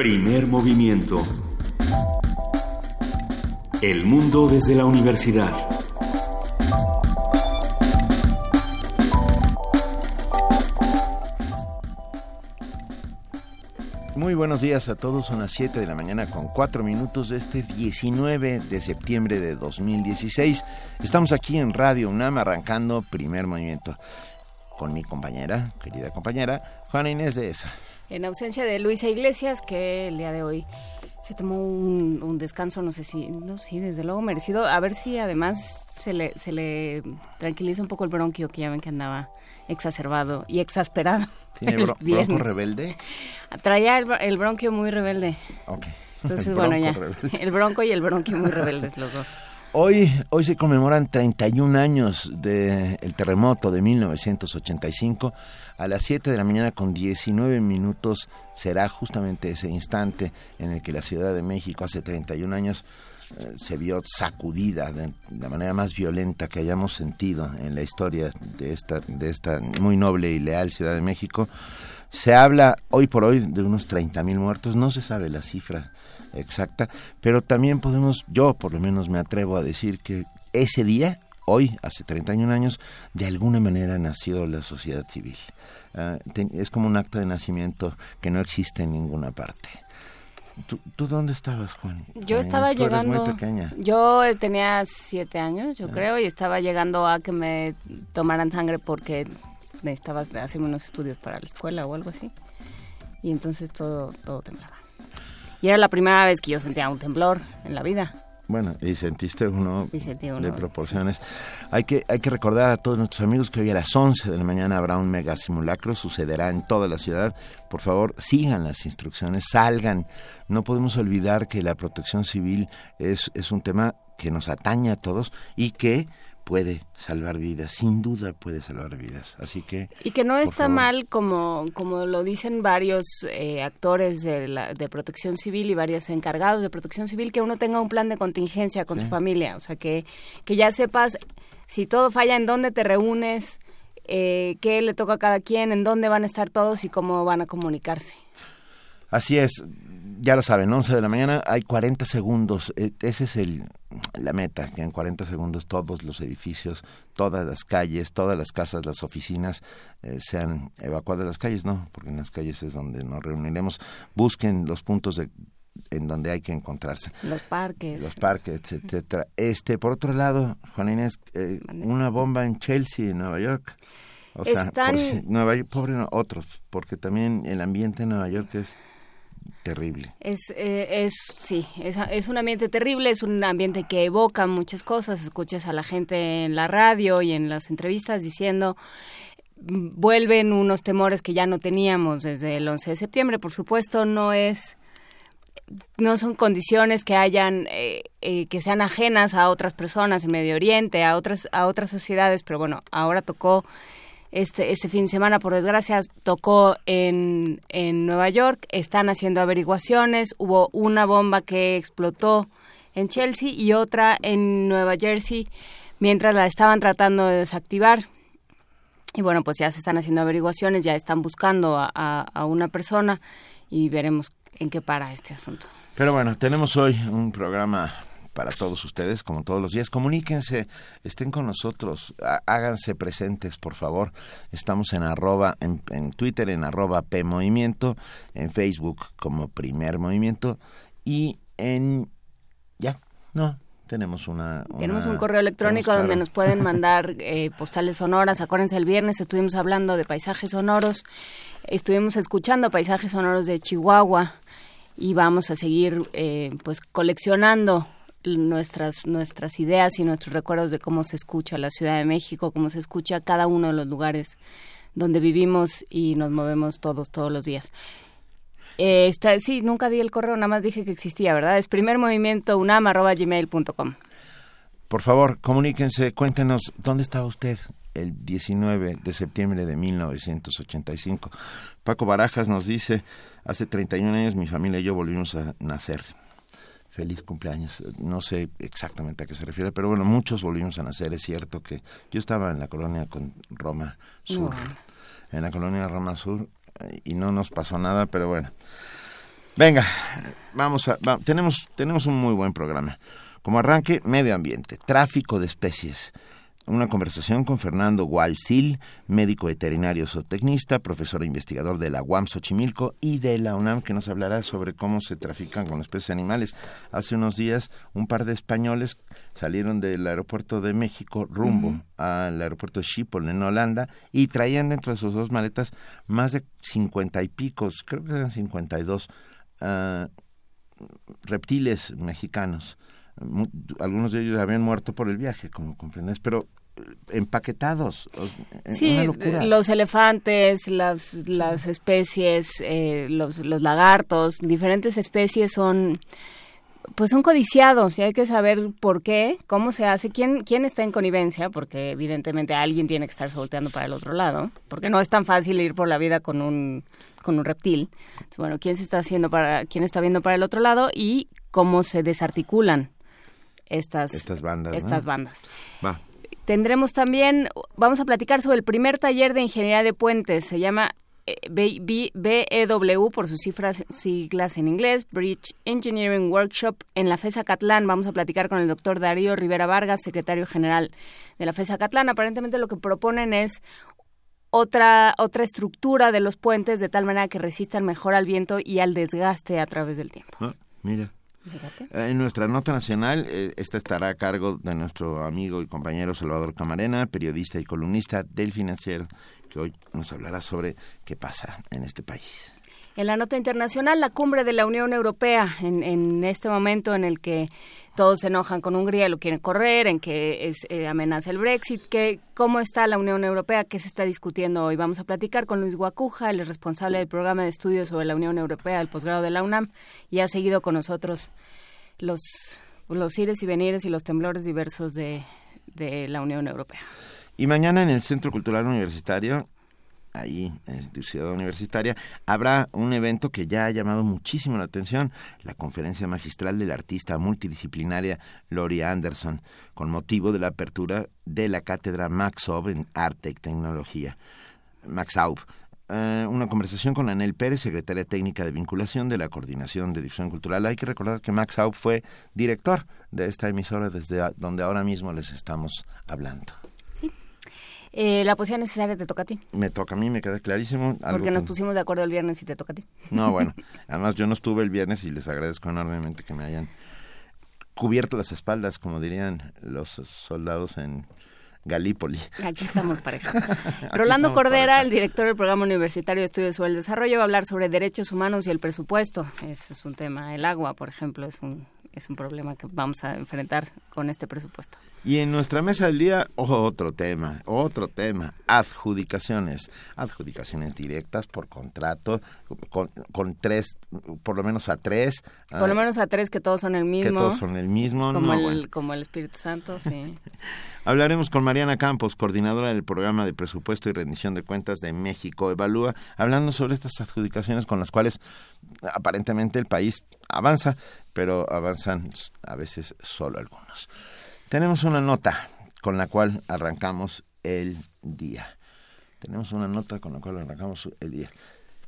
Primer movimiento. El mundo desde la universidad. Muy buenos días a todos, son las 7 de la mañana con 4 minutos de este 19 de septiembre de 2016. Estamos aquí en Radio UNAM arrancando primer movimiento con mi compañera, querida compañera, Juana Inés de esa en ausencia de Luisa Iglesias, que el día de hoy se tomó un, descanso, no sé si, no sí, desde luego merecido. A ver si además se le, se le tranquiliza un poco el bronquio, que ya ven que andaba exacerbado y exasperado. ¿Tiene bronco rebelde? Traía el, bronquio muy rebelde. Ok. Entonces, bueno, ya. El bronco y el bronquio muy rebeldes, los dos. Hoy, hoy se conmemoran 31 años del terremoto de 1985. A las 7 de la mañana con 19 minutos será justamente ese instante en el que la Ciudad de México hace 31 años eh, se vio sacudida de la manera más violenta que hayamos sentido en la historia de esta, de esta muy noble y leal Ciudad de México. Se habla hoy por hoy de unos 30.000 muertos, no se sabe la cifra exacta, pero también podemos, yo por lo menos me atrevo a decir que ese día, hoy, hace 31 años, de alguna manera nació la sociedad civil. Ah, es como un acto de nacimiento que no existe en ninguna parte. ¿Tú, dónde estabas, Juan? Yo estaba llegando. Muy pequeña. Yo tenía siete años, yo ah. creo, y estaba llegando a que me tomaran sangre porque necesitaba hacerme unos estudios para la escuela o algo así. Y entonces todo, todo temblaba. Y era la primera vez que yo sentía un temblor en la vida. Bueno, y sentiste uno, de proporciones. Hay, que, hay que recordar a todos nuestros amigos que hoy a las 11 de la mañana habrá un mega simulacro, sucederá en toda la ciudad. Por favor, sigan las instrucciones, salgan. No podemos olvidar que la protección civil es, es un tema que nos atañe a todos y que puede salvar vidas, sin duda puede salvar vidas. Así que y que no está mal como como lo dicen varios eh, actores de, la, de Protección Civil y varios encargados de Protección Civil que uno tenga un plan de contingencia con su familia, o sea que que ya sepas si todo falla en dónde te reúnes, eh, qué le toca a cada quien, en dónde van a estar todos y cómo van a comunicarse. Así es, ya lo saben, 11 de la mañana hay 40 segundos. E, ese es el, la meta, que en 40 segundos todos los edificios, todas las calles, todas las casas, las oficinas eh, sean evacuadas de las calles. No, porque en las calles es donde nos reuniremos. Busquen los puntos de, en donde hay que encontrarse. Los parques. Los parques, etcétera. Este, por otro lado, Juan Inés, eh, una bomba en Chelsea, Nueva York. O sea, Nueva York, pobre otros, porque también el ambiente en Nueva York es terrible. Es, eh, es sí, es, es, un ambiente terrible, es un ambiente que evoca muchas cosas. Escuchas a la gente en la radio y en las entrevistas diciendo vuelven unos temores que ya no teníamos desde el 11 de septiembre. Por supuesto, no es no son condiciones que hayan eh, eh, que sean ajenas a otras personas en Medio Oriente, a otras a otras sociedades, pero bueno, ahora tocó este, este fin de semana, por desgracia, tocó en, en Nueva York. Están haciendo averiguaciones. Hubo una bomba que explotó en Chelsea y otra en Nueva Jersey mientras la estaban tratando de desactivar. Y bueno, pues ya se están haciendo averiguaciones, ya están buscando a, a una persona y veremos en qué para este asunto. Pero bueno, tenemos hoy un programa para todos ustedes, como todos los días. Comuníquense, estén con nosotros, háganse presentes, por favor. Estamos en arroba, en, Twitter en arroba P Movimiento, en Facebook como Primer Movimiento y en... Ya, no, tenemos una, tenemos un correo electrónico donde nos pueden mandar eh, postales sonoras acuérdense el viernes estuvimos hablando de paisajes sonoros estuvimos escuchando paisajes sonoros de Chihuahua y vamos a seguir eh, pues coleccionando nuestras nuestras ideas y nuestros recuerdos de cómo se escucha la Ciudad de México, cómo se escucha cada uno de los lugares donde vivimos y nos movemos todos todos los días. Eh, está, sí, nunca di el correo, nada más dije que existía, ¿verdad? Es primer movimiento. Por favor, comuníquense, cuéntenos dónde estaba usted el 19 de septiembre de 1985. Paco Barajas nos dice, hace 31 años mi familia y yo volvimos a nacer feliz cumpleaños. No sé exactamente a qué se refiere, pero bueno, muchos volvimos a nacer. Es cierto que yo estaba en la colonia con Roma Sur, en la colonia Roma Sur, y no nos pasó nada, pero bueno. Venga, vamos a, tenemos, tenemos un muy buen programa. Como arranque, medio ambiente, tráfico de especies una conversación con Fernando Gualcil, médico veterinario zootecnista, profesor e investigador de la UAM Xochimilco y de la UNAM, que nos hablará sobre cómo se trafican con especies animales. Hace unos días, un par de españoles salieron del aeropuerto de México rumbo al aeropuerto de Schiphol en Holanda y traían dentro de sus dos maletas más de cincuenta y picos, creo que eran cincuenta y dos, ah, reptiles mexicanos algunos de ellos habían muerto por el viaje, como comprendes, pero empaquetados. Sí, los elefantes, las, las especies, eh, los, los lagartos, diferentes especies son pues son codiciados y hay que saber por qué, cómo se hace, quién, quién está en connivencia, porque evidentemente alguien tiene que estar volteando para el otro lado, porque no es tan fácil ir por la vida con un, con un reptil. bueno, quién se está haciendo para, quién está viendo para el otro lado y cómo se desarticulan estas, estas bandas. Estas bandas. Tendremos también, vamos a platicar sobre el primer taller de ingeniería de puentes, se llama eh, BEW por sus cifras siglas en inglés, Bridge Engineering Workshop en la FESA Catlán. Vamos a platicar con el doctor Darío Rivera Vargas, secretario general de la FESA Catlán. Aparentemente lo que proponen es otra, otra estructura de los puentes de tal manera que resistan mejor al viento y al desgaste a través del tiempo. Ah, mira. En nuestra nota nacional, eh, esta estará a cargo de nuestro amigo y compañero Salvador Camarena, periodista y columnista del financiero, que hoy nos hablará sobre qué pasa en este país. En la nota internacional, la cumbre de la Unión Europea, en, este momento en el que todos se enojan con Hungría lo quieren correr, en que es, eh, amenaza el Brexit, que, ¿cómo está la Unión Europea? ¿Qué se está discutiendo hoy? Vamos a platicar con Luis Guacuja, el responsable del programa de estudios sobre la Unión Europea del posgrado de la UNAM, y ha seguido con nosotros los, los ires y venires y los temblores diversos de, de la Unión Europea. Y mañana en el Centro Cultural Universitario ahí en Ciudad Universitaria, habrá un evento que ya ha llamado muchísimo la atención, la conferencia magistral del artista multidisciplinaria Lori Anderson, con motivo de la apertura de la cátedra Max Aub en Arte y Tecnología. Max Aub. Eh, una conversación con Anel Pérez, secretaria técnica de vinculación de la Coordinación de Difusión Cultural. Hay que recordar que Max Aub fue director de esta emisora desde donde ahora mismo les estamos hablando. Eh, la poesía necesaria te toca a ti. Me toca a mí, me queda clarísimo. Porque nos pusimos de acuerdo el viernes y te toca a ti. No, bueno. Además, yo no estuve el viernes y les agradezco enormemente que me hayan cubierto las espaldas, como dirían los soldados en Galípoli. Aquí estamos pareja. Rolando Cordera, el director del Programa Universitario de Estudios sobre el Desarrollo, va a hablar sobre derechos humanos y el presupuesto. Ese es un tema. El agua, por ejemplo, es un, es un problema que vamos a enfrentar con este presupuesto. Y en nuestra mesa del día, otro tema, otro tema, adjudicaciones. Adjudicaciones directas por contrato, con, tres, por lo menos a tres. Por lo ah, menos a tres que todos son el mismo. Que todos son el mismo, como, el, como el Espíritu Santo, sí. Hablaremos con Mariana Campos, coordinadora del programa de presupuesto y rendición de cuentas de México Evalúa, hablando sobre estas adjudicaciones con las cuales aparentemente el país avanza, pero avanzan a veces solo algunos. Tenemos una nota con la cual arrancamos el día. Tenemos una nota con la cual arrancamos el día.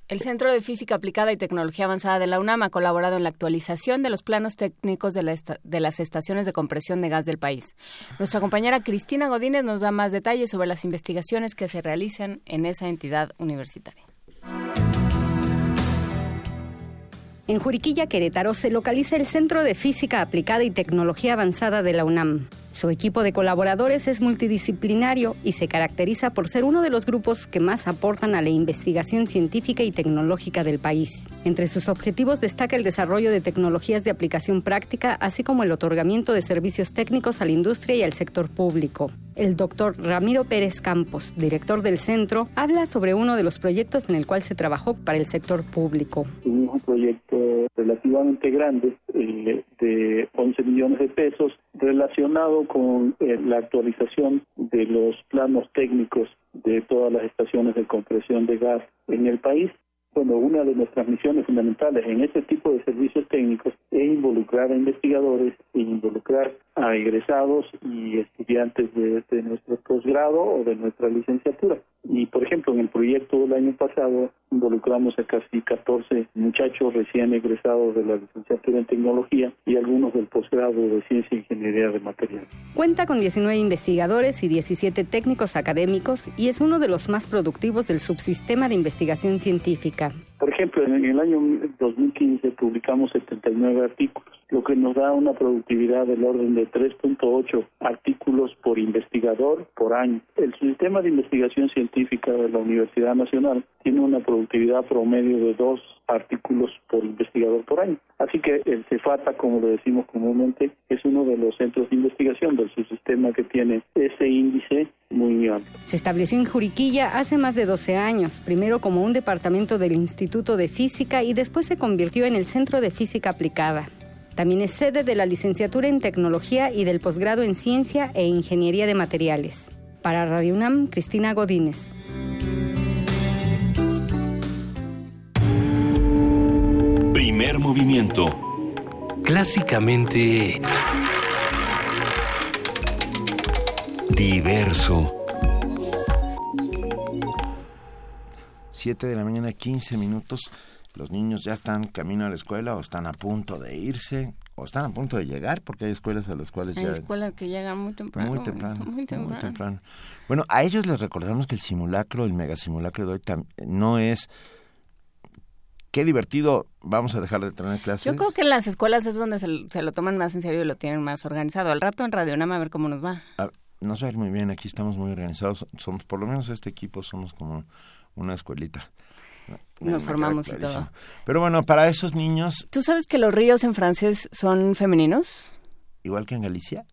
El Centro de Física Aplicada y Tecnología Avanzada de la UNAM ha colaborado en la actualización de los planos técnicos de, las estaciones de compresión de gas del país. Nuestra compañera Cristina Godínez nos da más detalles sobre las investigaciones que se realizan en esa entidad universitaria. En Juriquilla, Querétaro, se localiza el Centro de Física Aplicada y Tecnología Avanzada de la UNAM. Su equipo de colaboradores es multidisciplinario y se caracteriza por ser uno de los grupos que más aportan a la investigación científica y tecnológica del país. Entre sus objetivos destaca el desarrollo de tecnologías de aplicación práctica, así como el otorgamiento de servicios técnicos a la industria y al sector público. El doctor Ramiro Pérez Campos, director del centro, habla sobre uno de los proyectos en el cual se trabajó para el sector público. un proyecto relativamente grande eh, de 11 millones de pesos relacionado con eh, la actualización de los planos técnicos de todas las estaciones de compresión de gas en el país. Bueno, una de nuestras misiones fundamentales en este tipo de servicios técnicos es involucrar a investigadores e involucrar a egresados y estudiantes de, de nuestro posgrado o de nuestra licenciatura Y, por ejemplo, en el proyecto del año pasado involucramos a casi 14 muchachos recién egresados de la licenciatura en tecnología y algunos del posgrado de ciencia e ingeniería de materiales. Cuenta con 19 investigadores y 17 técnicos académicos y es uno de los más productivos del subsistema de investigación científica. Ленинска. Por ejemplo, en el año 2015 publicamos 79 artículos, lo que nos da una productividad del orden de 3.8 artículos por investigador por año. El sistema de investigación científica de la Universidad Nacional tiene una productividad promedio de dos artículos por investigador por año. Así que el CEFATA, como lo decimos comúnmente, es uno de los centros de investigación del subsistema que tiene ese índice muy alto. Se estableció en Juriquilla hace más de 12 años, primero como un departamento del Instituto de Física y después se convirtió en el Centro de Física Aplicada. También es sede de la licenciatura en Tecnología y del posgrado en Ciencia e Ingeniería de Materiales. Para Radio UNAM, Cristina Godínez. Primer movimiento. Clásicamente... Diverso. 7 de la mañana, 15 minutos. Los niños ya están camino a la escuela o están a punto de irse o están a punto de llegar porque hay escuelas a las cuales hay ya... escuelas que llegan muy temprano. Muy temprano, Muy temprano. muy temprano. Bueno, a ellos les recordamos que el simulacro, el megasimulacro de hoy no es... Qué divertido, vamos a dejar de tener clases. Yo creo que en las escuelas es donde se, se lo toman más en serio y lo tienen más organizado. Al rato en Radio Nama a ver cómo nos va. Ah, nos va a ir muy bien, aquí estamos muy organizados. Somos, por lo menos este equipo, somos como una escuelita. Nos Me formamos y todo. Pero bueno, para esos niños, ¿Tú sabes que los ríos en francés son femeninos? igual que en Galicia,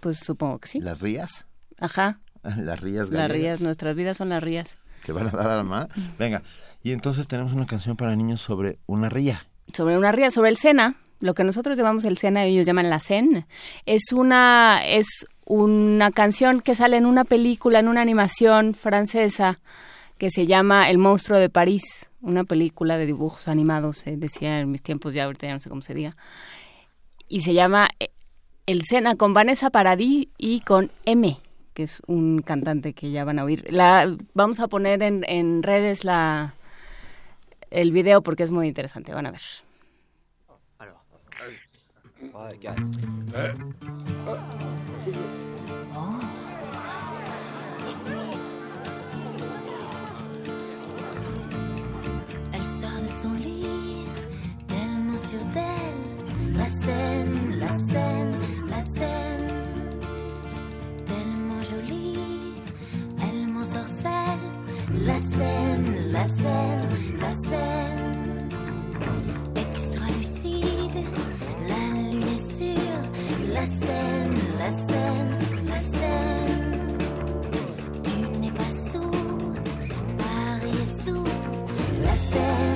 Pues supongo que sí. las rías, Ajá. las rías Las gallegas, rías, nuestras vidas son las rías. que van a dar a la mar. Venga, y entonces tenemos una canción para niños sobre una ría. Sobre una ría, sobre el Sena, lo que nosotros llamamos el Sena, ellos llaman la Seine. Es una, es una canción que sale en una película, en una animación francesa que se llama El monstruo de París, una película de dibujos animados, eh, decía en mis tiempos ya, ahorita ya no sé cómo se diga. Y se llama eh, El Sena con Vanessa Paradis y con M, que es un cantante que ya van a oír. La, vamos a poner en, en redes la, el video porque es muy interesante, van a ver. Elle tellement sûre d'elle. La scène, la scène, la scène. Tellement jolie, elle m'ensorcelle. La scène, la scène, la scène. Extra lucide, la lune est sûre. La scène, la scène, la scène. Tu n'es pas sourd, Paris. La scène,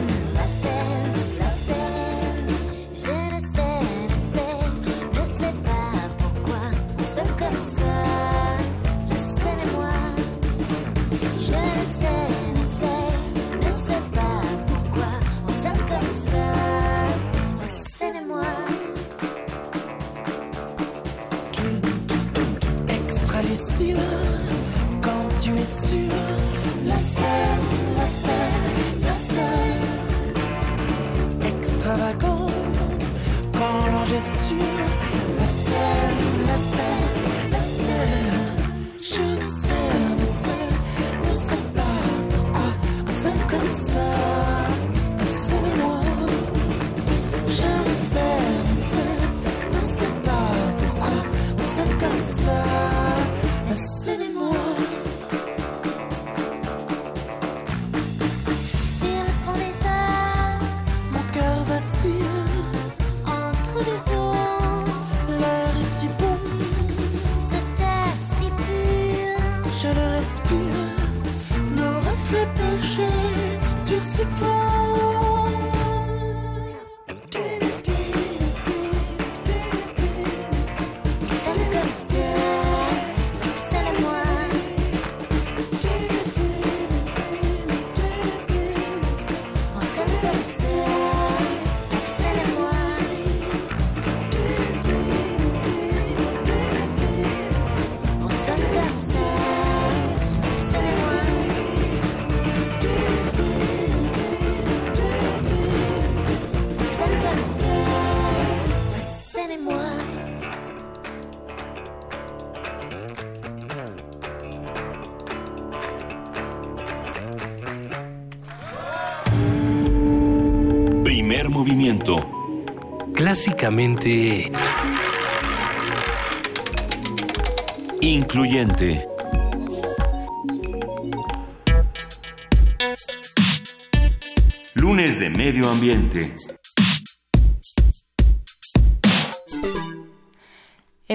quand tu es sûr. La scène, la scène, la scène. Quand l'ange est sûr. La scène, la scène, la scène. Je ne sais, ne ne sais pas pourquoi on s'aime comme ça. La scène et moi. Je ne sais, ne ne sais pas pourquoi on s'aime comme ça. La sur ce. Clásicamente... Incluyente. Lunes de Medio Ambiente.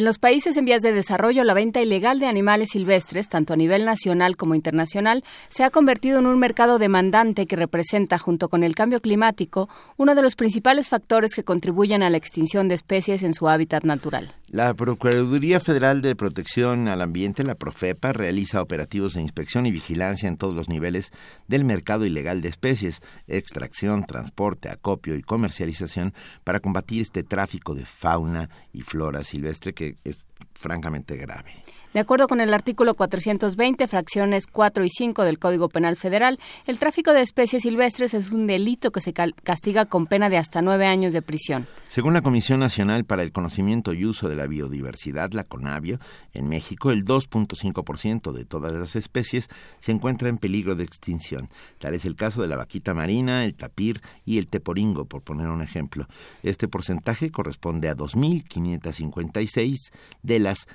Los países en vías de desarrollo, la venta ilegal de animales silvestres, tanto a nivel nacional como internacional, se ha convertido en un mercado demandante que representa, junto con el cambio climático, uno de los principales factores que contribuyen a la extinción de especies en su hábitat natural. La Procuraduría Federal de Protección al Ambiente, la Profepa, realiza operativos de inspección y vigilancia en todos los niveles del mercado ilegal de especies, extracción, transporte, acopio y comercialización para combatir este tráfico de fauna y flora silvestre que es francamente grave. De acuerdo con el artículo 420, fracciones 4 y 5 del Código Penal Federal, el tráfico de especies silvestres es un delito que se castiga con pena de hasta nueve años de prisión. Según la Comisión Nacional para el Conocimiento y Uso de la Biodiversidad, la CONABIO, en México el 2.5% de todas las especies se encuentra en peligro de extinción. Tal es el caso de la vaquita marina, el tapir y el teporingo, por poner un ejemplo. Este porcentaje corresponde a 2.556 de las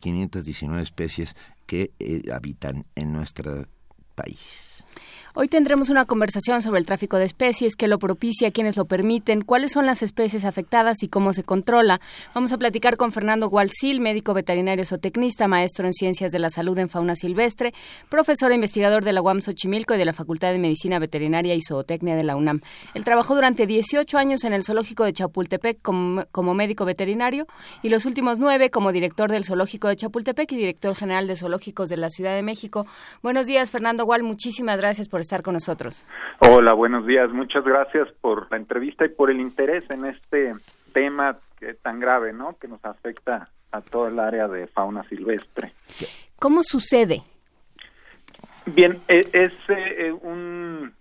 108.519 especies que eh, habitan en nuestro país. Hoy tendremos una conversación sobre el tráfico de especies, qué lo propicia, quiénes lo permiten, cuáles son las especies afectadas y cómo se controla. Vamos a platicar con Fernando Gualcil, médico veterinario zootecnista, maestro en ciencias de la salud en fauna silvestre, profesor e investigador de la UAM Xochimilco y de la Facultad de Medicina Veterinaria y Zootecnia de la UNAM. Él trabajó durante 18 años en el zoológico de Chapultepec como, como médico veterinario y los últimos nueve como director del zoológico de Chapultepec y director general de zoológicos de la Ciudad de México. Buenos días, Fernando Gual. Muchísimas gracias por estar con nosotros. Hola, buenos días. Muchas gracias por la entrevista y por el interés en este tema que tan grave, ¿no? Que nos afecta a todo el área de fauna silvestre. ¿Cómo sucede? Bien, eh, es eh, un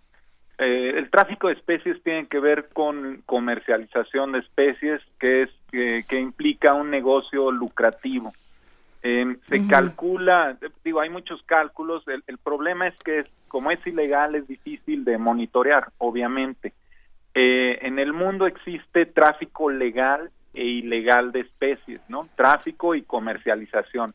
eh, el tráfico de especies tiene que ver con comercialización de especies, que es que, que implica un negocio lucrativo. Eh, se calcula, digo, hay muchos cálculos. El, el problema es que, es, como es ilegal, es difícil de monitorear, obviamente. Eh, en el mundo existe tráfico legal e ilegal de especies, ¿no? Tráfico y comercialización.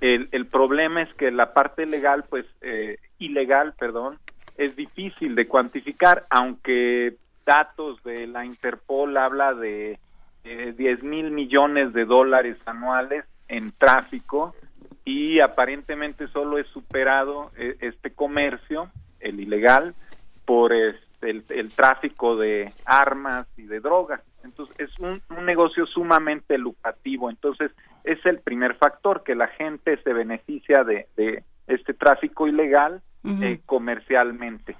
El, el problema es que la parte legal, pues, eh, ilegal, perdón, es difícil de cuantificar, aunque datos de la Interpol habla de eh, 10 mil millones de dólares anuales en tráfico y aparentemente solo es superado eh, este comercio, el ilegal, por este, el, el tráfico de armas y de drogas. Entonces es un, un negocio sumamente lucrativo. Entonces es el primer factor, que la gente se beneficia de, de este tráfico ilegal eh, comercialmente.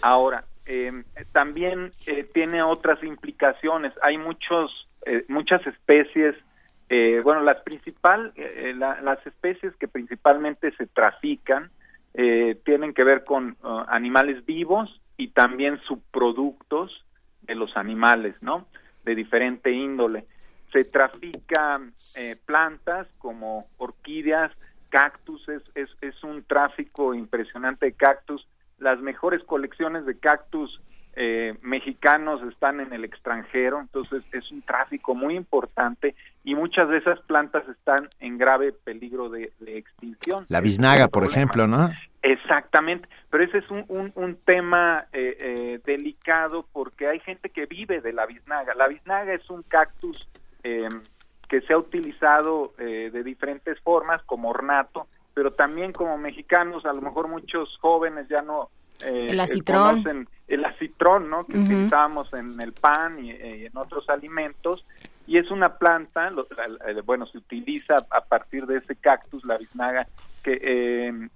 Ahora, eh, también eh, tiene otras implicaciones. Hay muchos, eh, muchas especies, eh, bueno, las principal, eh, la- las especies que principalmente se trafican eh, tienen que ver con uh, animales vivos y también subproductos de los animales, ¿no? De diferente índole. Se trafican eh, plantas como orquídeas, cactus, es, es, es un tráfico impresionante de cactus. Las mejores colecciones de cactus eh, mexicanos están en el extranjero, entonces es un tráfico muy importante y muchas de esas plantas están en grave peligro de, de extinción. La biznaga, por ejemplo, ¿no? Exactamente, pero ese es un, un, un tema eh, eh, delicado porque hay gente que vive de la biznaga. La biznaga es un cactus eh, que se ha utilizado eh, de diferentes formas como ornato, pero también como mexicanos, a lo mejor muchos jóvenes ya no eh, El eh, acitrón. conocen el acitrón, ¿no? Que Ujú. utilizábamos en el pan y, eh, en otros alimentos. Y es una planta, lo- la- la- bueno, se utiliza a partir de ese cactus, la biznaga, que, eh,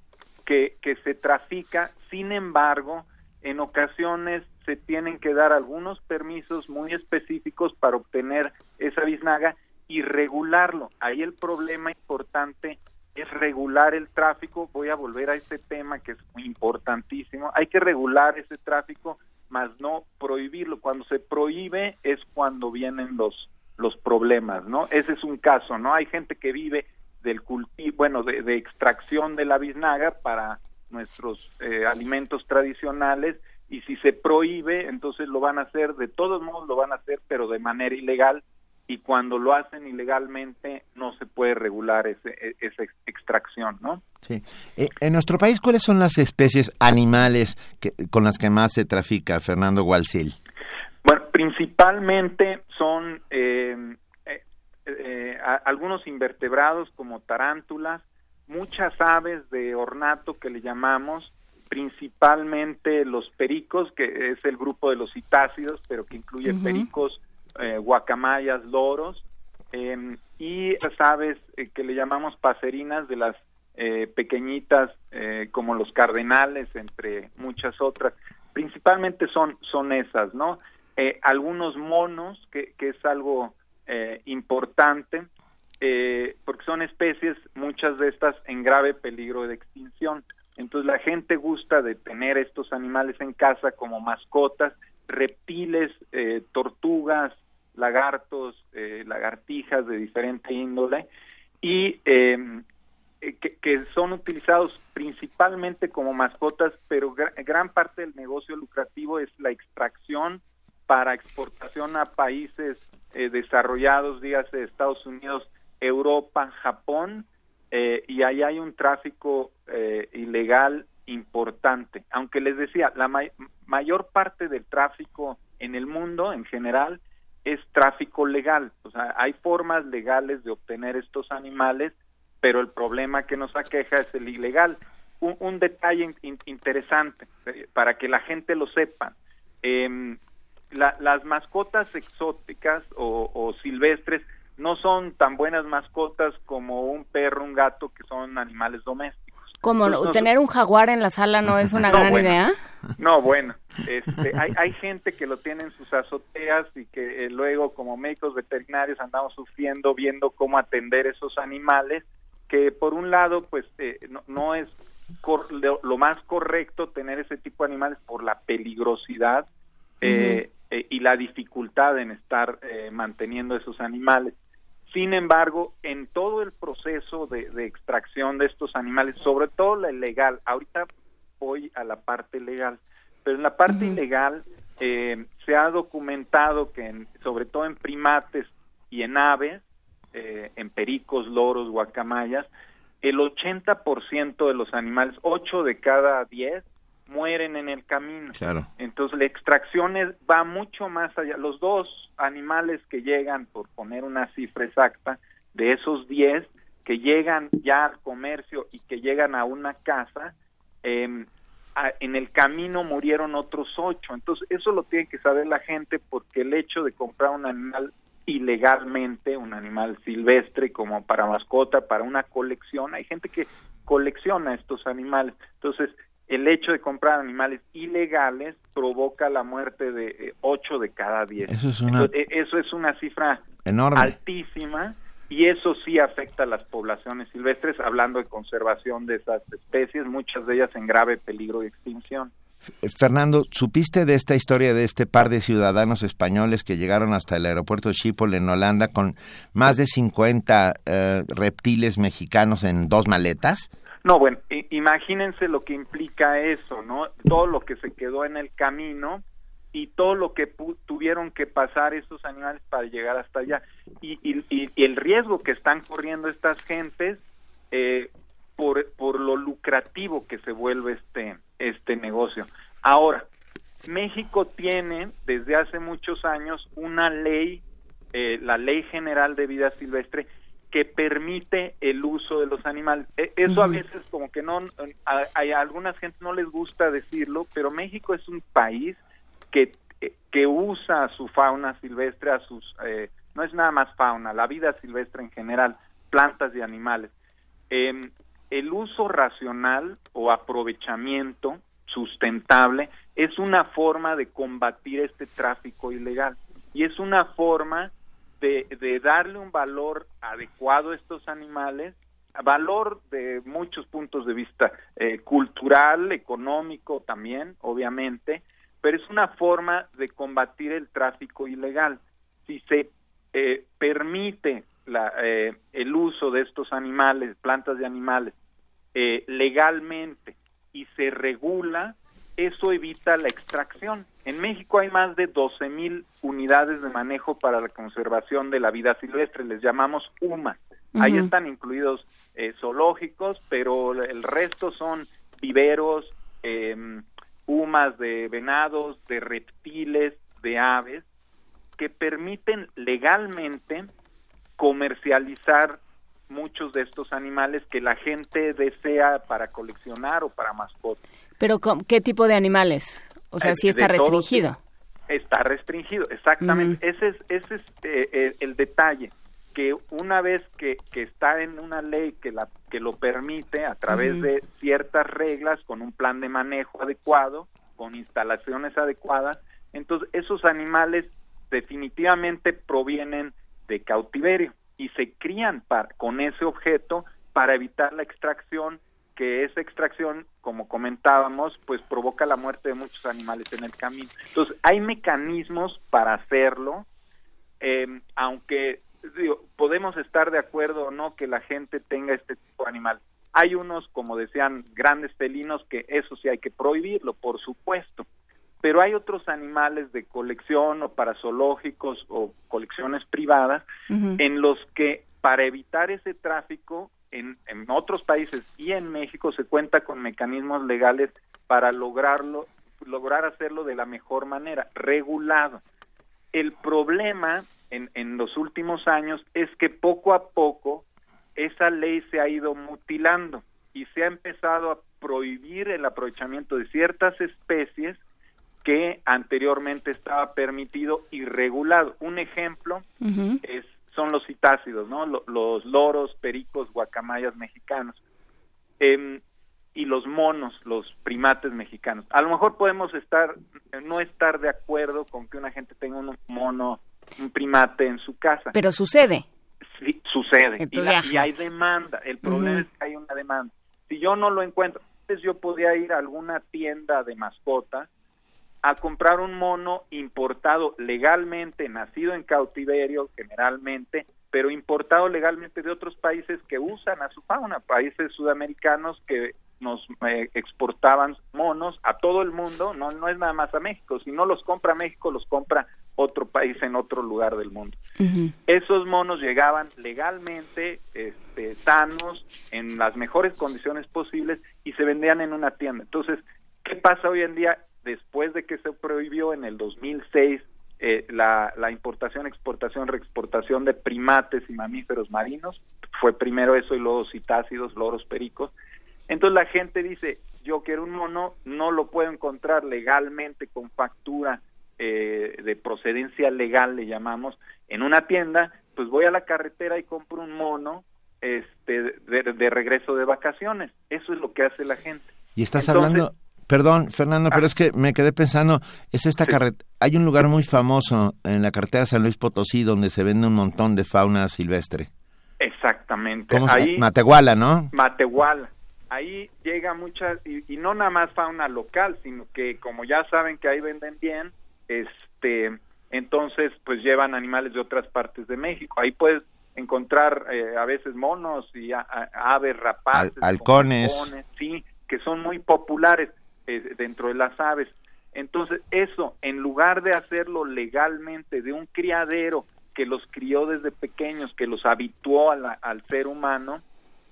que, que se trafica. Sin embargo, en ocasiones se tienen que dar algunos permisos muy específicos para obtener esa biznaga y regularlo. Ahí el problema importante es regular el tráfico. Voy a volver a este tema que es importantísimo. Hay que regular ese tráfico, más no prohibirlo. Cuando se prohíbe es cuando vienen los los problemas, ¿no? Ese es un caso, ¿no? Hay gente que vive del cultivo, bueno, de, de extracción de la biznaga para nuestros eh, alimentos tradicionales y si se prohíbe, entonces lo van a hacer, de todos modos lo van a hacer, pero de manera ilegal y cuando lo hacen ilegalmente no se puede regular ese, e, esa extracción, ¿no? Sí. Eh, en nuestro país, ¿cuáles son las especies animales que, con las que más se trafica, Fernando Gualcil? Bueno, principalmente son eh, eh, eh algunos invertebrados como tarántulas, muchas aves de ornato que le llamamos, principalmente los pericos, que es el grupo de los citácidos, pero que incluye pericos, eh, guacamayas, loros, em, y las aves eh, que le llamamos paserinas de las eh, pequeñitas como los cardenales, entre muchas otras. Principalmente son, son esas, ¿no? algunos monos, que es algo importante, porque son especies, muchas de estas en grave peligro de extinción. Entonces la gente gusta de tener estos animales en casa como mascotas, reptiles, tortugas, lagartos, eh, lagartijas de diferente índole y em, eh, que, son utilizados principalmente como mascotas, pero gran parte del negocio lucrativo es la extracción para exportación a países eh, desarrollados, dígase Estados Unidos, Europa, Japón, y ahí hay un tráfico ilegal importante. Aunque les decía, la mayor parte del tráfico en el mundo en general es tráfico legal. O sea, hay formas legales de obtener estos animales, pero el problema que nos aqueja es el ilegal. Un, detalle interesante eh, para que la gente lo sepa. Em, las mascotas exóticas o, silvestres no son tan buenas mascotas como un perro, un gato, que son animales domésticos. ¿Cómo? ¿Tener un jaguar en la sala no es una gran idea? No, bueno, este, hay, hay gente que lo tiene en sus azoteas y que eh, luego como médicos veterinarios andamos sufriendo viendo cómo atender esos animales, que por un lado pues eh, no, es lo, más correcto tener ese tipo de animales por la peligrosidad eh, y la dificultad en estar manteniendo esos animales. Sin embargo, en todo el proceso de, extracción de estos animales, sobre todo la ilegal, ahorita voy a la parte legal, pero en la parte ilegal eh, se ha documentado que sobre todo en primates y en aves, eh, en pericos, loros, guacamayas, el 80% de los animales, 8 de cada 10, mueren en el camino. Claro. Entonces la extracción va mucho más allá. Los dos animales que llegan, por poner una cifra exacta, de esos 10 que llegan ya al comercio y que llegan a una casa, em, en el camino murieron otros ocho. Entonces eso lo tiene que saber la gente porque el hecho de comprar un animal ilegalmente, un animal silvestre como para mascota, para una colección, hay gente que colecciona estos animales. Entonces, el hecho de comprar animales ilegales provoca la muerte de 8 eh, de cada 10. Eso es una, e, eso es una cifra enorme. altísima y eso sí afecta a las poblaciones silvestres, hablando de conservación de esas especies, muchas de ellas en grave peligro de extinción. Eh, Fernando, ¿supiste de esta historia de este par de ciudadanos españoles que llegaron hasta el aeropuerto de Schiphol en Holanda con más de 50 eh, reptiles mexicanos en dos maletas? No, bueno, imagínense lo que implica eso, ¿no? Todo lo que se quedó en el camino y todo lo que tuvieron que pasar estos animales para llegar hasta allá y, el riesgo que están corriendo estas gentes eh, por, por lo lucrativo que se vuelve este este negocio. Ahora, México tiene desde hace muchos años una ley, eh, la Ley General de Vida Silvestre, que permite el uso de los animales. E, eso a veces como que no, a, a, algunas gente no les gusta decirlo, pero México es un país que, que usa su fauna silvestre, a sus, eh, no es nada más fauna, la vida silvestre en general, plantas y animales. Eh, el uso racional o aprovechamiento sustentable es una forma de combatir este tráfico ilegal y es una forma de, darle un valor adecuado a estos animales, valor de muchos puntos de vista, eh, cultural, económico también, obviamente, pero es una forma de combatir el tráfico ilegal. Si se eh, permite la, eh, el uso de estos animales, plantas de animales, legalmente y se regula, eso evita la extracción. En México hay más de 12 mil unidades de manejo para la conservación de la vida silvestre, les llamamos UMA. Ahí Ujú. están incluidos eh, zoológicos, pero el resto son viveros, eh, UMAs de venados, de reptiles, de aves, que permiten legalmente comercializar muchos de estos animales que la gente desea para coleccionar o para mascotas. Pero ¿con- ¿qué tipo de animales? O sea, sí está restringido. Está restringido, exactamente. Ese es, ese es eh, eh, el detalle, que una vez que, que está en una ley que, la, que lo permite a través de ciertas reglas, con un plan de manejo adecuado, con instalaciones adecuadas, entonces esos animales definitivamente provienen de cautiverio y se crían para, con ese objeto para evitar la extracción que esa extracción, como comentábamos, pues provoca la muerte de muchos animales en el camino. Entonces, hay mecanismos para hacerlo, eh, aunque digo, podemos estar de acuerdo o no que la gente tenga este tipo de animal. Hay unos, como decían, grandes felinos que eso sí hay que prohibirlo, por supuesto. Pero hay otros animales de colección o para zoológicos o colecciones privadas en los que para evitar ese tráfico en, en otros países y en México se cuenta con mecanismos legales para lograrlo, lograr hacerlo de la mejor manera, regulado. El problema en, en los últimos años es que poco a poco esa ley se ha ido mutilando y se ha empezado a prohibir el aprovechamiento de ciertas especies que anteriormente estaba permitido y regulado. Un ejemplo es, son los citácidos, ¿no? Lo- Los loros, pericos, guacamayas mexicanos. Em, y los monos, los primates mexicanos. A lo mejor podemos estar, no estar de acuerdo con que una gente tenga un mono, un primate en su casa. Pero sucede. Sí, sucede. Y, la- hay demanda. El problema es que hay una demanda. Si yo no lo encuentro, entonces yo podía ir a alguna tienda de mascota a comprar un mono importado legalmente, nacido en cautiverio generalmente, pero importado legalmente de otros países que usan a su fauna, países sudamericanos que nos eh, exportaban monos a todo el mundo, no no es nada más a México, si no los compra México, los compra otro país en otro lugar del mundo. Esos monos llegaban legalmente, este, sanos, en las mejores condiciones posibles y se vendían en una tienda. Entonces, ¿qué pasa hoy en día después de que se prohibió en el 2006 eh, la, la importación, exportación, reexportación de primates y mamíferos marinos? Fue primero eso y luego citácidos, loros, pericos. Entonces la gente dice, yo quiero un mono, no lo puedo encontrar legalmente con factura eh, de procedencia legal, le llamamos, en una tienda, pues voy a la carretera y compro un mono este, de, de regreso de vacaciones. Eso es lo que hace la gente. Y estás Entonces- hablando, perdón, Fernando, pero es que me quedé pensando, es esta carretera, hay un lugar muy famoso en la carretera de San Luis Potosí donde se vende un montón de fauna silvestre. Exactamente. ¿Cómo se Ahí, Matehuala, ¿no? Matehuala. Ahí llega mucha, y, y no nada más fauna local, sino que como ya saben que ahí venden bien, este, entonces pues llevan animales de otras partes de México. Ahí puedes encontrar eh, a veces monos y a- a- aves rapaces, Al- halcones. como halcones, sí, que son muy populares eh, dentro de las aves. Entonces eso, en lugar de hacerlo legalmente de un criadero que los crió desde pequeños, que los habituó al ser humano,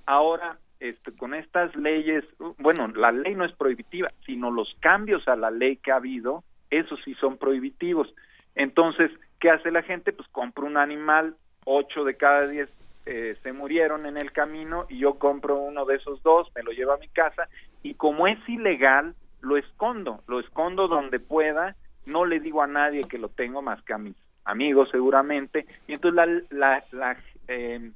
ahora este, con estas leyes, bueno, la ley no es prohibitiva, sino los cambios a la ley que ha habido, esos sí son prohibitivos. Entonces, ¿qué hace la gente? Pues compra un animal, ocho de cada diez eh, se murieron en el camino y yo compro uno de esos dos, me lo llevo a mi casa y como es ilegal, lo escondo, lo escondo donde pueda, no le digo a nadie que lo tengo más que a mis amigos seguramente, y entonces la, la, la, eh,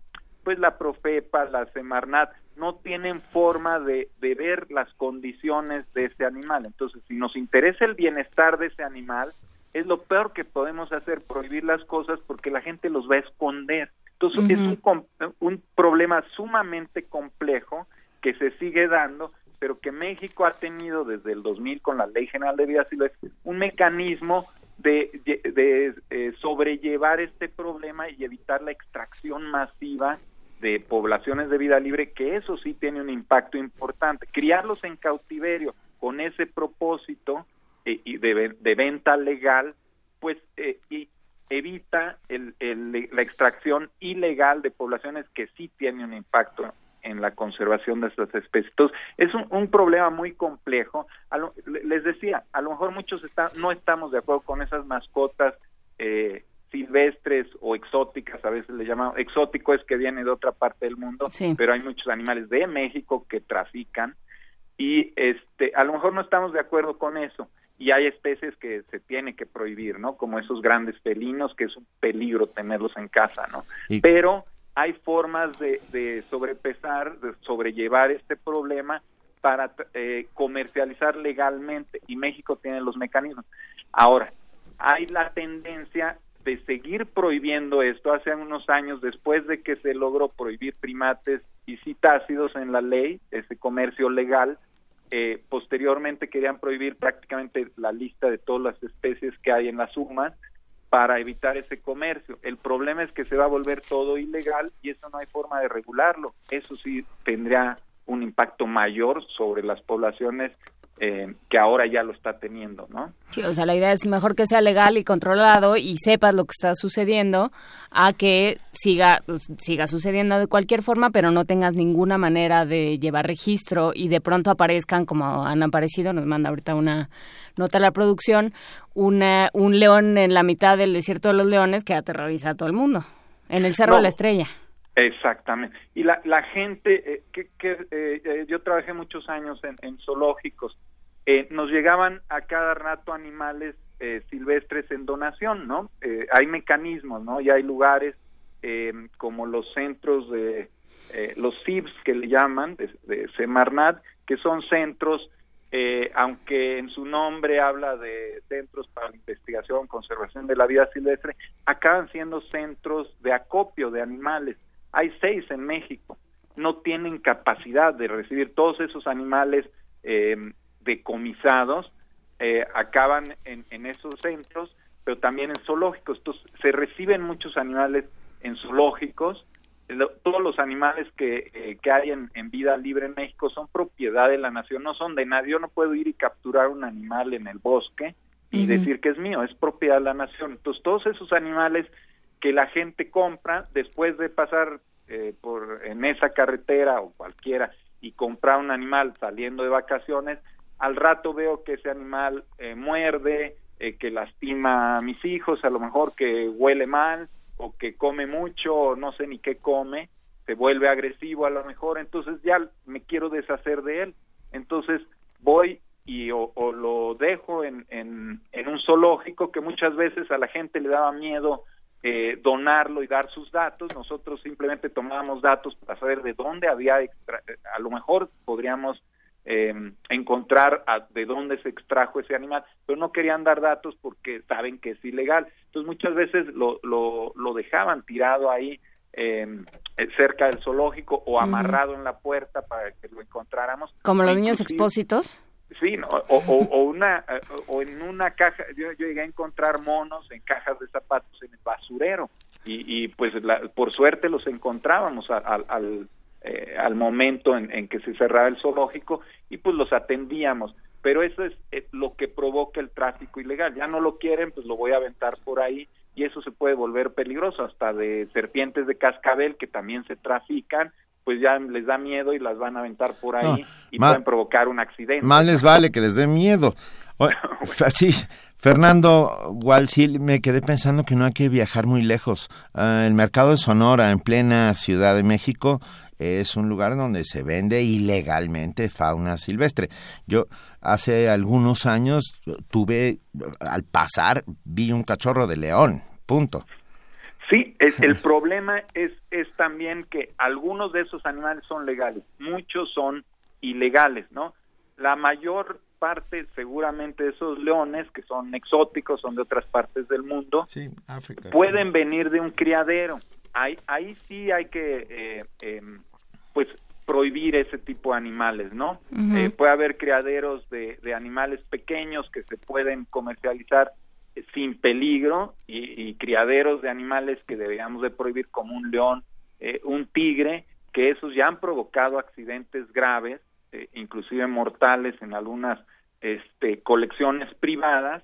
pues la Profepa, la Semarnat, no tienen forma de, de ver las condiciones de ese animal. Entonces, si nos interesa el bienestar de ese animal, es lo peor que podemos hacer, prohibir las cosas porque la gente los va a esconder. Entonces, es un, un problema sumamente complejo que se sigue dando, pero que México ha tenido desde el 2000 con la Ley General de Vida Silvestre un mecanismo de, de- de, eh, sobrellevar este problema y evitar la extracción masiva de poblaciones de vida libre, que eso sí tiene un impacto importante. Criarlos en cautiverio con ese propósito eh, y de, de, venta legal, pues eh, evita el, el, la extracción ilegal de poblaciones que sí tienen un impacto en la conservación de estas especies. Entonces, es un, un problema muy complejo. Lo, les decía, a lo mejor muchos está, no estamos de acuerdo con esas mascotas eh, silvestres o exóticas, a veces le llamamos, exótico es que viene de otra parte del mundo, Sí. pero hay muchos animales de México que trafican y este a lo mejor no estamos de acuerdo con eso y hay especies que se tiene que prohibir, ¿no? Como esos grandes felinos que es un peligro tenerlos en casa, ¿no? Y- Pero hay formas de, de sobrepesar, de sobrellevar este problema para eh, comercializar legalmente y México tiene los mecanismos. Ahora, hay la tendencia de seguir prohibiendo esto. Hace unos años, después de que se logró prohibir primates y citácidos en la ley, ese comercio legal, eh, posteriormente querían prohibir prácticamente la lista de todas las especies que hay en las UMAS para evitar ese comercio. El problema es que se va a volver todo ilegal y eso no hay forma de regularlo. Eso sí tendría un impacto mayor sobre las poblaciones eh, que ahora ya lo está teniendo, ¿no? Sí, o sea, la idea es mejor que sea legal y controlado y sepas lo que está sucediendo a que siga pues, siga sucediendo de cualquier forma, pero no tengas ninguna manera de llevar registro y de pronto aparezcan como han aparecido, nos manda ahorita una nota a la producción, una, un león en la mitad del desierto de los leones que aterroriza a todo el mundo, en el Cerro No. de la Estrella. Exactamente. Y la, la gente, eh, que, que eh, eh, yo trabajé muchos años en, zoológicos, eh, nos llegaban a cada rato animales eh, silvestres en donación, ¿no? Eh, hay mecanismos, ¿no? Y hay lugares como los centros de los CIBS que le llaman, de, de Semarnat, que son centros, aunque en su nombre habla de centros para investigación, conservación de la vida silvestre, acaban siendo centros de acopio de animales. Hay seis en México. No tienen capacidad de recibir todos esos animales eh, decomisados, eh, acaban en, en esos centros, pero también en zoológicos. Entonces, se reciben muchos animales en zoológicos. Lo- todos los animales que, eh, que hay en, en vida libre en México son propiedad de la nación, no son de nadie. Yo no puedo ir y capturar un animal en el bosque y decir que es mío, es propiedad de la nación. Entonces, todos esos animales que la gente compra después de pasar eh, por en esa carretera o cualquiera y comprar un animal saliendo de vacaciones, al rato veo que ese animal eh, muerde, eh, que lastima a mis hijos, a lo mejor que huele mal o que come mucho o no sé ni qué come, se vuelve agresivo a lo mejor, entonces ya me quiero deshacer de él. Entonces voy y o, o lo dejo en, en, en un zoológico que muchas veces a la gente le daba miedo eh, donarlo y dar sus datos. Nosotros simplemente tomábamos datos para saber de dónde había, extra- a lo mejor podríamos eh, encontrar a- de dónde se extrajo ese animal, pero no querían dar datos porque saben que es ilegal. Entonces muchas veces lo, lo, lo dejaban tirado ahí eh, eh, cerca del zoológico o amarrado en la puerta para que lo encontráramos. Como los niños expósitos. Sí, no, o, o, una o en una caja, yo, yo llegué a encontrar monos en cajas de zapatos en el basurero y, y pues la- por suerte los encontrábamos al, eh, al momento en, en que se cerraba el zoológico y pues los atendíamos. Pero eso es eh, lo que provoca el tráfico ilegal. Ya no lo quieren, pues lo voy a aventar por ahí y eso se puede volver peligroso, hasta de serpientes de cascabel que también se trafican, pues ya les da miedo y las van a aventar por ahí No, y pueden provocar un accidente. Más les vale que les dé miedo. O- Así, Fernando Walsil, me quedé pensando que no hay que viajar muy lejos. Ah, el mercado de Sonora, en plena Ciudad de México, es un lugar donde se vende ilegalmente fauna silvestre. Yo hace algunos años tuve, al pasar, vi un cachorro de león, punto. Sí, es- el problema es, es también que algunos de esos animales son legales, muchos son ilegales, ¿no? La mayor parte seguramente de esos leones, que son exóticos, son de otras partes del mundo, Sí, África. pueden venir de un criadero. Ahí, ahí sí hay que, eh, em, pues, prohibir ese tipo de animales, ¿no? Eh, puede haber criaderos de, de animales pequeños que se pueden comercializar sin peligro y, criaderos de animales que deberíamos de prohibir como un león, eh, un tigre, que esos ya han provocado accidentes graves, eh, inclusive mortales en algunas este, colecciones privadas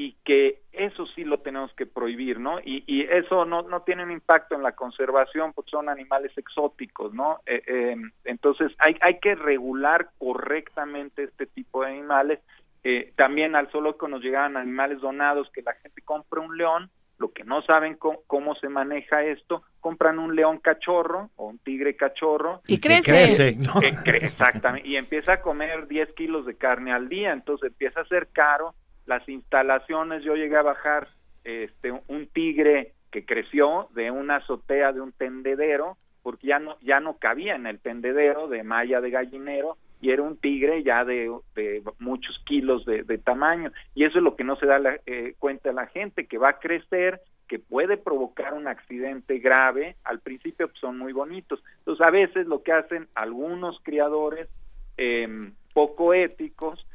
y que eso sí lo tenemos que prohibir, ¿no? Y, y eso no, no tiene un impacto en la conservación porque son animales exóticos, ¿no? Eh, eh, entonces hay, hay que regular correctamente este tipo de animales. Eh, también al zoológico nos llegaban animales donados que la gente compra un león, lo que no saben cómo, cómo se maneja esto, compran un león cachorro o un tigre cachorro. Y que crece. crece, ¿no? cre- exactamente, y empieza a comer 10 kilos de carne al día, entonces empieza a ser caro. Las instalaciones, yo llegué a bajar este, un tigre que creció de una azotea de un tendedero, porque ya no, ya no cabía en el tendedero de malla de gallinero, y era un tigre ya de, de muchos kilos de, tamaño. Y eso es lo que no se da la, eh, cuenta la gente, que va a crecer, que puede provocar un accidente grave. Al principio pues, son muy bonitos. Entonces, a veces lo que hacen algunos criadores eh, poco éticos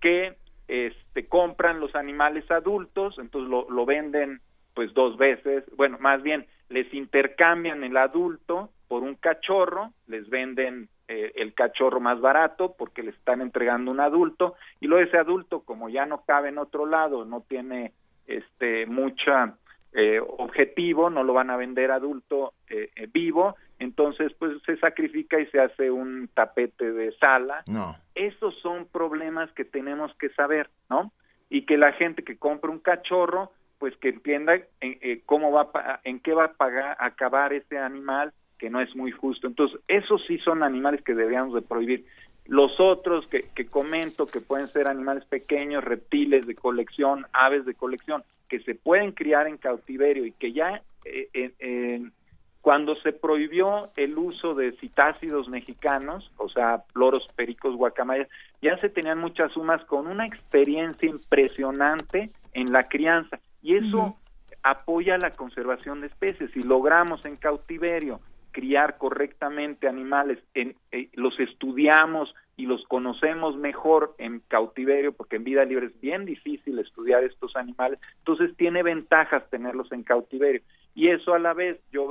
que este, compran los animales adultos, entonces lo, lo venden pues dos veces, bueno, más bien les intercambian el adulto por un cachorro, les venden eh, el cachorro más barato porque le están entregando un adulto y luego ese adulto como ya no cabe en otro lado, no tiene este mucha eh, objetivo, no lo van a vender adulto eh, eh, vivo, entonces pues se sacrifica y se hace un tapete de sala No. esos son problemas que tenemos que saber, ¿no? Y que la gente que compra un cachorro, pues que entienda en, eh, cómo va, a en qué va a pagar, acabar ese animal, que no es muy justo. Entonces, esos sí son animales que deberíamos de prohibir. Los otros que, que comento, que pueden ser animales pequeños, reptiles de colección, aves de colección, que se pueden criar en cautiverio y que ya eh, eh, eh, cuando se prohibió el uso de citácidos mexicanos, o sea, loros, pericos, guacamayas, ya se tenían muchas sumas con una experiencia impresionante en la crianza y eso apoya la conservación de especies. Si logramos en cautiverio criar correctamente animales, en, eh, los estudiamos y los conocemos mejor en cautiverio, porque en vida libre es bien difícil estudiar estos animales, entonces tiene ventajas tenerlos en cautiverio. Y eso a la vez, yo,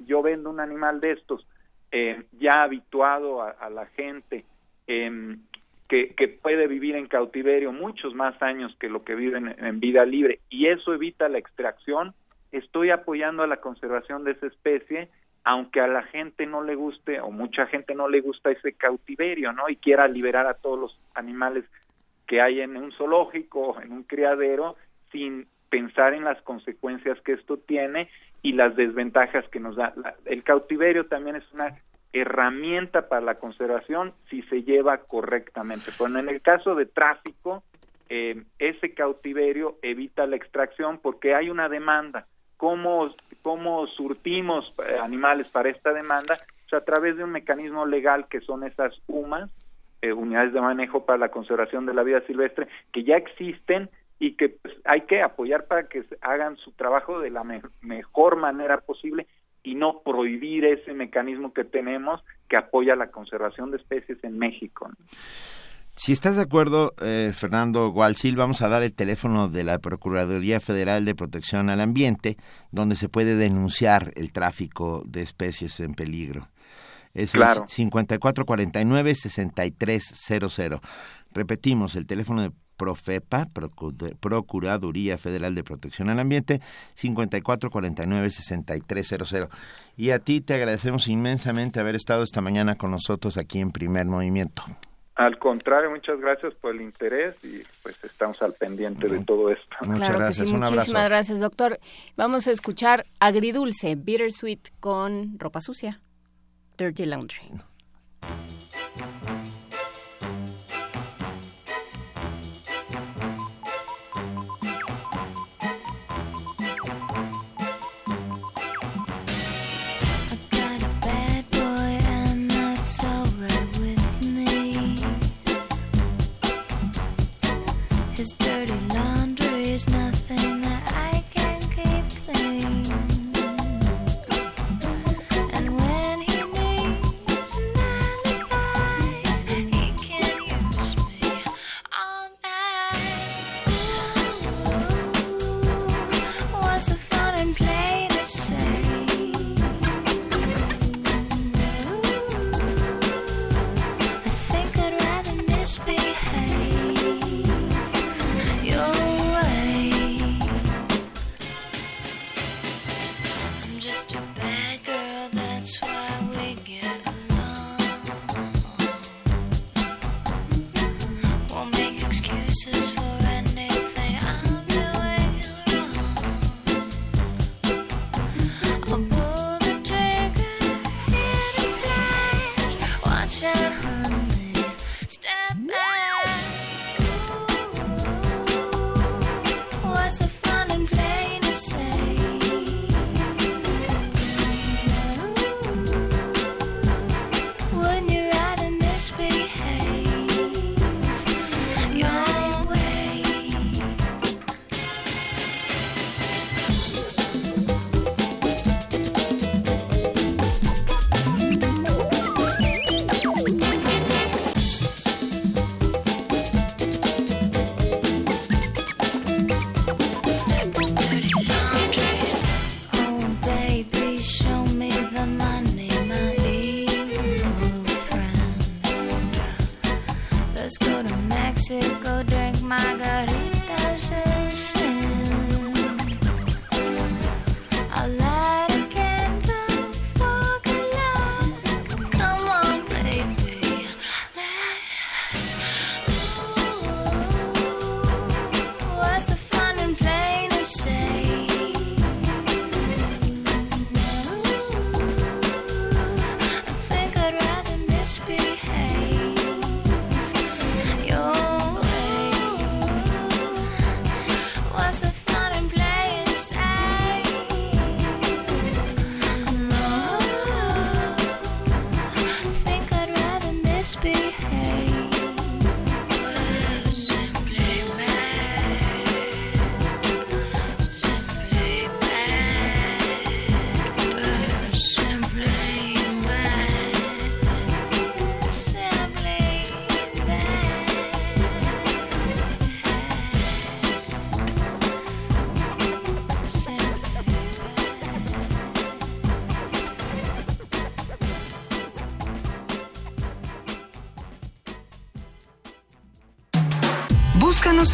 yo vendo un animal de estos eh, ya habituado a, la gente, em, que, que puede vivir en cautiverio muchos más años que lo que viven en, en vida libre, y eso evita la extracción, estoy apoyando a la conservación de esa especie, aunque a la gente no le guste, o mucha gente no le gusta ese cautiverio, ¿no? Y quiera liberar a todos los animales que hay en un zoológico, en un criadero, sin pensar en las consecuencias que esto tiene y las desventajas que nos da. El cautiverio también es una herramienta para la conservación si se lleva correctamente. Bueno, en el caso de tráfico, eh, ese cautiverio evita la extracción porque hay una demanda. ¿Cómo, cómo surtimos eh, animales para esta demanda? Pues a través de un mecanismo legal que son esas UMAS, eh, unidades de manejo para la conservación de la vida silvestre, que ya existen y que pues, hay que apoyar para que hagan su trabajo de la me- mejor manera posible y no prohibir ese mecanismo que tenemos que apoya la conservación de especies en México. ¿no? Si estás de acuerdo, eh, Fernando Gualcil, vamos a dar el teléfono de la Procuraduría Federal de Protección al Ambiente, donde se puede denunciar el tráfico de especies en peligro. Es Claro. el 5449-6300. Repetimos, el teléfono de Profepa, Procu- Procuraduría Federal de Protección al Ambiente, 5449-6300. Y a ti te agradecemos inmensamente haber estado esta mañana con nosotros aquí en Primer Movimiento. Al contrario, muchas gracias por el interés y pues estamos al pendiente de todo esto. Muchas claro gracias, que sí, un muchísimas abrazo. gracias, doctor. Vamos a escuchar Agridulce, Bittersweet con ropa sucia. Dirty Laundry.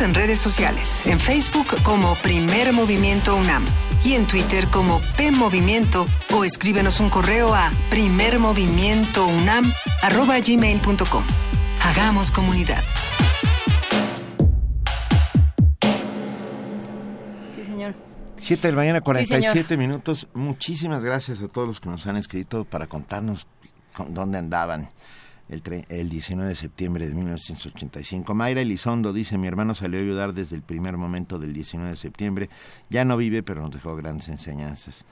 En redes sociales, en Facebook como Primer Movimiento UNAM y en Twitter como P Movimiento o escríbenos un correo a primermovimientounam@gmail.com. Hagamos comunidad. Sí, señor. 7 de la mañana, Sí, 47 señor. minutos. Muchísimas gracias a todos los que nos han escrito para contarnos con- dónde andaban el, el 19 de septiembre de 1985. Mayra Elizondo dice, mi hermano salió a ayudar desde el primer momento del 19 de septiembre. Ya no vive, pero nos dejó grandes enseñanzas.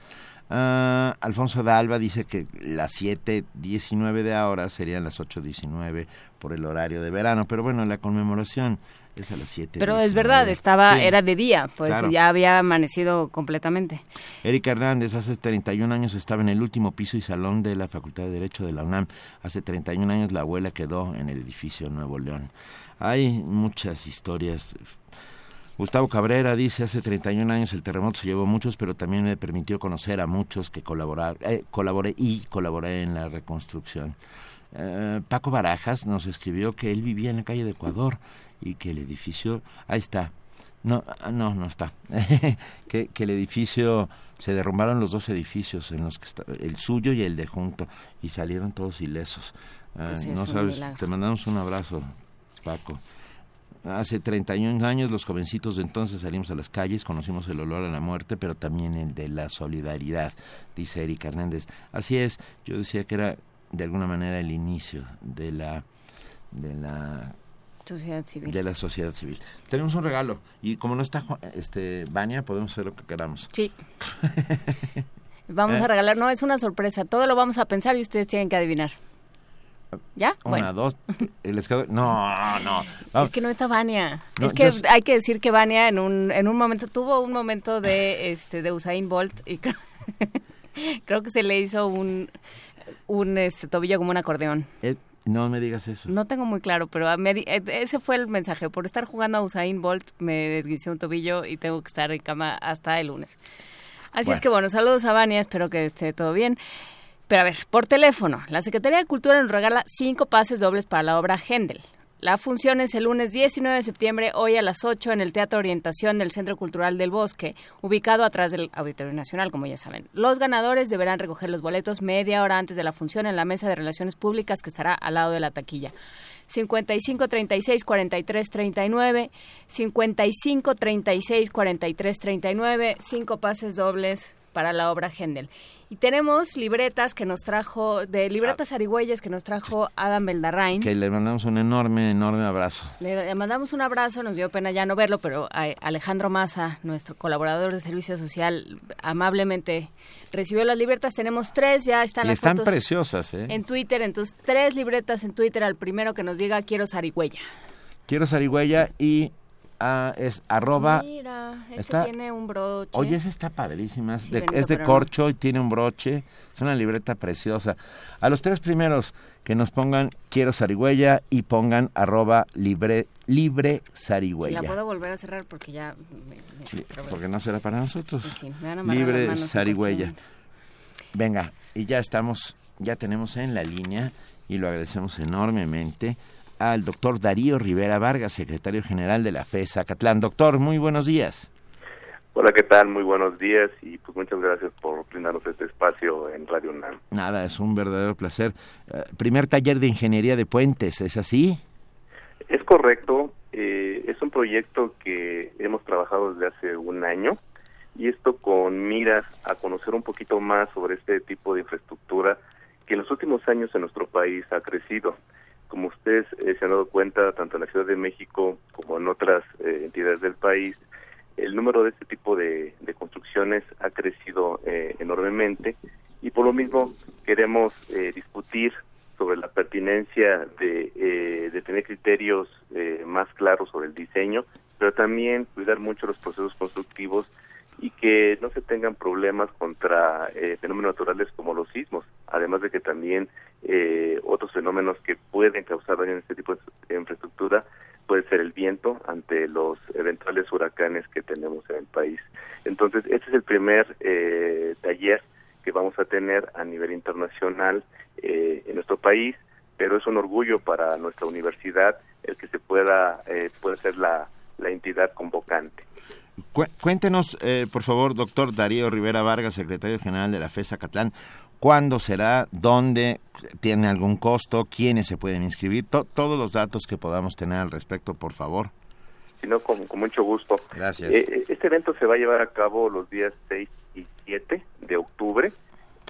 Ah, Alfonso Dalva dice que las 7.19 de ahora serían las 8.19 por el horario de verano, pero bueno, la conmemoración es a las 7. Pero es verdad, estaba, Sí. era de día, pues Claro. ya había amanecido completamente. Erika Hernández, hace 31 años estaba en el último piso y salón de la Facultad de Derecho de la UNAM. Hace 31 años la abuela quedó en el edificio Nuevo León. Hay muchas historias. Gustavo Cabrera dice, hace 31 años el terremoto se llevó a muchos, pero también me permitió conocer a muchos que colaborar, eh, colaboré y colaboré en la reconstrucción. Eh, Paco Barajas nos escribió que él vivía en la calle de Ecuador y que el edificio, ahí está, no, no, no está. que, que el edificio, se derrumbaron los dos edificios, en los que está, el suyo y el de junto, y salieron todos ilesos. Ah, Pues sí, no sabes, milagro. te mandamos un abrazo, Paco. Hace 31 años los jovencitos de entonces salimos a las calles, conocimos el olor a la muerte, pero también el de la solidaridad, dice Erika Hernández. Así es, yo decía que era de alguna manera el inicio de la de la Sociedad civil. de la sociedad civil. Tenemos un regalo y como no está este Vania, podemos hacer lo que queramos. Sí. Vamos ¿Eh? a regalar, no, es una sorpresa. Todo lo vamos a pensar y ustedes tienen que adivinar. ¿Ya? Una, Bueno. dos, el escado- No, no. Vamos. Es que no está Vania. No, es que yo hay que decir que Vania en un, en un momento tuvo un momento de este de Usain Bolt y creo, creo que se le hizo un un este tobillo como un acordeón. Eh, no me digas eso. No tengo muy claro, pero eh, ese fue el mensaje. Por estar jugando a Usain Bolt me desguicé un tobillo y tengo que estar en cama hasta el lunes. Así Bueno. es que bueno, saludos a Vania, espero que esté todo bien. Pero a ver, por teléfono, la Secretaría de Cultura nos regala cinco pases dobles para la obra Händel. La función es el lunes 19 de septiembre, hoy a las 8, en el Teatro Orientación del Centro Cultural del Bosque, ubicado atrás del Auditorio Nacional, como ya saben. Los ganadores deberán recoger los boletos media hora antes de la función en la mesa de relaciones públicas que estará al lado de la taquilla. 55 36 43 39, 55 36 43 39, cinco pases dobles para la obra Händel. Y tenemos libretas que nos trajo, de libretas arigüeyes que nos trajo Adam Beldarrain. Que le mandamos un enorme, enorme abrazo. Le mandamos un abrazo, nos dio pena ya no verlo, pero Alejandro Maza, nuestro colaborador de Servicio Social, amablemente recibió las libretas. Tenemos tres, ya están Y las están fotos preciosas, ¿eh? en Twitter, entonces tres libretas en Twitter al primero que nos diga quiero zarigüeya. Quiero zarigüeya y ah, es arroba... Mira, este está- tiene un broche. Oye, esa está padrísima. Es Sí, de, es de no. corcho y tiene un broche. Es una libreta preciosa. A los tres primeros que nos pongan quiero zarigüeya y pongan arroba libre, libre Si zarigüeya. la puedo volver a cerrar porque ya... me- me-. Porque no será para nosotros. En fin, me Libre zarigüeya. en Venga, y ya estamos, ya tenemos en la línea y lo agradecemos enormemente al doctor Darío Rivera Vargas, secretario general de la FE Zacatlán. Doctor, muy buenos días. Hola, ¿qué tal? Muy buenos días y pues muchas gracias por brindarnos este espacio en Radio UNAM. Nada, es un verdadero placer. Eh, primer taller de ingeniería de puentes, ¿es así? Es correcto, eh, es un proyecto que hemos trabajado desde hace un año y esto con miras a conocer un poquito más sobre este tipo de infraestructura que en los últimos años en nuestro país ha crecido. Como ustedes eh, se han dado cuenta, tanto en la Ciudad de México como en otras eh, entidades del país, el número de este tipo de, construcciones ha crecido eh, enormemente. Y por lo mismo queremos eh, discutir sobre la pertinencia de, de tener criterios más claros sobre el diseño, pero también cuidar mucho los procesos constructivos y que no se tengan problemas contra eh, fenómenos naturales como los sismos, además de que también eh, otros fenómenos que pueden causar daño en este tipo de infraestructura puede ser el viento ante los eventuales huracanes que tenemos en el país. Entonces, este es el primer eh, taller que vamos a tener a nivel internacional eh, en nuestro país, pero es un orgullo para nuestra universidad el que se pueda, eh, pueda ser la, la entidad convocante. Cu- Cuéntenos, eh, por favor, doctor Darío Rivera Vargas, secretario general de la FE Zacatlán, cuándo será, dónde, tiene algún costo, quiénes se pueden inscribir, To- todos los datos que podamos tener al respecto, por favor. sino con, con mucho gusto. Gracias. Eh, este evento se va a llevar a cabo los días 6 y 7 de octubre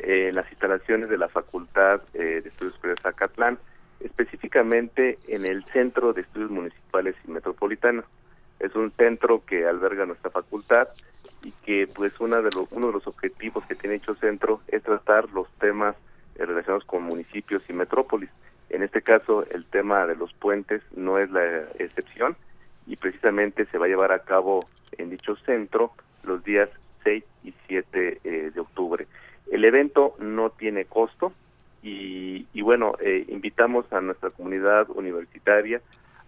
eh, en las instalaciones de la Facultad eh, de Estudios Superiores Zacatlán, específicamente en el Centro de Estudios Municipales y Metropolitanos. Es un centro que alberga nuestra facultad y que pues una de los, uno de los objetivos que tiene dicho centro es tratar los temas eh, relacionados con municipios y metrópolis. En este caso, el tema de los puentes no es la excepción y precisamente se va a llevar a cabo en dicho centro los días 6 y 7 eh, de octubre. El evento no tiene costo y, y bueno, eh, invitamos a nuestra comunidad universitaria,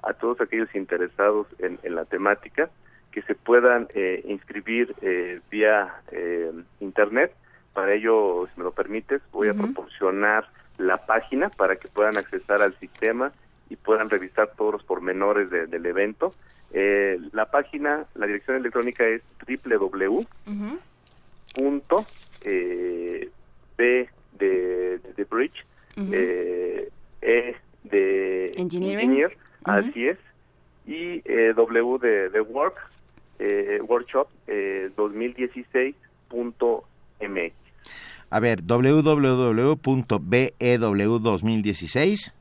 a todos aquellos interesados en, en la temática, que se puedan eh, inscribir eh, vía eh, internet. Para ello, si me lo permites, voy a proporcionar la página para que puedan accesar al sistema y puedan revisar todos los pormenores de- del evento. Eh, la página, la dirección electrónica es www punto eh, B de, de, de Bridge, eh, E de Engineering. Engineer, Así es, y eh, W de, de Work, eh, Workshop eh, 2016.mx. A ver, www.bew2016.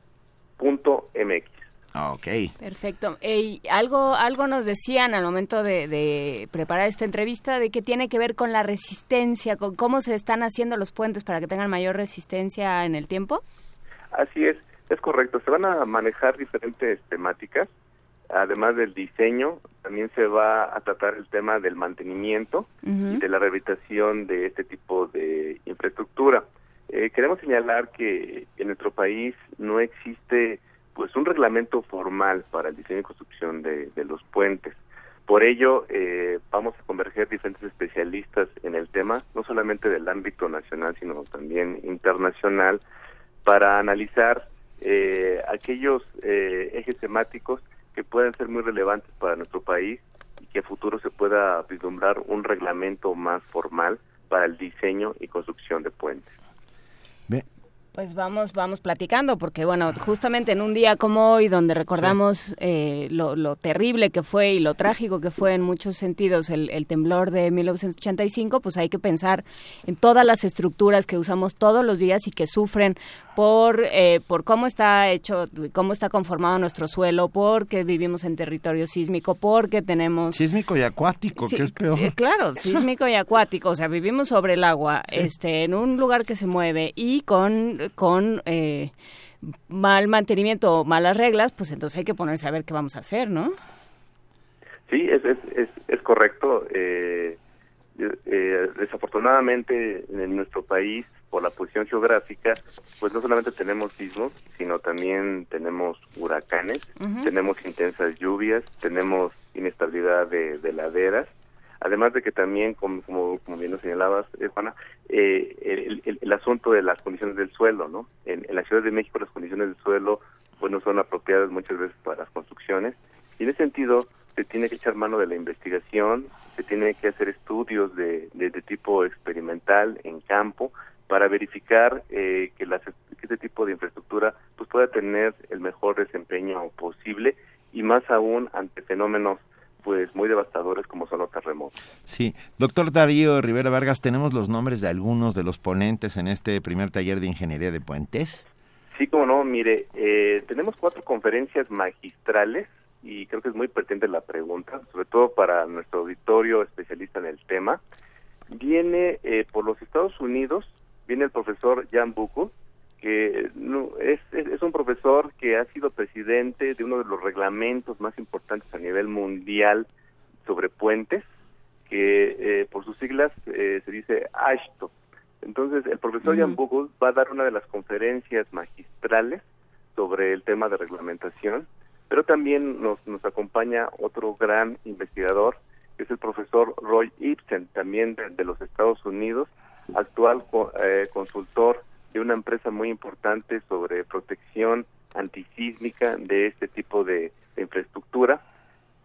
Punto MX. Ah, Ok. Perfecto. Ey, algo, algo nos decían al momento de, de preparar esta entrevista de que tiene que ver con la resistencia, con cómo se están haciendo los puentes para que tengan mayor resistencia en el tiempo. Así es, es correcto. Se van a manejar diferentes temáticas. Además del diseño, también se va a tratar el tema del mantenimiento y de la rehabilitación de este tipo de infraestructura. Eh, queremos señalar que en nuestro país no existe pues un reglamento formal para el diseño y construcción de, de los puentes. Por ello, eh, vamos a converger diferentes especialistas en el tema, no solamente del ámbito nacional, sino también internacional, para analizar eh, aquellos eh, ejes temáticos que pueden ser muy relevantes para nuestro país y que a futuro se pueda vislumbrar un reglamento más formal para el diseño y construcción de puentes. Pues vamos, vamos platicando, porque bueno, justamente en un día como hoy, donde recordamos eh, lo, lo terrible que fue y lo trágico que fue en muchos sentidos el, el temblor de 1985, pues hay que pensar en todas las estructuras que usamos todos los días y que sufren por, eh, por cómo está hecho, cómo está conformado nuestro suelo, porque vivimos en territorio sísmico, porque tenemos... sísmico y acuático, Sí, que es peor. sí, claro, sísmico y acuático, o sea, vivimos sobre el agua, este, en un lugar que se mueve y con, con eh, mal mantenimiento o malas reglas, pues entonces hay que ponerse a ver qué vamos a hacer, ¿no? Sí, es, es, es, es correcto. Eh, eh, desafortunadamente en nuestro país, por la posición geográfica, pues no solamente tenemos sismos, sino también tenemos huracanes, tenemos intensas lluvias, tenemos inestabilidad de, de laderas, además de que también, como, como, como bien lo señalabas, eh, Juana, eh, el, el- el asunto de las condiciones del suelo, ¿no? En, en la Ciudad de México las condiciones del suelo pues no son apropiadas muchas veces para las construcciones. Y en ese sentido, se tiene que echar mano de la investigación, se tiene que hacer estudios de, de, de tipo experimental en campo para verificar eh, que, las, que este tipo de infraestructura pues pueda tener el mejor desempeño posible y más aún ante fenómenos pues muy devastadores como son los terremotos. Sí, doctor Darío Rivera Vargas, tenemos los nombres de algunos de los ponentes en este primer taller de ingeniería de puentes. Sí, como no, mire, eh, tenemos cuatro conferencias magistrales y creo que es muy pertinente la pregunta, sobre todo para nuestro auditorio especialista en el tema. Viene eh, por los Estados Unidos, viene el profesor Jan Bucco, que no, es, es, es, un profesor que ha sido presidente de uno de los reglamentos más importantes a nivel mundial sobre puentes, que eh, por sus siglas eh, se dice ASHTO. Entonces, el profesor Jan Bucco va a dar una de las conferencias magistrales sobre el tema de reglamentación, pero también nos, nos acompaña otro gran investigador, que es el profesor Roy Ibsen, también de, de los Estados Unidos, actual eh, consultor de una empresa muy importante sobre protección antisísmica de este tipo de, infraestructura,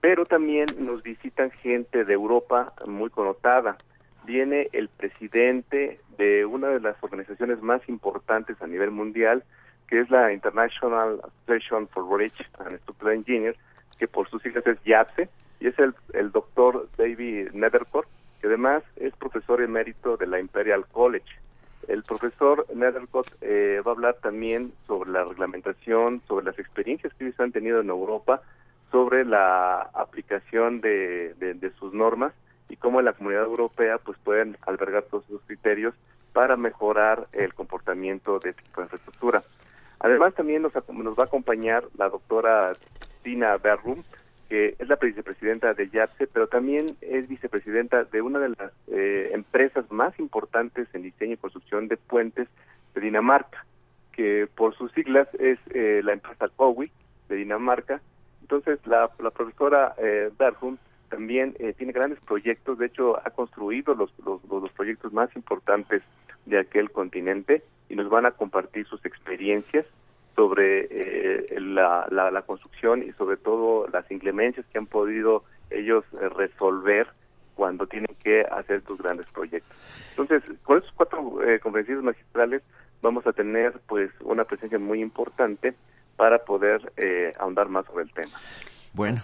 pero también nos visitan gente de Europa muy connotada. Viene el presidente de una de las organizaciones más importantes a nivel mundial, que es la International Association for Bridge and Structural Engineers, que por sus siglas es YAPSE, y es el, el doctor David Nethercourt, que además es profesor emérito de la Imperial College. El profesor Nethercott eh, va a hablar también sobre la reglamentación, sobre las experiencias que ellos han tenido en Europa, sobre la aplicación de, de, de, sus normas y cómo en la comunidad europea pues pueden albergar todos esos criterios para mejorar el comportamiento de de infraestructura. Además también nos, nos va a acompañar la doctora Tina Berrum, que es la vicepresidenta de YAPSE, pero también es vicepresidenta de una de las eh, empresas más importantes en diseño y construcción de puentes de Dinamarca, que por sus siglas es eh, la empresa COWI de Dinamarca. Entonces, la, la profesora eh, Berhum también eh, tiene grandes proyectos, de hecho ha construido los, los, los proyectos más importantes de aquel continente y nos van a compartir sus experiencias sobre eh, la, la, la, construcción y sobre todo las inclemencias que han podido ellos eh, resolver cuando tienen que hacer sus grandes proyectos. Entonces, con estos cuatro eh, magistrales vamos a tener pues una presencia muy importante para poder eh, ahondar más sobre el tema. Bueno.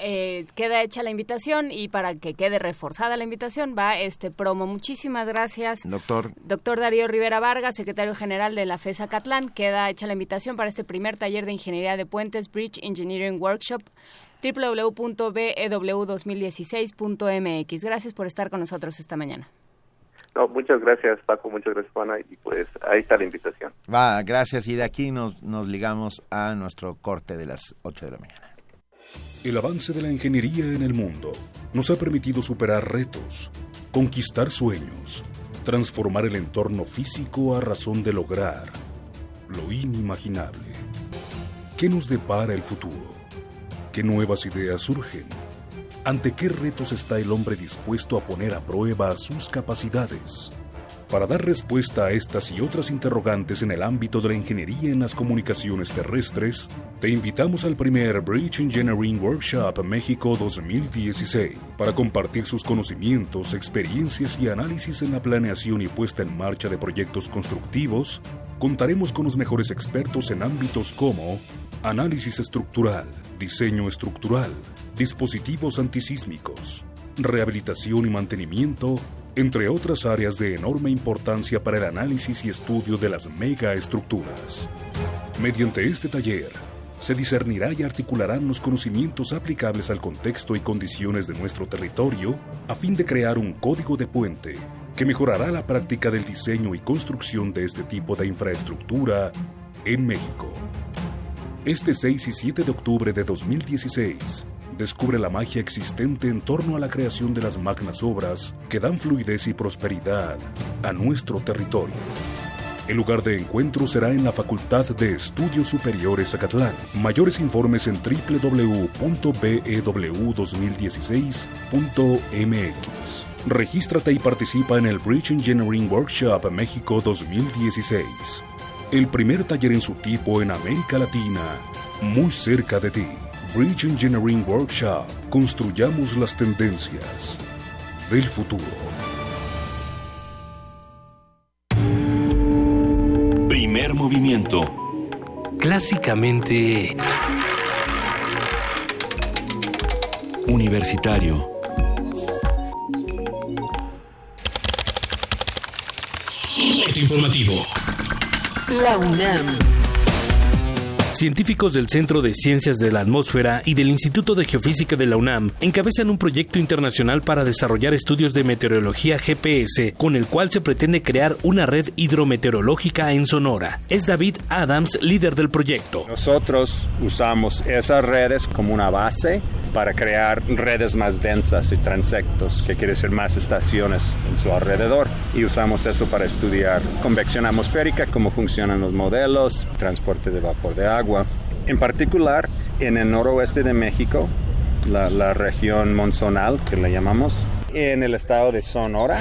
Eh, queda hecha la invitación y para que quede reforzada la invitación va este promo. Muchísimas gracias. Doctor. Doctor Darío Rivera Vargas, secretario general de la FESA Catlán. Queda hecha la invitación para este primer taller de ingeniería de puentes Bridge Engineering Workshop www.bew2016.mx. Gracias por estar con nosotros esta mañana. No, muchas gracias Paco, muchas gracias Juana y pues ahí está la invitación. Va, gracias y de aquí nos, nos ligamos a nuestro corte de las 8 de la mañana. El avance de la ingeniería en el mundo nos ha permitido superar retos, conquistar sueños, transformar el entorno físico a razón de lograr lo inimaginable. ¿Qué nos depara el futuro? ¿Qué nuevas ideas surgen? ¿Ante qué retos está el hombre dispuesto a poner a prueba sus capacidades? Para dar respuesta a estas y otras interrogantes en el ámbito de la ingeniería en las comunicaciones terrestres, te invitamos al primer Bridge Engineering Workshop México 2016 para compartir sus conocimientos, experiencias y análisis en la planeación y puesta en marcha de proyectos constructivos. Contaremos con los mejores expertos en ámbitos como análisis estructural, diseño estructural, dispositivos antisísmicos, rehabilitación y mantenimiento, entre otras áreas de enorme importancia para el análisis y estudio de las megaestructuras. Mediante este taller, se discernirá y articularán los conocimientos aplicables al contexto y condiciones de nuestro territorio a fin de crear un código de puente que mejorará la práctica del diseño y construcción de este tipo de infraestructura en México. Este 6 y 7 de octubre de 2016, descubre la magia existente en torno a la creación de las magnas obras que dan fluidez y prosperidad a nuestro territorio. El lugar de encuentro será en la Facultad de Estudios Superiores Acatlán. Mayores informes en www.bew2016.mx. Regístrate y participa en el Bridge Engineering Workshop México 2016. el primer taller en su tipo en América Latina, muy cerca de ti. Bridge Engineering Workshop. Construyamos las tendencias del futuro. Primer movimiento. Clásicamente... Universitario. Informativo. La UNAM. Científicos del Centro de Ciencias de la Atmósfera y del Instituto de Geofísica de la UNAM encabezan un proyecto internacional para desarrollar estudios de meteorología GPS, con el cual se pretende crear una red hidrometeorológica en Sonora. Es David Adams, líder del proyecto. Nosotros usamos esas redes como una base para crear redes más densas y transectos, que quiere decir más estaciones en su alrededor. Y usamos eso para estudiar convección atmosférica, cómo funcionan los modelos, transporte de vapor de agua. En particular, en el noroeste de México, la, la región monzonal, que le llamamos, en el estado de Sonora.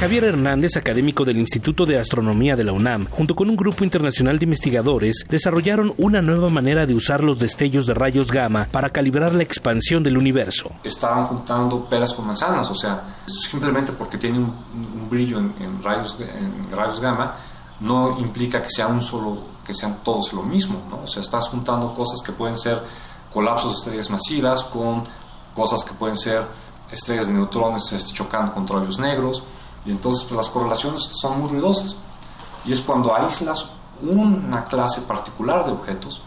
Javier Hernández, académico del Instituto de Astronomía de la UNAM, junto con un grupo internacional de investigadores, desarrollaron una nueva manera de usar los destellos de rayos gamma para calibrar la expansión del universo. Estaban juntando peras con manzanas, o sea, simplemente porque tiene un, un brillo en, en rayos, en rayos gamma, no implica que sea un solo, que sean todos lo mismo, ¿no? O sea, estás juntando cosas que pueden ser colapsos de estrellas masivas con cosas que pueden ser estrellas de neutrones este, chocando contra hoyos negros, y entonces pues, las correlaciones son muy ruidosas. Y es cuando aíslas una clase particular de objetos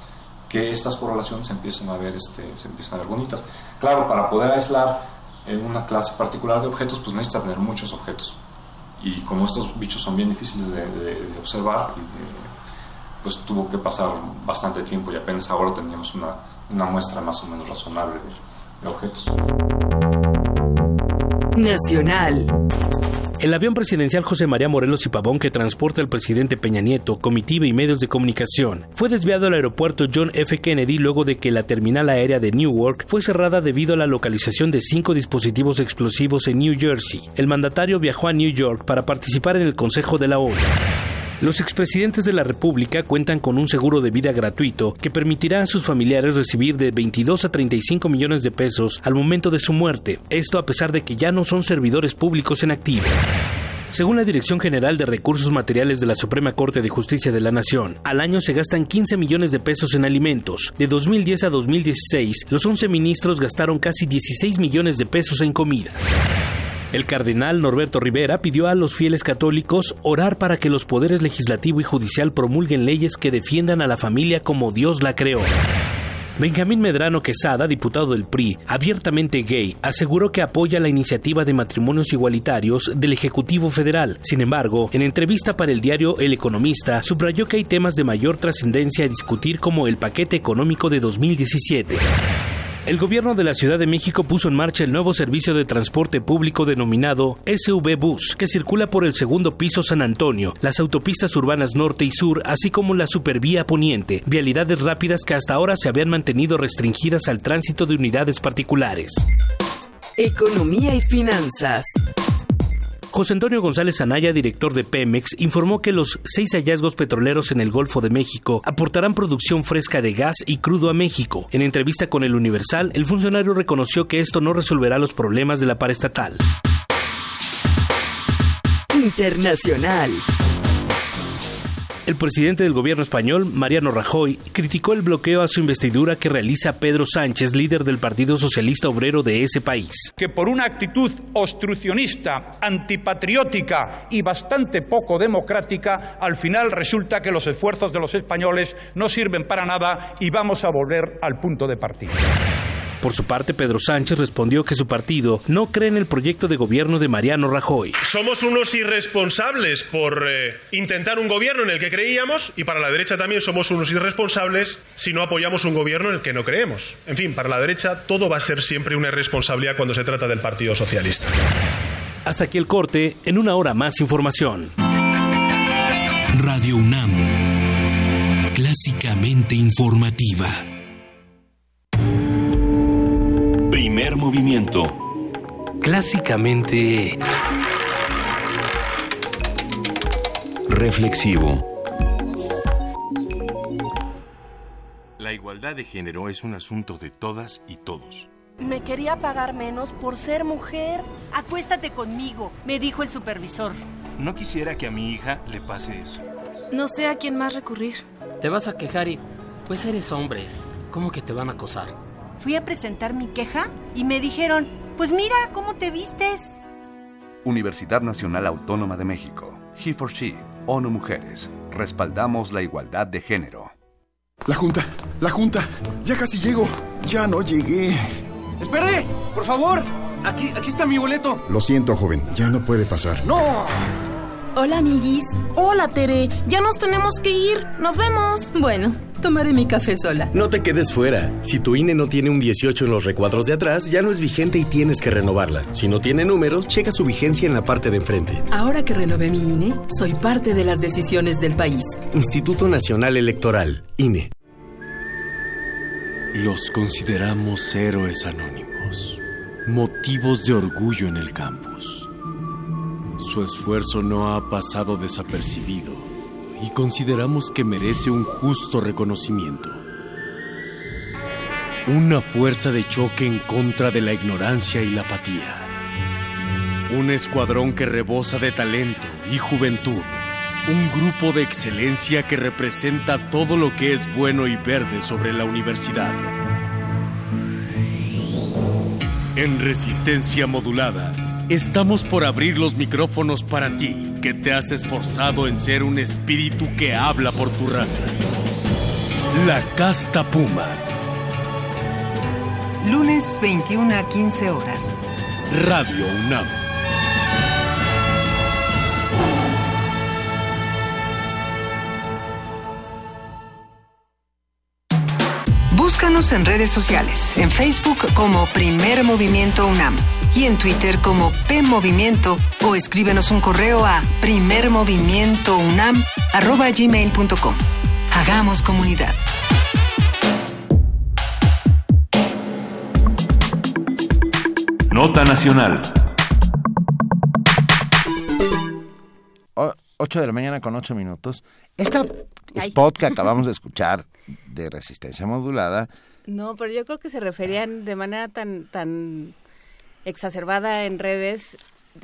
que estas correlaciones empiezan a ver, este, se empiezan a ver bonitas. Claro, para poder aislar en una clase particular de objetos, pues necesitas tener muchos objetos. Y como estos bichos son bien difíciles de, de- de observar, y de- pues tuvo que pasar bastante tiempo y apenas ahora teníamos una, una muestra más o menos razonable de, de objetos. Nacional. El avión presidencial José María Morelos y Pavón que transporta al presidente Peña Nieto, comitiva y medios de comunicación fue desviado al aeropuerto John F. Kennedy luego de que la terminal aérea de Newark fue cerrada debido a la localización de cinco dispositivos explosivos en New Jersey. El mandatario viajó a New York para participar en el Consejo de la ONU. Los expresidentes de la República cuentan con un seguro de vida gratuito que permitirá a sus familiares recibir de 22 a 35 millones de pesos al momento de su muerte, esto a pesar de que ya no son servidores públicos en activo. Según la Dirección General de Recursos Materiales de la Suprema Corte de Justicia de la Nación, al año se gastan 15 millones de pesos en alimentos. De 2010 a 2016, los 11 ministros gastaron casi 16 millones de pesos en comidas. El cardenal Norberto Rivera pidió a los fieles católicos orar para que los poderes legislativo y judicial promulguen leyes que defiendan a la familia como Dios la creó. Benjamín Medrano Quesada, diputado del PRI, abiertamente gay, aseguró que apoya la iniciativa de matrimonios igualitarios del Ejecutivo Federal. Sin embargo, en entrevista para el diario El Economista, subrayó que hay temas de mayor trascendencia a discutir como el paquete económico de 2017. El gobierno de la Ciudad de México puso en marcha el nuevo servicio de transporte público denominado SV Bus, que circula por el segundo piso San Antonio, las autopistas urbanas norte y sur, así como la supervía poniente, vialidades rápidas que hasta ahora se habían mantenido restringidas al tránsito de unidades particulares. Economía y finanzas. José Antonio González Anaya, director de Pemex, informó que los seis hallazgos petroleros en el Golfo de México aportarán producción fresca de gas y crudo a México. En entrevista con el Universal, el funcionario reconoció que esto no resolverá los problemas de la paraestatal. Internacional. El presidente del gobierno español, Mariano Rajoy, criticó el bloqueo a su investidura que realiza Pedro Sánchez, líder del Partido Socialista Obrero de ese país. que por una actitud obstruccionista, antipatriótica y bastante poco democrática, al final resulta que los esfuerzos de los españoles no sirven para nada y vamos a volver al punto de partida. Por su parte, Pedro Sánchez respondió que su partido no cree en el proyecto de gobierno de Mariano Rajoy. Somos unos irresponsables por eh, intentar un gobierno en el que creíamos y para la derecha también somos unos irresponsables si no apoyamos un gobierno en el que no creemos. En fin, para la derecha todo va a ser siempre una irresponsabilidad cuando se trata del Partido Socialista. Hasta aquí el corte, en una hora más información. Radio UNAM. Clásicamente informativa. movimiento. Clásicamente... Reflexivo. La igualdad de género es un asunto de todas y todos. Me quería pagar menos por ser mujer. Acuéstate conmigo, me dijo el supervisor. No quisiera que a mi hija le pase eso. No sé a quién más recurrir. Te vas a quejar y... Pues eres hombre. ¿Cómo que te van a acosar? Fui a presentar mi queja y me dijeron, pues mira cómo te vistes. Universidad Nacional Autónoma de México. He for She. ONU Mujeres. Respaldamos la igualdad de género. La junta, la junta. Ya casi llego. Ya no llegué. ¡Espere! ¡Por favor! Aquí, aquí está mi boleto. Lo siento, joven. Ya no puede pasar. ¡No! Hola, amiguis. Hola, Tere. Ya nos tenemos que ir. Nos vemos. Bueno, tomaré mi café sola. No te quedes fuera. Si tu INE no tiene un 18 en los recuadros de atrás, ya no es vigente y tienes que renovarla. Si no tiene números, checa su vigencia en la parte de enfrente. Ahora que renové mi INE, soy parte de las decisiones del país. Instituto Nacional Electoral, INE. Los consideramos héroes anónimos, motivos de orgullo en el campus. Su esfuerzo no ha pasado desapercibido y consideramos que merece un justo reconocimiento. Una fuerza de choque en contra de la ignorancia y la apatía. Un escuadrón que rebosa de talento y juventud. Un grupo de excelencia que representa todo lo que es bueno y verde sobre la universidad. En resistencia modulada, estamos por abrir los micrófonos para ti, que te has esforzado en ser un espíritu que habla por tu raza. La Casta Puma. Lunes 21 a 15 horas. Radio UNAM. En redes sociales, en Facebook como Primer Movimiento UNAM y en Twitter como P Movimiento o escríbenos un correo a primermovimientounam@gmail.com. Hagamos comunidad. Nota Nacional. 8 de la mañana con 8 minutos. Esta spot que acabamos de escuchar de resistencia modulada, No, pero yo creo que se referían de manera tan tan exacerbada en redes,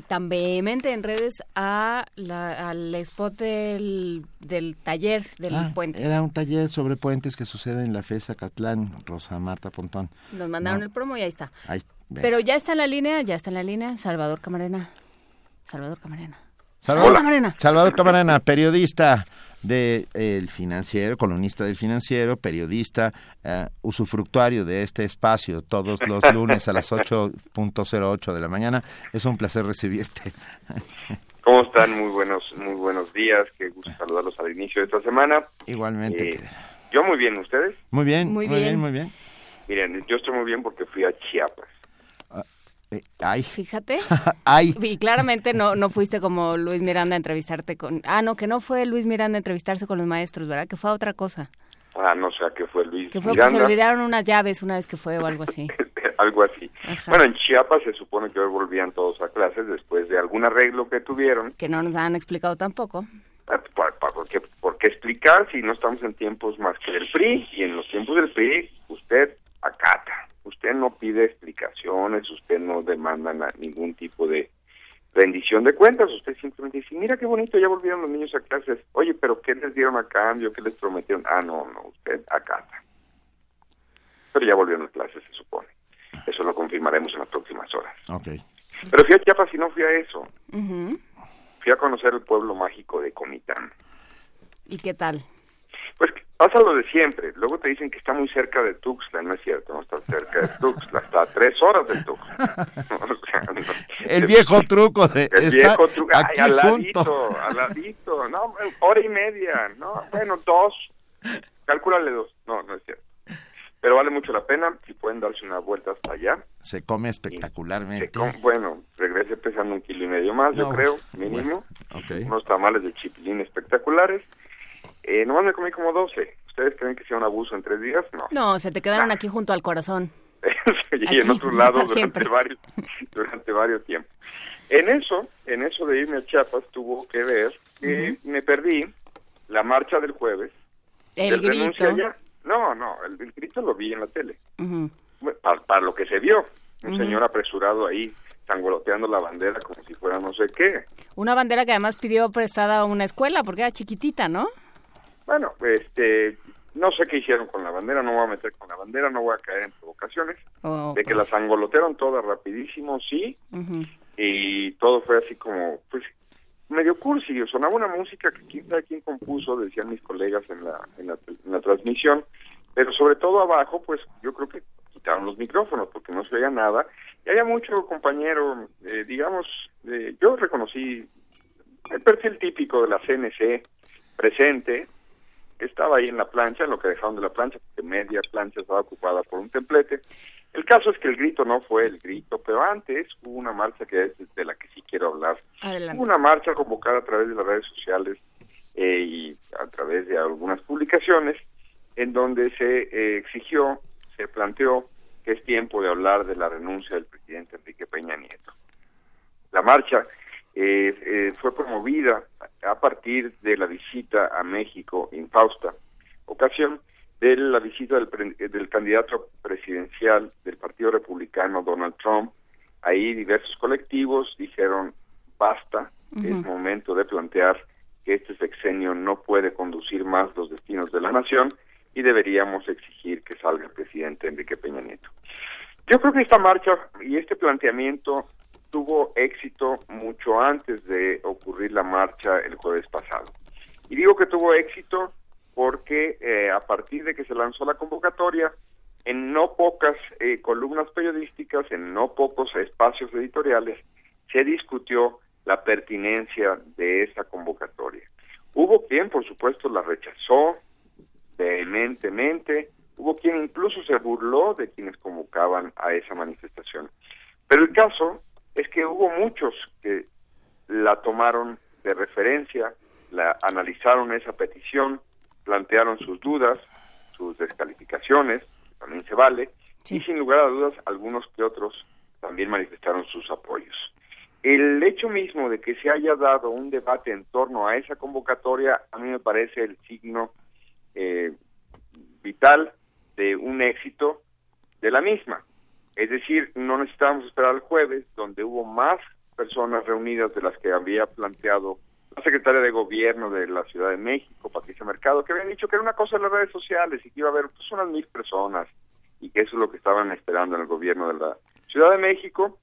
tan vehemente en redes a la, al spot del, del taller del ah, puente. era un taller sobre puentes que sucede en la FESA Catlán, Rosa Marta Pontón. Nos mandaron No. el promo y ahí está. Ahí. Pero ya está en la línea, ya está en la línea Salvador Camarena. Salvador Camarena. Salvador Camarena. Salvador Camarena, periodista de eh, El Financiero, columnista del Financiero, periodista, eh, usufructuario de este espacio todos los lunes a las 8.08 de la mañana. Es un placer recibirte. ¿Cómo están? Muy buenos, muy buenos días. Qué gusto saludarlos al inicio de esta semana. Igualmente. Eh, yo muy bien, ¿ustedes? Muy bien, Muy muy, bien. bien. muy bien. Miren, yo estoy muy bien porque fui a Chiapas. Eh, ay, Fíjate. ay. Y claramente no, no fuiste como Luis Miranda a entrevistarte con... Ah, no, que no fue Luis Miranda a entrevistarse con los maestros, ¿verdad? Que fue a otra cosa. Ah, no sé a qué fue Luis Que fue que se Miranda. olvidaron unas llaves una vez que fue o algo así. Algo así. Ajá. Bueno, en Chiapas se supone que hoy volvían todos a clases después de algún arreglo que tuvieron. Que no nos han explicado tampoco. Ah, ¿Por, por- por qué, por qué explicar si no estamos en tiempos más que del PRI? Y en los tiempos del PRI, usted acata. Usted no pide explicaciones, usted no demanda ningún tipo de rendición de cuentas. Usted simplemente dice, mira qué bonito, ya volvieron los niños a clases. Oye, pero ¿qué les dieron a cambio? ¿Qué les prometieron? Ah, no, no, usted acata. Pero ya volvieron a clases, se supone. Eso lo confirmaremos en las próximas horas. Ok. Pero fui a Chiapas y no fui a eso. Fui a conocer el pueblo mágico de Comitán. ¿Y qué tal? Pues pasa lo de siempre. Luego te dicen que está muy cerca de Tuxtla. No es cierto, no está cerca de Tuxtla. Está a tres horas de Tuxtla. O sea, no. El viejo truco de El está viejo truco. Ay, aquí al junto. ladito, al ladito. No, hora y media. No, bueno, dos. Calcúlale dos. No, no es cierto. Pero vale mucho la pena. Si pueden darse una vuelta hasta allá. Se come espectacularmente. Com- Bueno, regrese pesando un kilo y medio más, yo No, creo, mínimo. Ok. Unos tamales de chipilín espectaculares. Eh, nomás me comí como 12. ¿Ustedes creen que sea un abuso en tres días? No. No, se te quedaron aquí junto al corazón. y en Aquí, otro lado para durante varios, durante varios tiempos. En eso, en eso de irme a Chiapas tuvo que ver que me perdí la marcha del jueves El grito. ya, No, no, el, el grito lo vi en la tele. Para, para lo que se vio, un señor apresurado ahí, sangoloteando la bandera como si fuera no sé qué. Una bandera que además pidió prestada a una escuela porque era chiquitita, ¿no? Bueno, este, no sé qué hicieron con la bandera, no voy a meter con la bandera, no voy a caer en provocaciones. Oh, de que la sangolotearon toda rapidísimo, sí, y todo fue así como, pues, medio cursi, sonaba una música que quién sabe quién compuso, decían mis colegas en la, en la, en la transmisión, pero sobre todo abajo, pues yo creo que quitaron los micrófonos porque no se oía nada, y había mucho compañero, eh, digamos, eh, yo reconocí el perfil típico de la CNC presente, estaba ahí en la plancha, en lo que dejaron de la plancha, porque media plancha estaba ocupada por un templete. El caso es que el grito no fue el grito, pero antes hubo una marcha que es de la que sí quiero hablar. Adelante. Hubo una marcha convocada a través de las redes sociales eh, y a través de algunas publicaciones en donde se eh, exigió, se planteó que es tiempo de hablar de la renuncia del presidente Enrique Peña Nieto. La marcha eh, eh, fue promovida a partir de la visita a México infausta, ocasión de la visita del, pre- del candidato presidencial del Partido Republicano, Donald Trump. Ahí diversos colectivos dijeron, basta, es momento de plantear que este sexenio no puede conducir más los destinos de la nación y deberíamos exigir que salga el presidente Enrique Peña Nieto. Yo creo que esta marcha y este planteamiento tuvo éxito mucho antes de ocurrir la marcha el jueves pasado. Y digo que tuvo éxito porque eh, a partir de que se lanzó la convocatoria, en no pocas eh, columnas periodísticas, en no pocos espacios editoriales, se discutió la pertinencia de esa convocatoria. Hubo quien, por supuesto, la rechazó vehementemente, hubo quien incluso se burló de quienes convocaban a esa manifestación. Pero el caso es que hubo muchos que la tomaron de referencia, la analizaron esa petición, plantearon sus dudas, sus descalificaciones, también se vale, y sin lugar a dudas algunos que otros también manifestaron sus apoyos. El hecho mismo de que se haya dado un debate en torno a esa convocatoria a mí me parece el signo eh, vital de un éxito de la misma. Es decir, no necesitábamos esperar al jueves, donde hubo más personas reunidas de las que había planteado la secretaria de Gobierno de la Ciudad de México, Patricia Mercado, que habían dicho que era una cosa en las redes sociales y que iba a haber pues, unas mil personas y que eso es lo que estaban esperando en el gobierno de la Ciudad de México.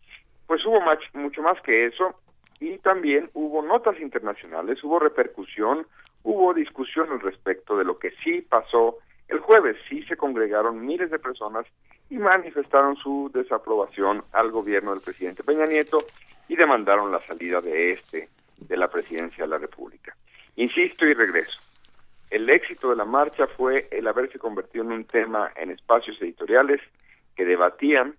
Pues hubo mucho más que eso y también hubo notas internacionales, hubo repercusión, hubo discusión al respecto de lo que sí pasó el jueves. Sí se congregaron miles de personas y manifestaron su desaprobación al gobierno del presidente Peña Nieto y demandaron la salida de este de la presidencia de la República. Insisto y regreso. El éxito de la marcha fue el haberse convertido en un tema en espacios editoriales que debatían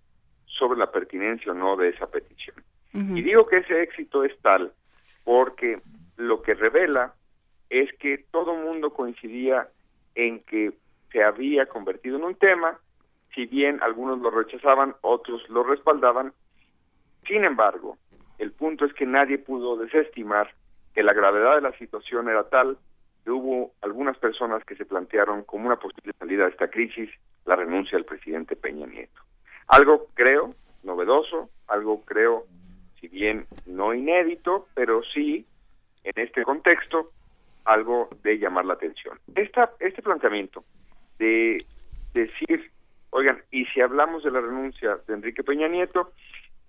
sobre la pertinencia o no de esa petición. Y digo que ese éxito es tal porque lo que revela es que todo mundo coincidía en que se había convertido en un tema, si bien algunos lo rechazaban, otros lo respaldaban. Sin embargo, el punto es que nadie pudo desestimar que la gravedad de la situación era tal que hubo algunas personas que se plantearon como una posible salida de esta crisis la renuncia del presidente Peña Nieto. Algo creo novedoso, algo creo, si bien no inédito, pero sí en este contexto algo de llamar la atención. Esta, este planteamiento de decir, oigan, y si hablamos de la renuncia de Enrique Peña Nieto,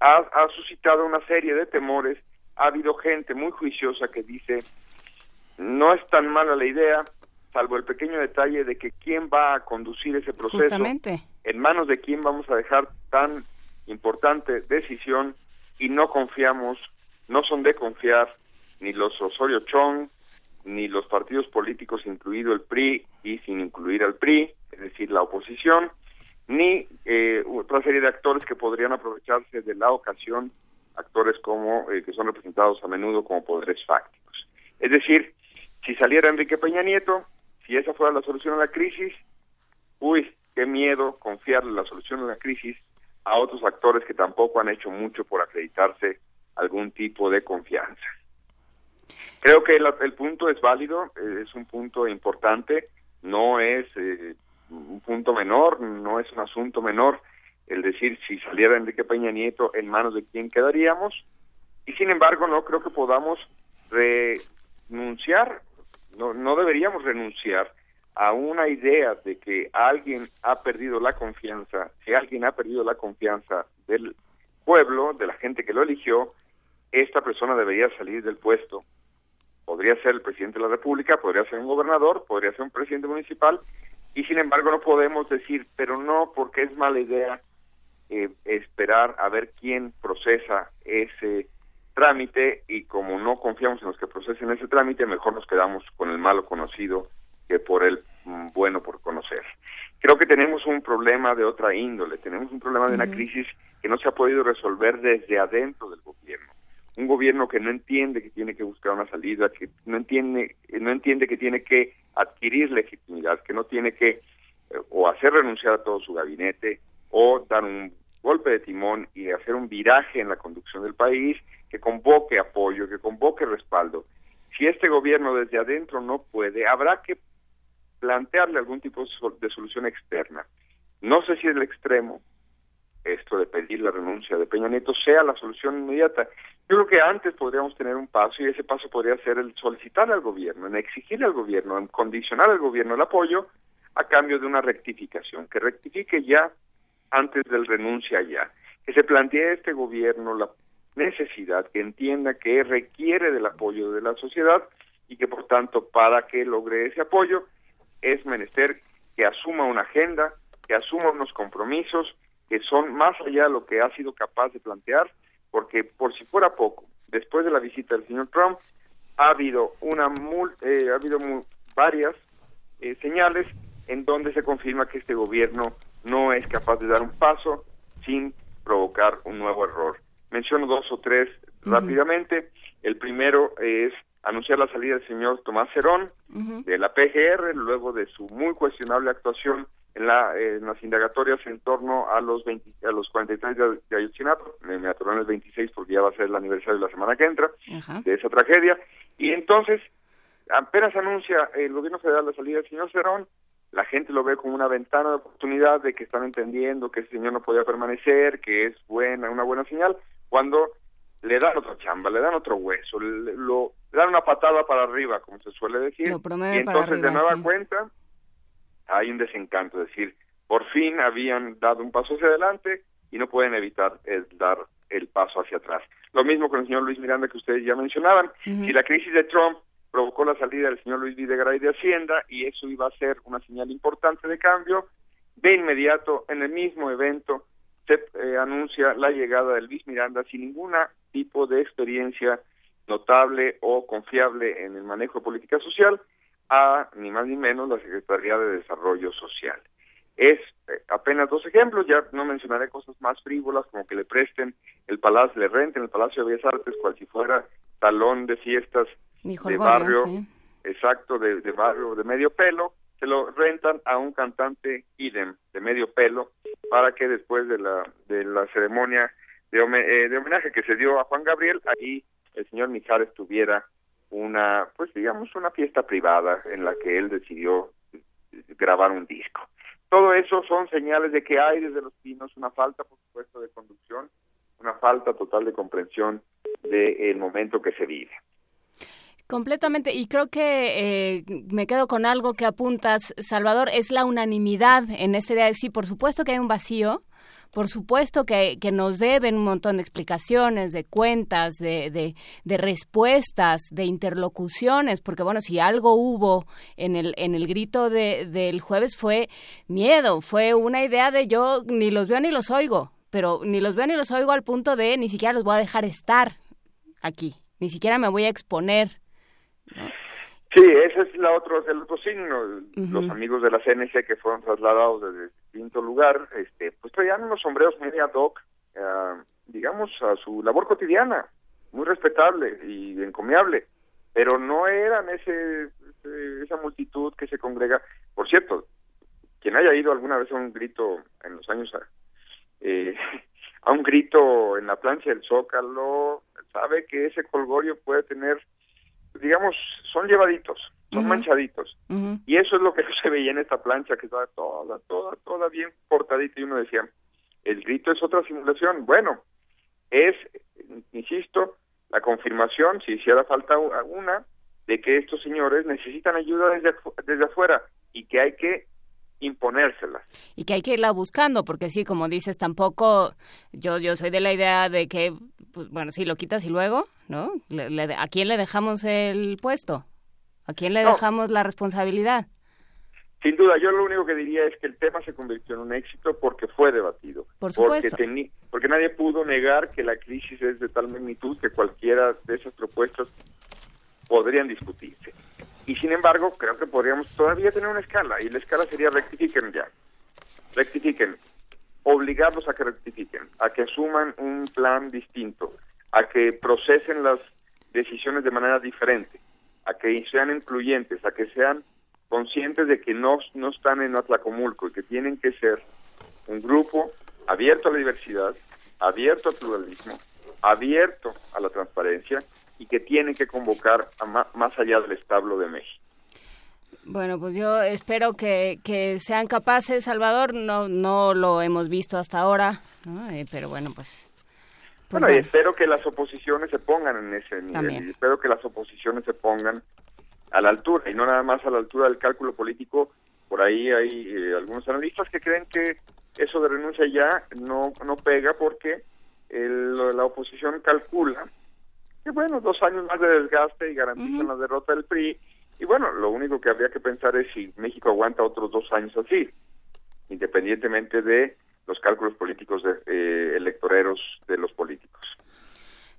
ha, ha suscitado una serie de temores, ha habido gente muy juiciosa que dice, no es tan mala la idea, salvo el pequeño detalle de que quién va a conducir ese proceso, Justamente. en manos de quién vamos a dejar tan importante decisión y no confiamos, no son de confiar ni los Osorio Chong, ni los partidos políticos, incluido el PRI y sin incluir al PRI, es decir, la oposición, ni eh, otra serie de actores que podrían aprovecharse de la ocasión, actores como eh, que son representados a menudo como poderes fácticos. Es decir, si saliera Enrique Peña Nieto, si esa fuera la solución a la crisis, uy, qué miedo confiarle la solución a la crisis a otros actores que tampoco han hecho mucho por acreditarse algún tipo de confianza. Creo que el, punto es válido, eh, es un punto importante, no es eh, un punto menor, no es un asunto menor el decir si saliera Enrique Peña Nieto en manos de quién quedaríamos y sin embargo no creo que podamos renunciar, no, no deberíamos renunciar a una idea de que alguien ha perdido la confianza, si alguien ha perdido la confianza del pueblo, de la gente que lo eligió, esta persona debería salir del puesto. Podría ser el presidente de la República, podría ser un gobernador, podría ser un presidente municipal, y sin embargo no podemos decir, pero no, porque es mala idea eh, esperar a ver quién procesa ese trámite y como no confiamos en los que procesen ese trámite, mejor nos quedamos con el malo conocido que por el mm, bueno por conocer. Creo que tenemos un problema de otra índole, tenemos un problema de una crisis que no se ha podido resolver desde adentro del gobierno. Un gobierno que no entiende que tiene que buscar una salida, que no entiende, no entiende que tiene que adquirir legitimidad, que no tiene que eh, o hacer renunciar a todo su gabinete o dar un golpe de timón y hacer un viraje en la conducción del país que convoque apoyo, que convoque respaldo. Si este gobierno desde adentro no puede, habrá que plantearle algún tipo de solución externa. No sé si el extremo, esto de pedir la renuncia de Peña Nieto, sea la solución inmediata. Yo creo que antes podríamos tener un paso y ese paso podría ser el solicitar al gobierno, en exigirle al gobierno, en condicionar al gobierno el apoyo a cambio de una rectificación, que rectifique ya antes del renuncia ya, que se plantee este gobierno la necesidad, que entienda que requiere del apoyo de la sociedad y que por tanto para que logre ese apoyo es menester que asuma una agenda, que asuma unos compromisos que son más allá de lo que ha sido capaz de plantear, porque por si fuera poco, después de la visita del señor Trump, ha habido una eh, ha habido varias eh, señales en donde se confirma que este gobierno no es capaz de dar un paso sin provocar un nuevo error. Menciono dos o tres rápidamente. El primero es anunciar la salida del señor Tomás Cerón de la PGR luego de su muy cuestionable actuación en, la, en las indagatorias en torno a los 20, a los 43 de, de Ayotzinapa, me, en el 26 porque ya va a ser el aniversario de la semana que entra de esa tragedia. Y entonces apenas anuncia el gobierno federal la salida del señor Cerón la gente lo ve como una ventana de oportunidad de que están entendiendo que ese señor no podía permanecer, que es buena, una buena señal, cuando le dan otra chamba, le dan otro hueso, le, lo, dan una patada para arriba, como se suele decir, y entonces de nueva cuenta hay un desencanto, es decir, por fin habían dado un paso hacia adelante y no pueden evitar el dar el paso hacia atrás. Lo mismo con el señor Luis Miranda que ustedes ya mencionaban. Si la crisis de Trump provocó la salida del señor Luis Videgaray de Hacienda y eso iba a ser una señal importante de cambio. De inmediato, en el mismo evento, se eh, anuncia la llegada de Luis Miranda sin ningún tipo de experiencia notable o confiable en el manejo de política social a ni más ni menos la Secretaría de Desarrollo Social. Es eh, apenas dos ejemplos, ya no mencionaré cosas más frívolas como que le presten el palacio, le renten el Palacio de Bellas Artes cual si fuera talón de fiestas de barrio, exacto, de, barrio de medio pelo, se lo rentan a un cantante idem de medio pelo para que después de la de la ceremonia de, eh, de homenaje que se dio a Juan Gabriel, ahí el señor Mijares tuviera una, pues digamos, una fiesta privada en la que él decidió grabar un disco. Todo eso son señales de que hay desde los pinos una falta, por supuesto, de conducción, una falta total de comprensión del momento que se vive. Completamente, y creo que eh, me quedo con algo que apuntas, Salvador, es la unanimidad en este día. Sí, por supuesto que hay un vacío, por supuesto que, que nos deben un montón de explicaciones, de cuentas, de, de, de, respuestas, de interlocuciones, porque bueno, si algo hubo en el, en el grito de, del jueves fue miedo, fue una idea de yo ni los veo ni los oigo, pero ni los veo ni los oigo al punto de ni siquiera los voy a dejar estar aquí, ni siquiera me voy a exponer Sí, ese es la otro, el otro signo. Los amigos de la CNC que fueron trasladados desde distinto lugar, este, pues traían unos sombreros media doc, eh, digamos, a su labor cotidiana, muy respetable y encomiable, pero no eran ese, esa multitud que se congrega. Por cierto, quien haya ido alguna vez a un grito en los años, eh, a un grito en la plancha del Zócalo, sabe que ese colgorio puede tener digamos, son llevaditos, son manchaditos. Y eso es lo que se veía en esta plancha, que estaba toda, toda, toda bien cortadita. Y uno decía, el grito es otra simulación. Bueno, es, insisto, la confirmación, si hiciera falta alguna, de que estos señores necesitan ayuda desde, desde afuera y que hay que imponérsela. y que hay que irla buscando, porque sí, como dices, tampoco yo yo soy de la idea de que, pues, bueno, sí, lo quitas y luego, ¿no? Le- le- ¿A quién le dejamos el puesto? ¿A quién le No. dejamos la responsabilidad? Sin duda, yo lo único que diría es que el tema se convirtió en un éxito porque fue debatido. Por Porque, teni- porque nadie pudo negar que la crisis es de tal magnitud que cualquiera de esas propuestas podrían discutirse. Y sin embargo, creo que podríamos todavía tener una escala, y la escala sería rectifiquen ya. Rectifiquen. Obligarlos a que rectifiquen, a que asuman un plan distinto, a que procesen las decisiones de manera diferente, a que sean incluyentes, a que sean conscientes de que no, no están en Atlacomulco y que tienen que ser un grupo abierto a la diversidad, abierto al pluralismo, abierto a la transparencia y que tienen que convocar a más allá del establo de México. Bueno, pues yo espero que, que sean capaces, Salvador, no no lo hemos visto hasta ahora. Eh, pero bueno, pues... pues Bueno, y espero que las oposiciones se pongan en ese nivel También. y espero que las oposiciones se pongan a la altura y no nada más a la altura del cálculo político. Por ahí hay eh, algunos analistas que creen que eso de renuncia ya no, no pega porque el- la oposición calcula que, bueno, dos años más de desgaste y garantizan la derrota del PRI. Y bueno, lo único que habría que pensar es si México aguanta otros dos años así, independientemente de los cálculos políticos de, eh, electoreros de los políticos.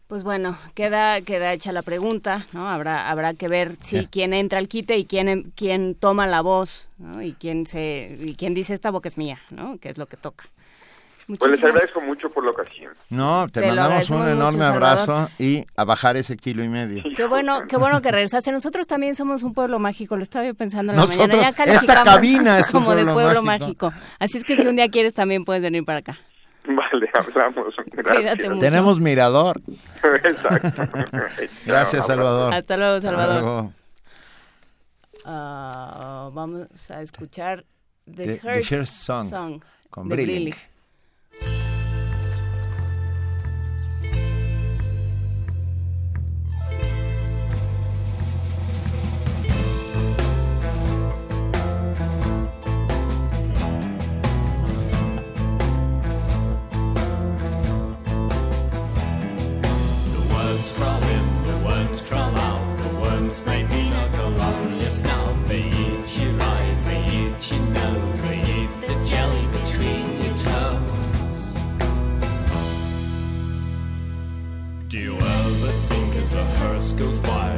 Pues bueno, queda queda hecha la pregunta, ¿no? Habrá habrá que ver si Sí. quién entra al quite y quién quién toma la voz, ¿no? Y quién se y quién dice esta boca es mía, ¿no? Que es lo que toca. Pues les Muchísimas- agradezco mucho por la ocasión. No, te, Te mandamos un mucho, enorme Salvador. abrazo y a bajar ese kilo y medio. Qué bueno, qué bueno que regresaste. Nosotros también somos un pueblo mágico, lo estaba yo pensando en la Nosotros- mañana. Ya esta cabina es un como de pueblo pueblo mágico. mágico. Así es que si un día quieres también puedes venir para acá. Vale, hablamos. Gracias. mucho. Tenemos mirador. Exacto. Gracias, Salvador. Hasta luego, Salvador. Hasta luego. Ah, vamos a escuchar The, The- The Hearst Hearst Song, con. Brillig. goes fire.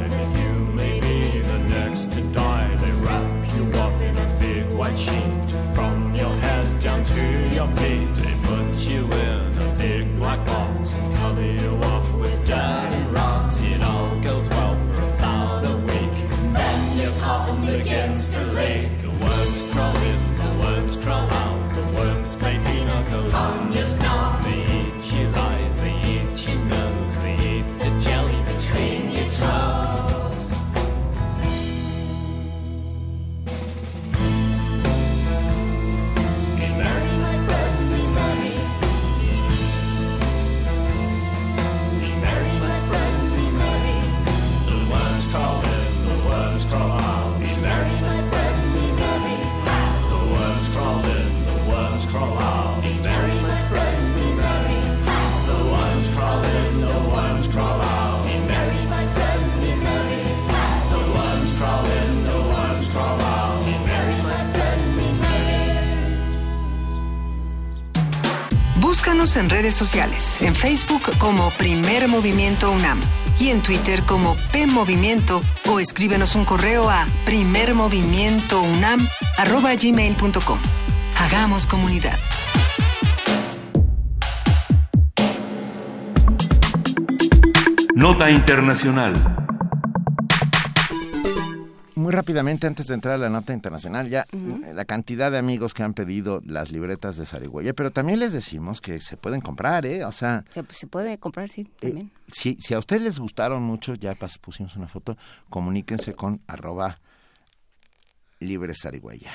En redes sociales, en Facebook como Primer Movimiento UNAM y en Twitter como P Movimiento o escríbenos un correo a primermovimientounam@gmail.com. Hagamos comunidad. Nota Internacional. Muy rápidamente, antes de entrar a la nota internacional, ya eh, la cantidad de amigos que han pedido las libretas de Sarigüeya, pero también les decimos que se pueden comprar, ¿eh? O sea, Se, se puede comprar, sí, también. si, si a ustedes les gustaron mucho, ya pas- pusimos una foto, comuníquense con arroba Libre Sarigüeya.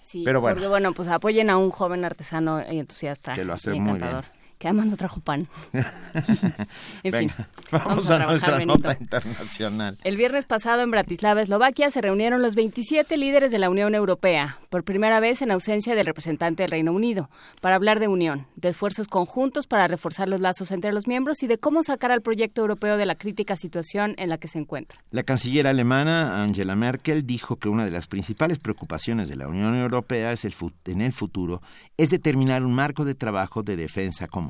Sí, Pero bueno. porque bueno, pues apoyen a un joven artesano y entusiasta. Que lo hace muy bien. Que además no trajo pan. en Venga, fin, vamos, a a, trabajar, nuestra Benito. nota internacional. El viernes pasado en Bratislava, Eslovaquia, se reunieron los 27 líderes de la Unión Europea, por primera vez en ausencia del representante del Reino Unido, para hablar de unión, de esfuerzos conjuntos para reforzar los lazos entre los miembros y de cómo sacar al proyecto europeo de la crítica situación en la que se encuentra. La canciller alemana Angela Merkel dijo que una de las principales preocupaciones de la Unión Europea es el en el futuro es determinar un marco de trabajo de defensa común.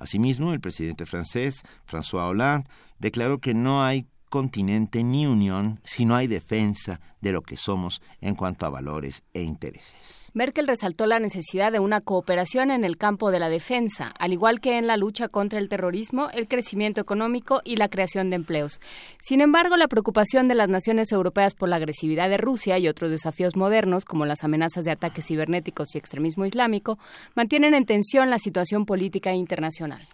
Asimismo, el presidente francés, François Hollande, declaró que no hay continente ni unión si no hay defensa de lo que somos en cuanto a valores e intereses. Merkel resaltó la necesidad de una cooperación en el campo de la defensa, al igual que en la lucha contra el terrorismo, el crecimiento económico y la creación de empleos. Sin embargo, la preocupación de las naciones europeas por la agresividad de Rusia y otros desafíos modernos, como las amenazas de ataques cibernéticos y extremismo islámico, mantienen en tensión la situación política internacional.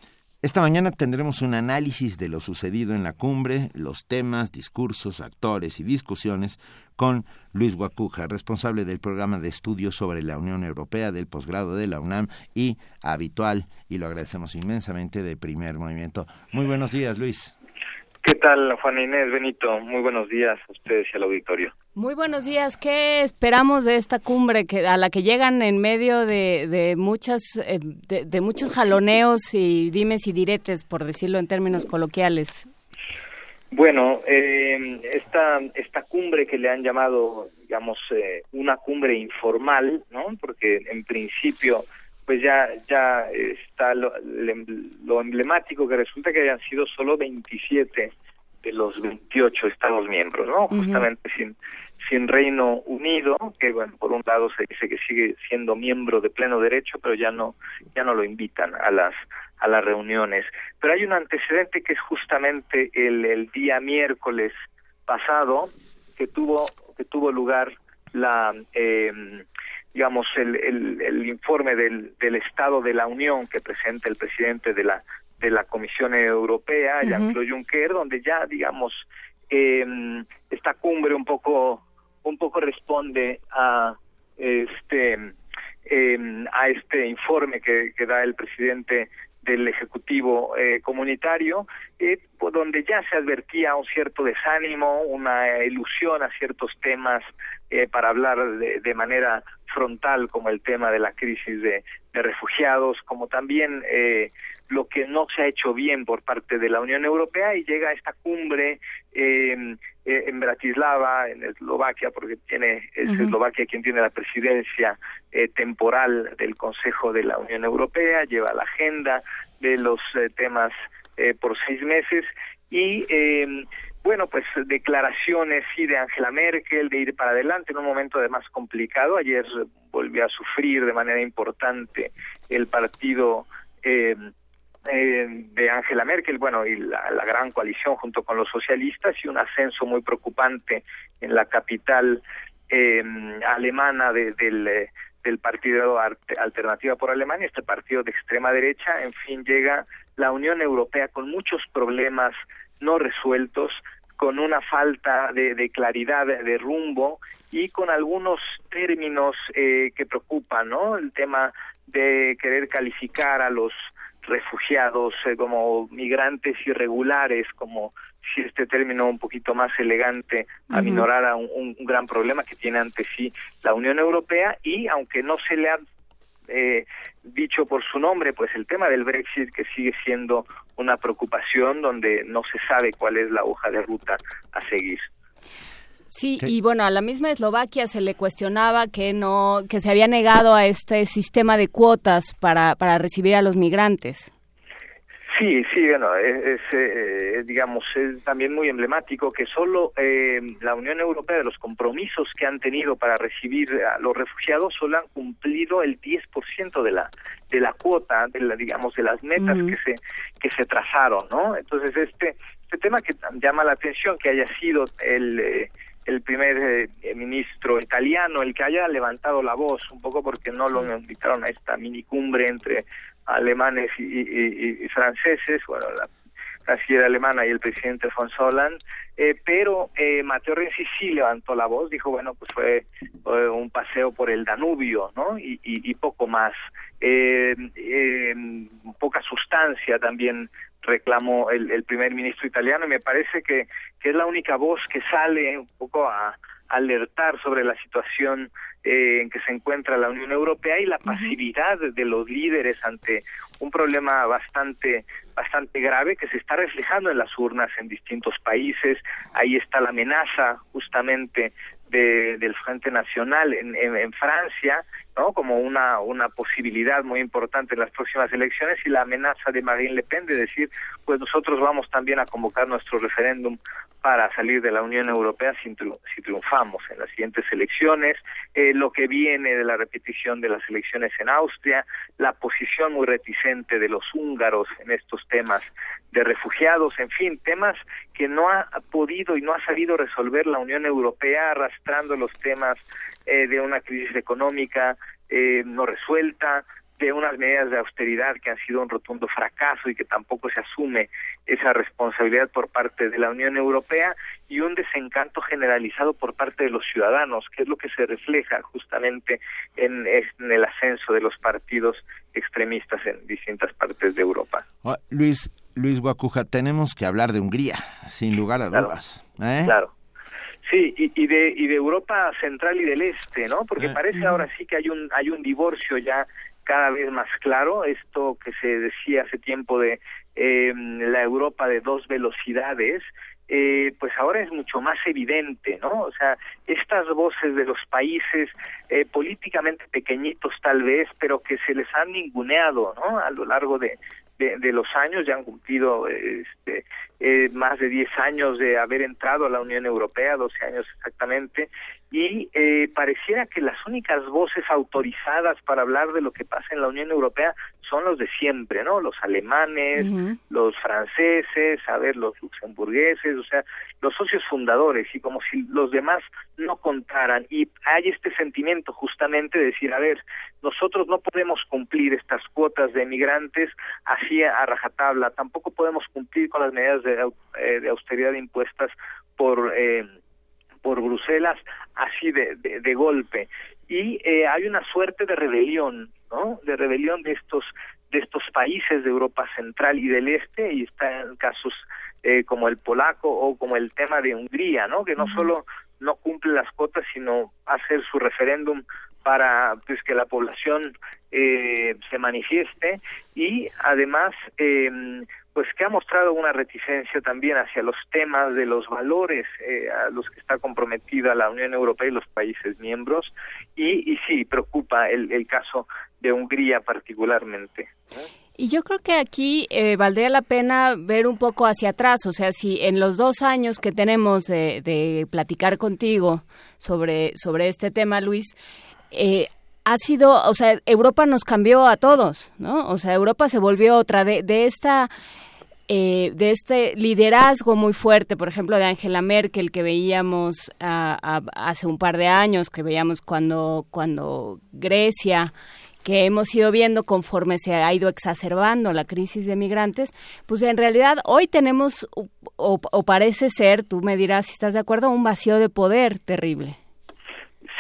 Esta mañana tendremos un análisis de lo sucedido en la cumbre, los temas, discursos, actores y discusiones con Luis Guacuja, responsable del programa de estudios sobre la Unión Europea del posgrado de la UNAM y habitual, y lo agradecemos inmensamente, de primer movimiento. Muy buenos días, Luis. ¿Qué tal, Juan Inés Benito? Muy buenos días a ustedes y al auditorio. Muy buenos días. ¿Qué esperamos de esta cumbre que a la que llegan en medio de, de muchas eh, de, de muchos jaloneos y dimes y diretes, por decirlo en términos coloquiales? Bueno, eh, esta, esta cumbre que le han llamado, digamos, eh, una cumbre informal, ¿no? Porque en principio, pues ya, ya está lo, lo emblemático que resulta que hayan sido solo 27 de los 28 Estados miembros, ¿no? Justamente sin, sin Reino Unido, que bueno, por un lado se dice que sigue siendo miembro de pleno derecho, pero ya no, ya no lo invitan a las a las reuniones. Pero hay un antecedente que es justamente el, el día miércoles pasado que tuvo que tuvo lugar la eh, digamos el, el, el informe del, del Estado de la Unión que presenta el presidente de la de la Comisión Europea. Jean-Claude Juncker, donde ya digamos eh, esta cumbre un poco un poco responde a este eh, a este informe que, da el presidente del Ejecutivo eh, Comunitario, eh, por donde ya se advertía un cierto desánimo, una ilusión a ciertos temas eh, para hablar de, de manera frontal, como el tema de la crisis de, de refugiados, como también eh, lo que no se ha hecho bien por parte de la Unión Europea y llega a esta cumbre eh, eh, en Bratislava, en Eslovaquia, porque tiene es. Eslovaquia quien tiene la presidencia eh, temporal del Consejo de la Unión Europea, lleva la agenda de los eh, temas eh, por seis meses y eh, bueno, pues declaraciones sí de Angela Merkel de ir para adelante en un momento además complicado. Ayer volvió a sufrir de manera importante el partido eh, eh, de Angela Merkel, bueno, y la, gran coalición junto con los socialistas y un ascenso muy preocupante en la capital eh, alemana de- del, eh, del partido Ar- Alternativa por Alemania, este partido de extrema derecha, en fin, llega la Unión Europea con muchos problemas no resueltos, con una falta de, de claridad de, de rumbo y con algunos términos eh, que preocupan, ¿no? El tema de querer calificar a los refugiados eh, como migrantes irregulares, como si este término un poquito más elegante aminorara un, un- un gran problema que tiene ante sí la Unión Europea y aunque no se le ha eh, dicho por su nombre, pues el tema del Brexit que sigue siendo una preocupación donde no se sabe cuál es la hoja de ruta a seguir. Sí, y bueno, a la misma Eslovaquia se le cuestionaba que no que se había negado a este sistema de cuotas para para recibir a los migrantes. Sí, sí, bueno, es, es, eh, digamos, es también muy emblemático que solo eh, la Unión Europea, de los compromisos que han tenido para recibir a los refugiados, solo han cumplido el 10% de la de la cuota, de la, digamos, de las metas que se que se trazaron, ¿no? Entonces este este tema que llama la atención que haya sido el eh, el primer eh, ministro italiano el que haya levantado la voz un poco porque no lo invitaron a esta minicumbre entre alemanes y, y- y- y franceses bueno la- canciller alemana y el presidente von Hollande, eh, pero eh, Mateo Renzi sí levantó la voz, dijo, bueno, pues fue eh, un paseo por el Danubio, ¿no? Y, y, y poco más. Eh, eh, poca sustancia también reclamó el, el primer ministro italiano y me parece que, que es la única voz que sale un poco a alertar sobre la situación eh, en que se encuentra la Unión Europea y la pasividad de los líderes ante un problema bastante bastante grave que se está reflejando en las urnas en distintos países. Ahí está la amenaza justamente de, del Frente Nacional en, en, en Francia, ¿no? Como una, una posibilidad muy importante en las próximas elecciones y la amenaza de Marine Le Pen de decir, pues nosotros vamos también a convocar nuestro referéndum para salir de la Unión Europea si, triun- si triunfamos en las siguientes elecciones, eh, lo que viene de la repetición de las elecciones en Austria, la posición muy reticente de los húngaros en estos temas de refugiados, en fin, temas que no ha podido y no ha sabido resolver la Unión Europea arrastrando los temas eh, de una crisis económica eh, no resuelta, de unas medidas de austeridad que han sido un rotundo fracaso y que tampoco se asume esa responsabilidad por parte de la Unión Europea y un desencanto generalizado por parte de los ciudadanos, que es lo que se refleja justamente en, en el ascenso de los partidos extremistas en distintas partes de Europa. Oh, Luis, Luis Guacuja, tenemos que hablar de Hungría, sin lugar a Claro. dudas. ¿eh? Claro. Sí, y, y de y de Europa central y del este, ¿no? Porque Eh. parece ahora sí que hay un hay un divorcio ya cada vez más claro. Esto que se decía hace tiempo de eh, la Europa de dos velocidades, eh, pues ahora es mucho más evidente, ¿no? O sea, estas voces de los países eh, políticamente pequeñitos tal vez, pero que se les han ninguneado, ¿no? A lo largo de, de, de los años, ya han cumplido este, eh, más de 10 años de haber entrado a la Unión Europea, 12 años exactamente, y eh, pareciera que las únicas voces autorizadas para hablar de lo que pasa en la Unión Europea son los de siempre, ¿no? Los alemanes, los franceses, a ver, los luxemburgueses, o sea, los socios fundadores, y como si los demás no contaran. Y hay este sentimiento justamente de decir, a ver, nosotros no podemos cumplir estas cuotas de migrantes así a rajatabla, tampoco podemos cumplir con las medidas de, eh, de austeridad impuestas por... Eh, por Bruselas así de, de, de golpe. Y eh, hay una suerte de rebelión no de rebelión de estos de estos países de Europa central y del este y está en casos eh, como el polaco o como el tema de Hungría no que no solo no cumple las cuotas sino hacer su referéndum para pues que la población eh, se manifieste. Y además eh, pues que ha mostrado una reticencia también hacia los temas de los valores eh, a los que está comprometida la Unión Europea y los países miembros y, y sí preocupa el, el caso de Hungría particularmente. Y yo creo que aquí eh, valdría la pena ver un poco hacia atrás, o sea, si en los dos años que tenemos de, de platicar contigo sobre, sobre este tema, Luis, eh, ha sido, o sea, Europa nos cambió a todos, ¿no? O sea, Europa se volvió otra de, de esta... eh, de este liderazgo muy fuerte, por ejemplo, de Angela Merkel que veíamos ah, ah, hace un par de años, que veíamos cuando, cuando Grecia, que hemos ido viendo conforme se ha ido exacerbando la crisis de migrantes, pues en realidad hoy tenemos, o, o- parece ser, tú me dirás si estás de acuerdo, un vacío de poder terrible.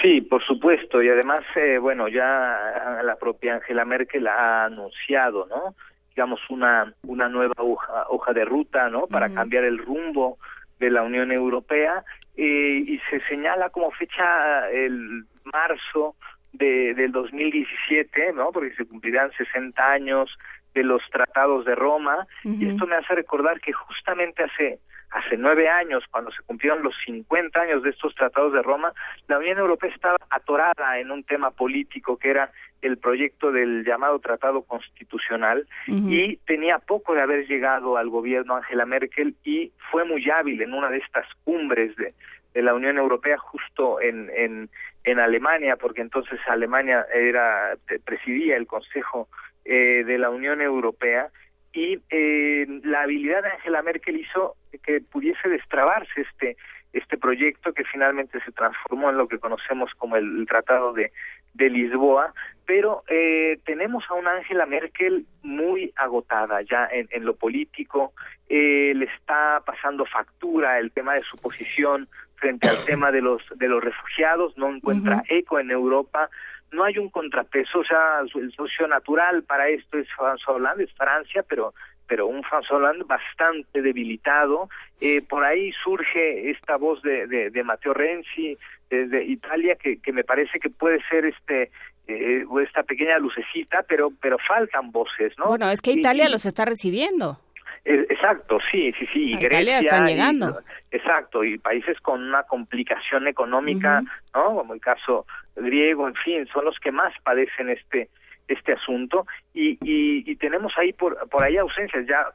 Sí, por supuesto, y además, eh, bueno, ya la propia Angela Merkel ha anunciado, ¿no? Digamos, una, una nueva hoja, hoja de ruta, ¿no? Para cambiar el rumbo de la Unión Europea, eh, y se señala como fecha el marzo de, del 2017, ¿no? Porque se cumplirán 60 años de los tratados de Roma, y esto me hace recordar que justamente hace hace nueve años, cuando se cumplieron los 50 años de estos tratados de Roma, la Unión Europea estaba atorada en un tema político que era el proyecto del llamado Tratado Constitucional y tenía poco de haber llegado al gobierno Angela Merkel y fue muy hábil en una de estas cumbres de, de la Unión Europea justo en, en, en Alemania, porque entonces Alemania era presidía el Consejo eh, de la Unión Europea y eh, la habilidad de Angela Merkel hizo que pudiese destrabarse este este proyecto que finalmente se transformó en lo que conocemos como el, el Tratado de, de Lisboa, pero eh, tenemos a una Angela Merkel muy agotada ya en, en lo político, eh, le está pasando factura el tema de su posición frente al tema de los de los refugiados, no encuentra eco en Europa, no hay un contrapeso, o sea, el socio natural para esto es François Hollande, es Francia, pero pero un François Hollande bastante debilitado. Eh, por ahí surge esta voz de, de, de Matteo Renzi desde Italia que, que me parece que puede ser este eh, esta pequeña lucecita, pero pero faltan voces, ¿no? Bueno, es que Italia y- los está recibiendo. Eh, Exacto, sí, sí, sí. Y Grecia. están y- llegando. exacto, y países con una complicación económica, ¿no? Como el caso griego, en fin, son los que más padecen este este asunto y, y, y tenemos ahí por por ahí ausencias ya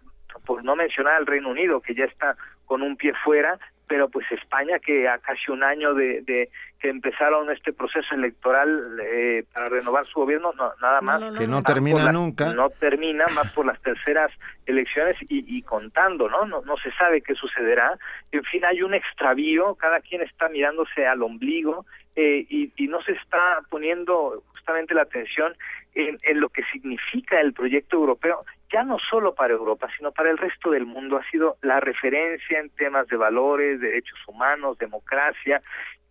por no mencionar al Reino Unido que ya está con un pie fuera pero pues España que a casi un año de, de que empezaron este proceso electoral eh, para renovar su gobierno no, nada más Que no termina la- nunca. no termina más por las terceras elecciones y, y contando no? no no se sabe qué sucederá en fin hay un extravío cada quien está mirándose al ombligo eh, y, y no se está poniendo justamente la atención en, en lo que significa el proyecto europeo ya no solo para Europa, sino para el resto del mundo. Ha sido la referencia en temas de valores, derechos humanos, democracia,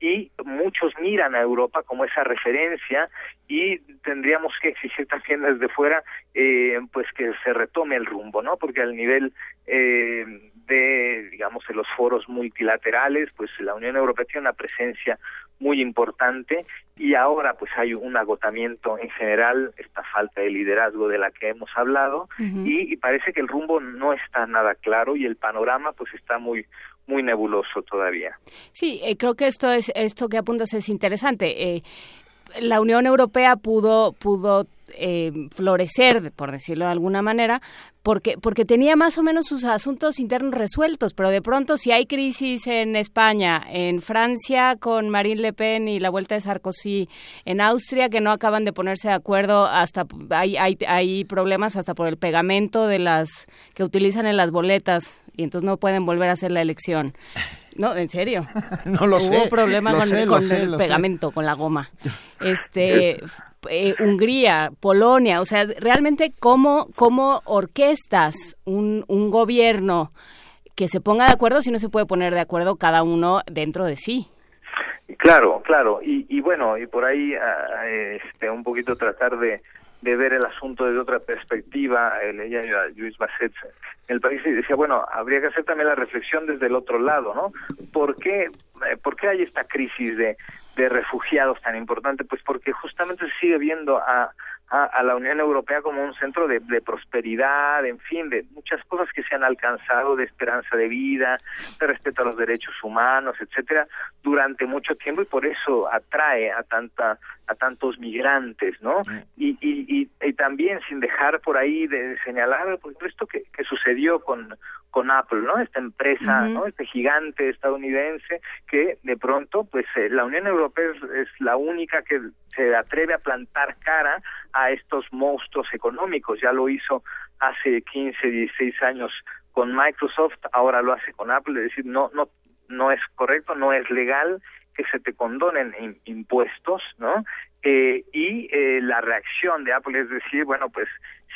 y muchos miran a Europa como esa referencia y tendríamos que exigir también desde fuera eh, pues que se retome el rumbo, ¿no? Porque al nivel eh, de, digamos, de los foros multilaterales, pues la Unión Europea tiene una presencia muy importante y ahora pues hay un agotamiento en general, esta falta de liderazgo de la que hemos hablado y parece que el rumbo no está nada claro y el panorama pues está muy muy nebuloso todavía. Sí, eh, creo que esto es esto que apuntas es interesante. Eh, la Unión Europea pudo pudo eh, florecer, por decirlo de alguna manera, porque porque tenía más o menos sus asuntos internos resueltos, pero de pronto si hay crisis en España, en Francia con Marine Le Pen y la vuelta de Sarkozy, en Austria que no acaban de ponerse de acuerdo, hasta hay hay, hay problemas hasta por el pegamento de las que utilizan en las boletas y entonces no pueden volver a hacer la elección. No, en serio. No lo Hubo sé, problema lo con, sé, el sé. pegamento, con la goma. Este, eh, Hungría, Polonia, o sea, realmente cómo, cómo orquestas un, un gobierno que se ponga de acuerdo si no se puede poner de acuerdo cada uno dentro de sí. Claro, claro, y, y bueno, y por ahí ah, este, un poquito tratar de, de ver el asunto desde otra perspectiva, eh, leía yo a Luis Basset en el país y decía, bueno, habría que hacer también la reflexión desde el otro lado, ¿no? ¿Por qué, eh, por qué hay esta crisis de, de refugiados tan importante? Pues porque justamente se sigue viendo a, a, a la Unión Europea como un centro de, de prosperidad, en fin, de muchas cosas que se han alcanzado, de esperanza de vida, de respeto a los derechos humanos, etcétera, durante mucho tiempo y por eso atrae a tanta a tantos migrantes, ¿no? Y, y, y, y también sin dejar por ahí de señalar por ejemplo, esto que, que sucedió con con Apple, ¿no? Esta empresa. ¿no? Este gigante estadounidense que de pronto, pues eh, la Unión Europea es, es la única que se atreve a plantar cara a estos monstruos económicos. Ya lo hizo hace 15, 16 años con Microsoft, ahora lo hace con Apple, es decir, no, no, no es correcto, no es legal que se te condonen im- impuestos, ¿no? Eh, y eh, la reacción de Apple es decir, bueno, pues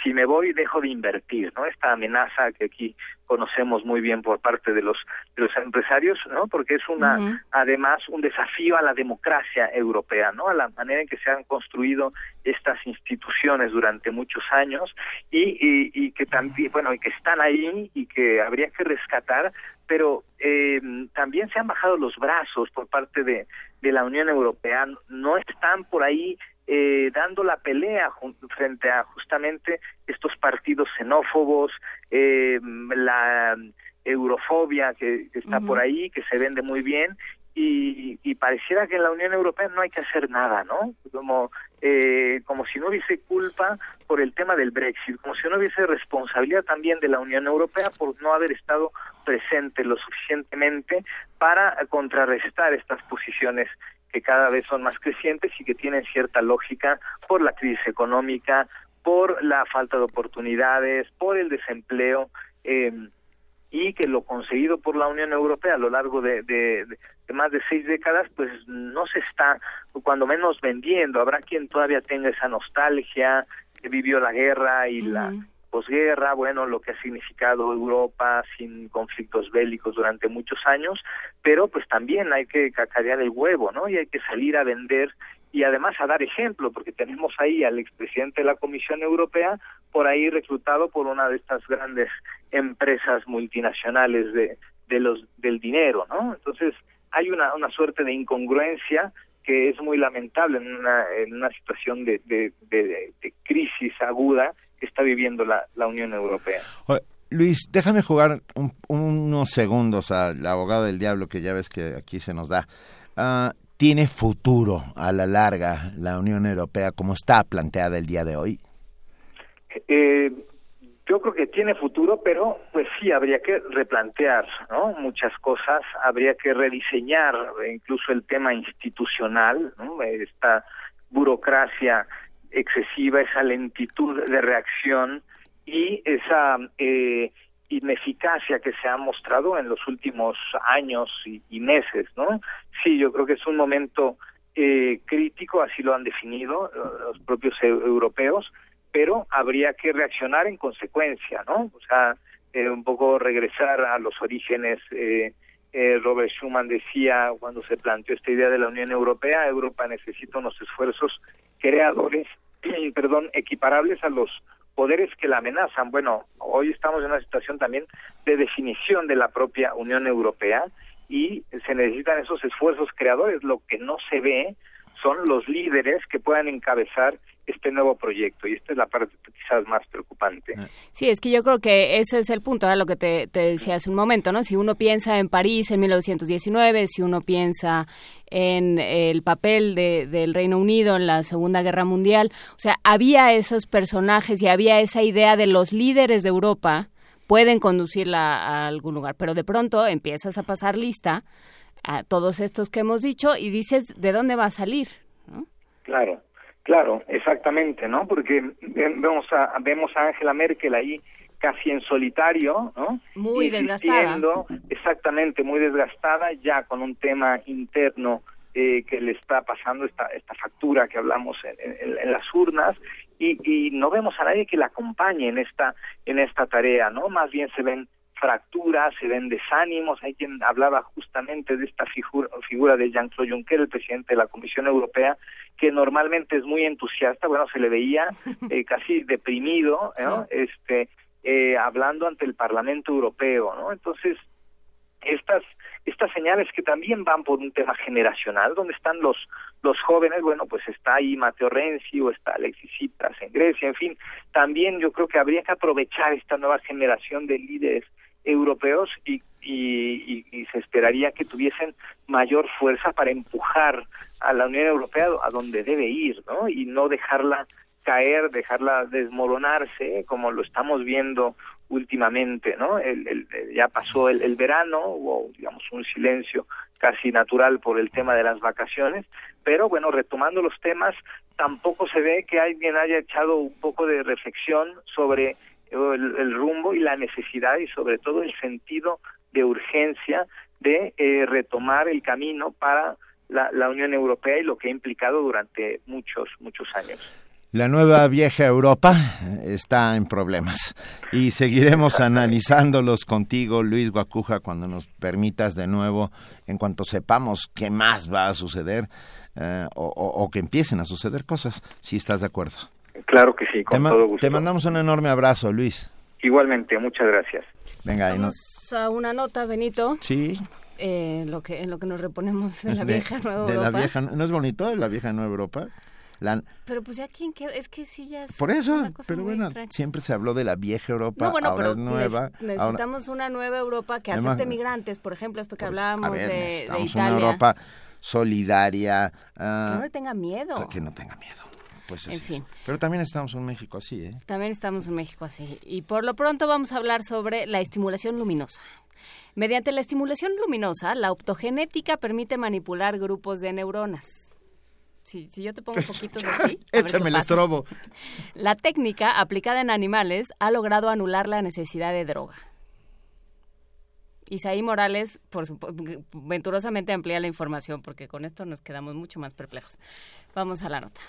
si me voy dejo de invertir, ¿no? Esta amenaza que aquí conocemos muy bien por parte de los de los empresarios, ¿no? Porque es una además un desafío a la democracia europea, ¿no? A la manera en que se han construido estas instituciones durante muchos años y, y, y que también, bueno, y que están ahí y que habría que rescatar, pero eh, también se han bajado los brazos por parte de, de la Unión Europea, no están por ahí eh, dando la pelea frente a justamente estos partidos xenófobos, eh, la eurofobia que, que está por ahí, que se vende muy bien, y, y pareciera que en la Unión Europea no hay que hacer nada, ¿no? Como, eh, como si no hubiese culpa por el tema del Brexit, como si no hubiese responsabilidad también de la Unión Europea por no haber estado presente lo suficientemente para contrarrestar estas posiciones que cada vez son más crecientes y que tienen cierta lógica por la crisis económica, por la falta de oportunidades, por el desempleo. Eh, y que lo conseguido por la Unión Europea a lo largo de, de- de más de seis décadas, pues no se está cuando menos vendiendo. Habrá quien todavía tenga esa nostalgia, que vivió la guerra y la posguerra, bueno, lo que ha significado Europa sin conflictos bélicos durante muchos años, pero pues también hay que cacarear el huevo, ¿no? Y hay que salir a vender y además a dar ejemplo, porque tenemos ahí al expresidente de la Comisión Europea por ahí reclutado por una de estas grandes empresas multinacionales de, de los del dinero, ¿no? Entonces hay una, una suerte de incongruencia que es muy lamentable en una, en una situación de, de, de, crisis aguda que está viviendo la, la Unión Europea. Luis, déjame jugar un- unos segundos al abogado del diablo, que ya ves que aquí se nos da. Ah, ¿Tiene futuro a la larga la Unión Europea como está planteada el día de hoy? Eh, yo creo que tiene futuro, pero pues sí, habría que replantear ¿no? muchas cosas, habría que rediseñar incluso el tema institucional, esta burocracia excesiva, esa lentitud de reacción y esa eh, ineficacia que se ha mostrado en los últimos años y, meses, ¿no? Sí, yo creo que es un momento eh, crítico, así lo han definido eh, los propios eu- europeos, pero habría que reaccionar en consecuencia, ¿no? O sea, eh, un poco regresar a los orígenes. Eh, eh, Robert Schuman decía cuando se planteó esta idea de la Unión Europea, Europa necesita unos esfuerzos creadores, perdón, equiparables a los poderes que la amenazan. Bueno, hoy estamos en una situación también de definición de la propia Unión Europea y se necesitan esos esfuerzos creadores. Lo que no se ve son los líderes que puedan encabezar este nuevo proyecto y esta es la parte quizás más preocupante. Sí, es que yo creo que ese es el punto, ahora lo que te, te decía hace un momento, ¿no? Si uno piensa en París en 1919, si uno piensa en el papel de, del Reino Unido en la Segunda Guerra Mundial, o sea, había esos personajes y había esa idea de los líderes de Europa pueden conducirla a algún lugar, pero de pronto empiezas a pasar lista a todos estos que hemos dicho y dices, ¿de dónde va a salir? Claro, claro, exactamente, ¿no? Porque ve- vemos a vemos a Angela Merkel ahí casi en solitario, ¿no? Muy desgastada. Exactamente, muy desgastada, ya con un tema interno eh, que le está pasando esta esta factura que hablamos en, en- en las urnas y, y no vemos a nadie que la acompañe en esta en esta tarea, ¿no? Más bien se ven fracturas, se ven desánimos. Hay quien hablaba justamente de esta figura, figura de Jean-Claude Juncker, el presidente de la Comisión Europea, que normalmente es muy entusiasta. Bueno, se le veía eh, casi deprimido, ¿no? Este, eh, hablando ante el Parlamento Europeo, ¿no? Entonces, estas estas señales que también van por un tema generacional, donde están los los jóvenes, bueno, pues está ahí Mateo Renzi o está Alexis Tsipras en Grecia, en fin, también yo creo que habría que aprovechar esta nueva generación de líderes europeos y, y, y- se esperaría que tuviesen mayor fuerza para empujar a la Unión Europea a donde debe ir, ¿no? Y no dejarla caer, dejarla desmoronarse, como lo estamos viendo últimamente, ¿no? El- ya pasó el, el verano, hubo, digamos, un silencio casi natural por el tema de las vacaciones, pero bueno, retomando los temas, tampoco se ve que alguien haya echado un poco de reflexión sobre el, el rumbo y la necesidad y sobre todo el sentido de urgencia de eh, retomar el camino para la, la Unión Europea y lo que ha implicado durante muchos, muchos años. La nueva vieja Europa está en problemas y seguiremos analizándolos contigo, Luis Guacuja, cuando nos permitas de nuevo, en cuanto sepamos qué más va a suceder eh, o, o- o que empiecen a suceder cosas, si estás de acuerdo. Claro que sí, Te, con ma- todo gusto. te mandamos un enorme abrazo, Luis. Igualmente, muchas gracias. Venga, ahí nos... Vamos a una nota, Benito. Sí, eh, en lo que en lo que nos reponemos de la de- vieja Nueva de la Europa. vieja, ¿no es bonito la vieja Nueva Europa? La- Pero pues ya quién queda, es que sí ya es por eso, una cosa pero muy bueno, extraña. siempre se habló de la vieja Europa, No, bueno, ahora pero es nueva. neces- necesitamos una nueva Europa que Además- acepte migrantes, por ejemplo, esto que ahora- hablábamos ver, de, de necesitamos una Italia. Europa solidaria, Que ah, no le tenga miedo. que no tenga miedo. Pues En así es. fin. Pero también estamos en México así, ¿eh? También estamos en México así. Y por lo pronto vamos a hablar sobre la estimulación luminosa. Mediante la estimulación luminosa, la optogenética permite manipular grupos de neuronas. Si, si yo te pongo poquitos así. Échame el estrobo. La técnica aplicada en animales ha logrado anular la necesidad de droga. Isaí Morales, por supuesto, venturosamente amplía la información porque con esto nos quedamos mucho más perplejos. Vamos a la nota.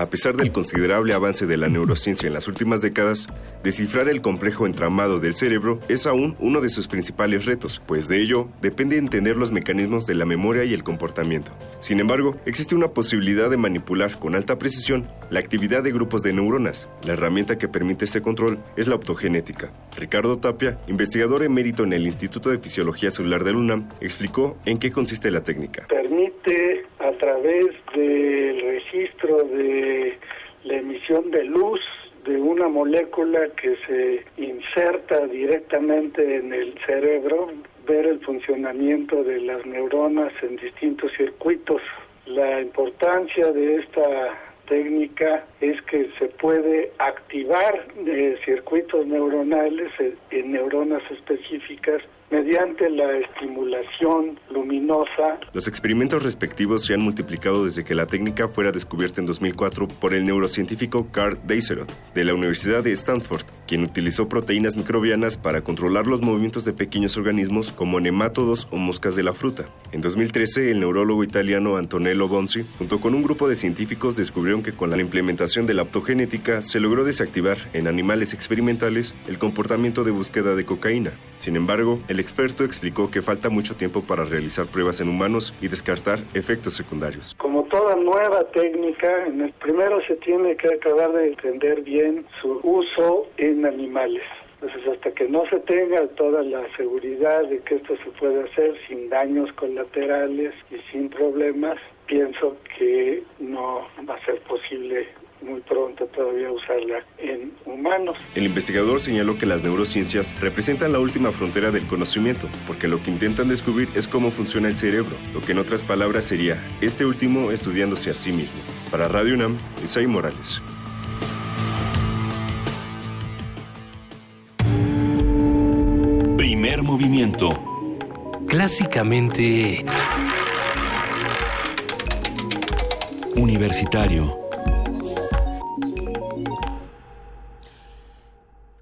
A pesar del considerable avance de la neurociencia en las últimas décadas, descifrar el complejo entramado del cerebro es aún uno de sus principales retos, pues de ello depende entender los mecanismos de la memoria y el comportamiento. Sin embargo, existe una posibilidad de manipular con alta precisión la actividad de grupos de neuronas. La herramienta que permite este control es la optogenética. Ricardo Tapia, investigador emérito en el Instituto de Fisiología Celular del UNAM, explicó en qué consiste la técnica. Permite a través del registro de la emisión de luz de una molécula que se inserta directamente en el cerebro, ver el funcionamiento de las neuronas en distintos circuitos. La importancia de esta técnica es que se puede activar eh, circuitos neuronales eh, en neuronas específicas mediante la estimulación luminosa. Los experimentos respectivos se han multiplicado desde que la técnica fuera descubierta en 2004 por el neurocientífico Carl Deiserot de la Universidad de Stanford, quien utilizó proteínas microbianas para controlar los movimientos de pequeños organismos como nemátodos o moscas de la fruta. En 2013, el neurólogo italiano Antonello Bonzi, junto con un grupo de científicos, descubrieron que con la implementación de la optogenética se logró desactivar en animales experimentales el comportamiento de búsqueda de cocaína. Sin embargo, el experto explicó que falta mucho tiempo para realizar pruebas en humanos y descartar efectos secundarios. Como toda nueva técnica, en el primero se tiene que acabar de entender bien su uso en animales. Entonces, hasta que no se tenga toda la seguridad de que esto se puede hacer sin daños colaterales y sin problemas, pienso que no va a ser posible muy pronto todavía usarla en humanos. El investigador señaló que las neurociencias representan la última frontera del conocimiento, porque lo que intentan descubrir es cómo funciona el cerebro, lo que en otras palabras sería este último estudiándose a sí mismo. Para Radio UNAM, Isai Morales. Primer movimiento. Clásicamente... Universitario.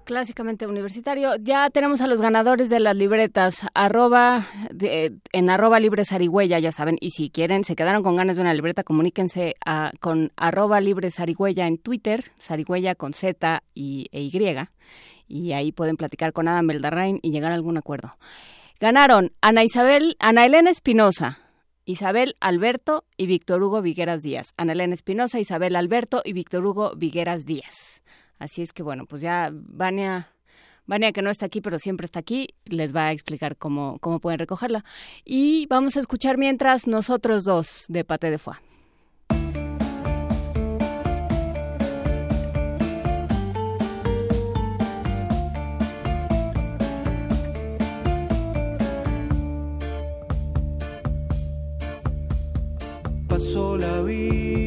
Clásicamente universitario. Ya tenemos a los ganadores de las libretas. Arroba, de- en arroba libres Arigüeya, ya saben. Y si quieren, se quedaron con ganas de una libreta, comuníquense a- con arroba libres Arigüeya en Twitter. Sarigüeya con Z y, e Y. Y ahí pueden platicar con Adam Beldarrain y llegar a algún acuerdo. Ganaron Ana Isabel, Ana Elena Espinosa, Isabel Alberto y Víctor Hugo Vigueras Díaz. Ana Elena Espinosa, Isabel Alberto y Víctor Hugo Vigueras Díaz. Así es que bueno, pues ya Vania, Vania que no está aquí, pero siempre está aquí, les va a explicar cómo, cómo pueden recogerla. Y vamos a escuchar mientras nosotros dos de Pate de Foie. Paso la vida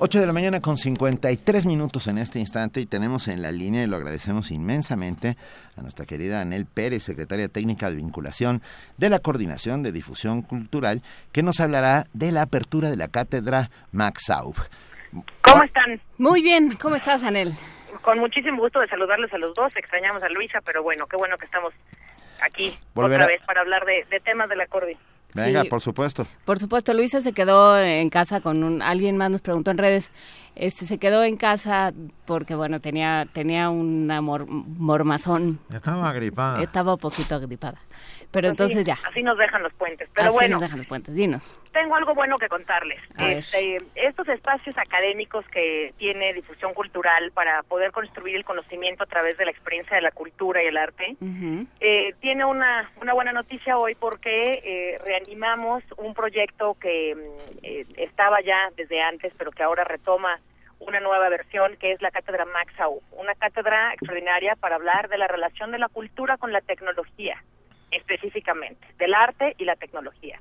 Ocho de la mañana con 53 minutos en este instante y tenemos en la línea, y lo agradecemos inmensamente, a nuestra querida Anel Pérez, secretaria técnica de vinculación de la Coordinación de Difusión Cultural, que nos hablará de la apertura de la cátedra Max Aub. ¿Cómo están? Muy bien, ¿cómo estás, Anel? Con muchísimo gusto de saludarles a los dos. Extrañamos a Luisa, pero bueno, qué bueno que estamos aquí Volverá- otra vez para hablar de, de temas del acorde. Venga, Sí. por supuesto. Por supuesto, Luisa se quedó en casa con un alguien más nos preguntó en redes, este se quedó en casa porque bueno, tenía tenía una mor- mormazón, Estaba agripada. estaba un poquito agripada. Pero entonces ya. Así nos dejan los puentes. Pero Así bueno, nos dejan los puentes, dinos. tengo algo bueno que contarles. Este, estos espacios académicos que tiene difusión cultural para poder construir el conocimiento a través de la experiencia de la cultura y el arte, eh, tiene una, una buena noticia hoy porque eh, reanimamos un proyecto que mm, eh, estaba ya desde antes, pero que ahora retoma una nueva versión, que es la Cátedra Maxau, una cátedra extraordinaria para hablar de la relación de la cultura con la tecnología, específicamente, del arte y la tecnología.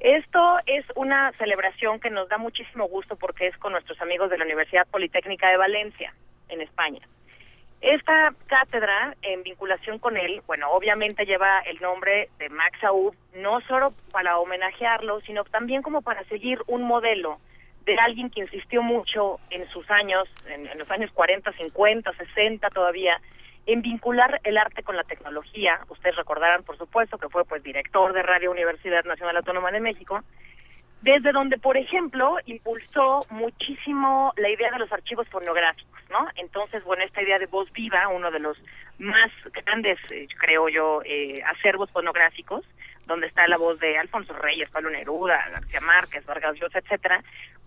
Esto es una celebración que nos da muchísimo gusto porque es con nuestros amigos de la Universidad Politécnica de Valencia, en España. Esta cátedra, en vinculación con él, bueno, obviamente lleva el nombre de Max Aub, no solo para homenajearlo, sino también como para seguir un modelo de alguien que insistió mucho en sus años, en, en los años 40, 50, 60 todavía, en vincular el arte con la tecnología. Ustedes recordarán, por supuesto, que fue pues director de Radio Universidad Nacional Autónoma de México, desde donde, por ejemplo, impulsó muchísimo la idea de los archivos fonográficos, ¿no? Entonces, bueno, esta idea de voz viva, uno de los más grandes, eh, creo yo, eh, acervos fonográficos, donde está la voz de Alfonso Reyes, Pablo Neruda, García Márquez, Vargas Llosa, etcétera,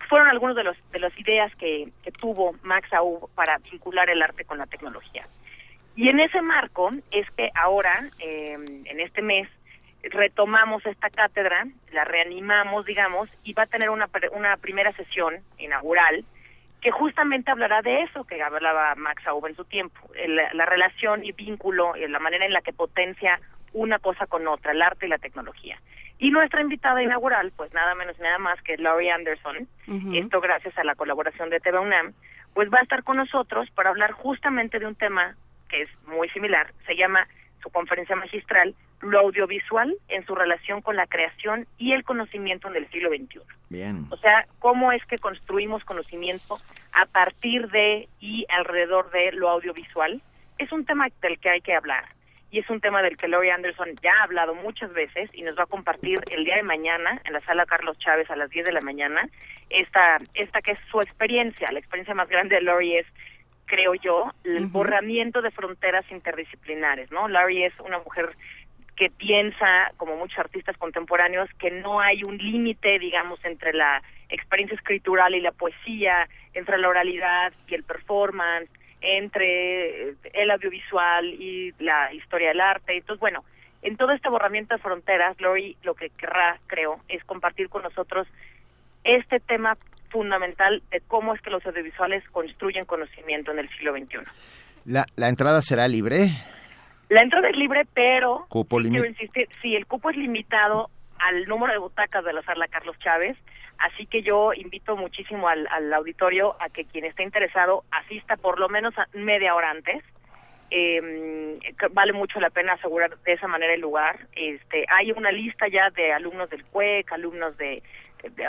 fueron algunos de los de las ideas que, que tuvo Max Aub para vincular el arte con la tecnología. Y en ese marco es que ahora, eh, en este mes, retomamos esta cátedra, la reanimamos, digamos, y va a tener una, una primera sesión inaugural que justamente hablará de eso que hablaba Max Aub en su tiempo, el- la relación y vínculo, eh, la manera en la que potencia una cosa con otra, el arte y la tecnología. Y nuestra invitada inaugural, pues nada menos y nada más que Laurie Anderson, esto gracias a la colaboración de TV UNAM, pues va a estar con nosotros para hablar justamente de un tema que es muy similar, se llama su conferencia magistral, lo audiovisual en su relación con la creación y el conocimiento en el siglo XXI. Bien. O sea, cómo es que construimos conocimiento a partir de y alrededor de lo audiovisual. Es un tema del que hay que hablar y es un tema del que Laurie Anderson ya ha hablado muchas veces y nos va a compartir el día de mañana en la sala Carlos Chávez a las 10 de la mañana esta, esta que es su experiencia. La experiencia más grande de Laurie es creo yo, el borramiento de fronteras interdisciplinares, ¿no? Laurie es una mujer que piensa, como muchos artistas contemporáneos, que no hay un límite, digamos, entre la experiencia escritural y la poesía, entre la oralidad y el performance, entre el audiovisual y la historia del arte. Entonces, bueno, en todo este borramiento de fronteras, Lori lo que querrá, creo, es compartir con nosotros este tema fundamental de cómo es que los audiovisuales construyen conocimiento en el siglo XXI. La, la entrada será libre. La entrada es libre, pero Cupo quiero insistir, sí, el cupo es limitado al número de butacas de la sala Carlos Chávez, así que yo invito muchísimo al, al auditorio a que quien esté interesado asista por lo menos a media hora antes. Eh, vale mucho la pena asegurar de esa manera el lugar. Este, hay una lista ya de alumnos del CUEC, alumnos de, de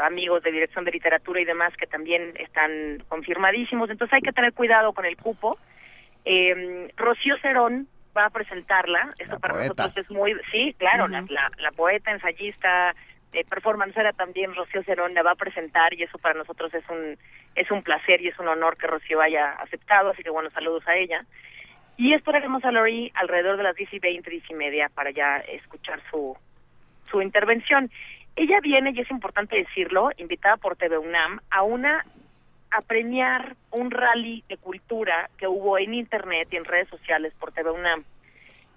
amigos de dirección de literatura y demás que también están confirmadísimos. Entonces hay que tener cuidado con el cupo. Eh, Rocío Cerón va a presentarla. Esto para poeta. nosotros es muy, sí, claro, la, la, la poeta, ensayista, eh, performancera también, Rocío Cerón la va a presentar y eso para nosotros es un es un placer y es un honor que Rocío haya aceptado, así que bueno, saludos a ella. Y esperaremos a Lori alrededor de las 10 y 20, 10 y media para ya escuchar su, su intervención. Ella viene, y es importante decirlo, invitada por TV UNAM a una a premiar un rally de cultura que hubo en internet y en redes sociales por TV UNAM.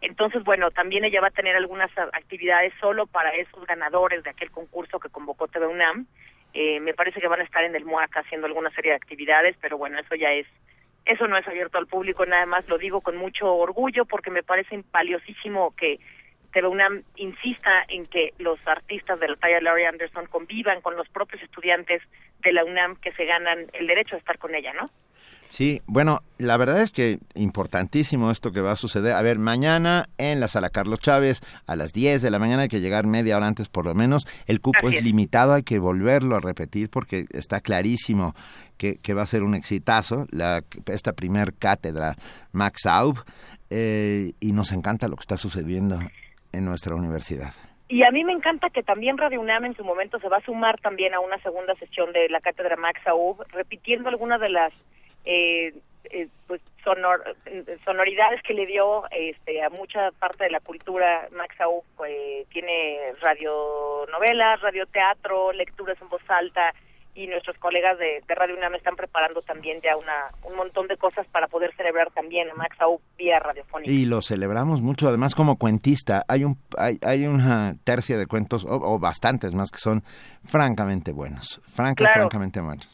Entonces, bueno, también ella va a tener algunas actividades solo para esos ganadores de aquel concurso que convocó TV UNAM. Eh, me parece que van a estar en el MUAC haciendo alguna serie de actividades, pero bueno, eso ya es, eso no es abierto al público, nada más lo digo con mucho orgullo porque me parece valiosísimo que TV UNAM insista en que los artistas de la talla de Laurie Anderson convivan con los propios estudiantes de la UNAM que se ganan el derecho a estar con ella, ¿no? Sí, bueno, la verdad es que importantísimo esto que va a suceder. A ver, mañana en la sala Carlos Chávez a las 10 de la mañana hay que llegar media hora antes por lo menos. El cupo es es. limitado, hay que volverlo a repetir porque está clarísimo que, que va a ser un exitazo la, esta primer cátedra Max Aub eh, y nos encanta lo que está sucediendo en nuestra universidad. Y a mí me encanta que también Radio UNAM en su momento se va a sumar también a una segunda sesión de la cátedra Max Aub, repitiendo algunas de las eh, eh, pues sonor- sonoridades que le dio este, a mucha parte de la cultura Max Aub. eh, tiene radionovelas, radioteatro, lecturas en voz alta y nuestros colegas de, de Radio UNAM están preparando también ya una, un montón de cosas para poder celebrar también a Max Aub vía radiofónica. Y lo celebramos mucho, además como cuentista, hay un hay, hay una tercia de cuentos o, o bastantes más que son francamente buenos, franca, Claro. francamente buenos.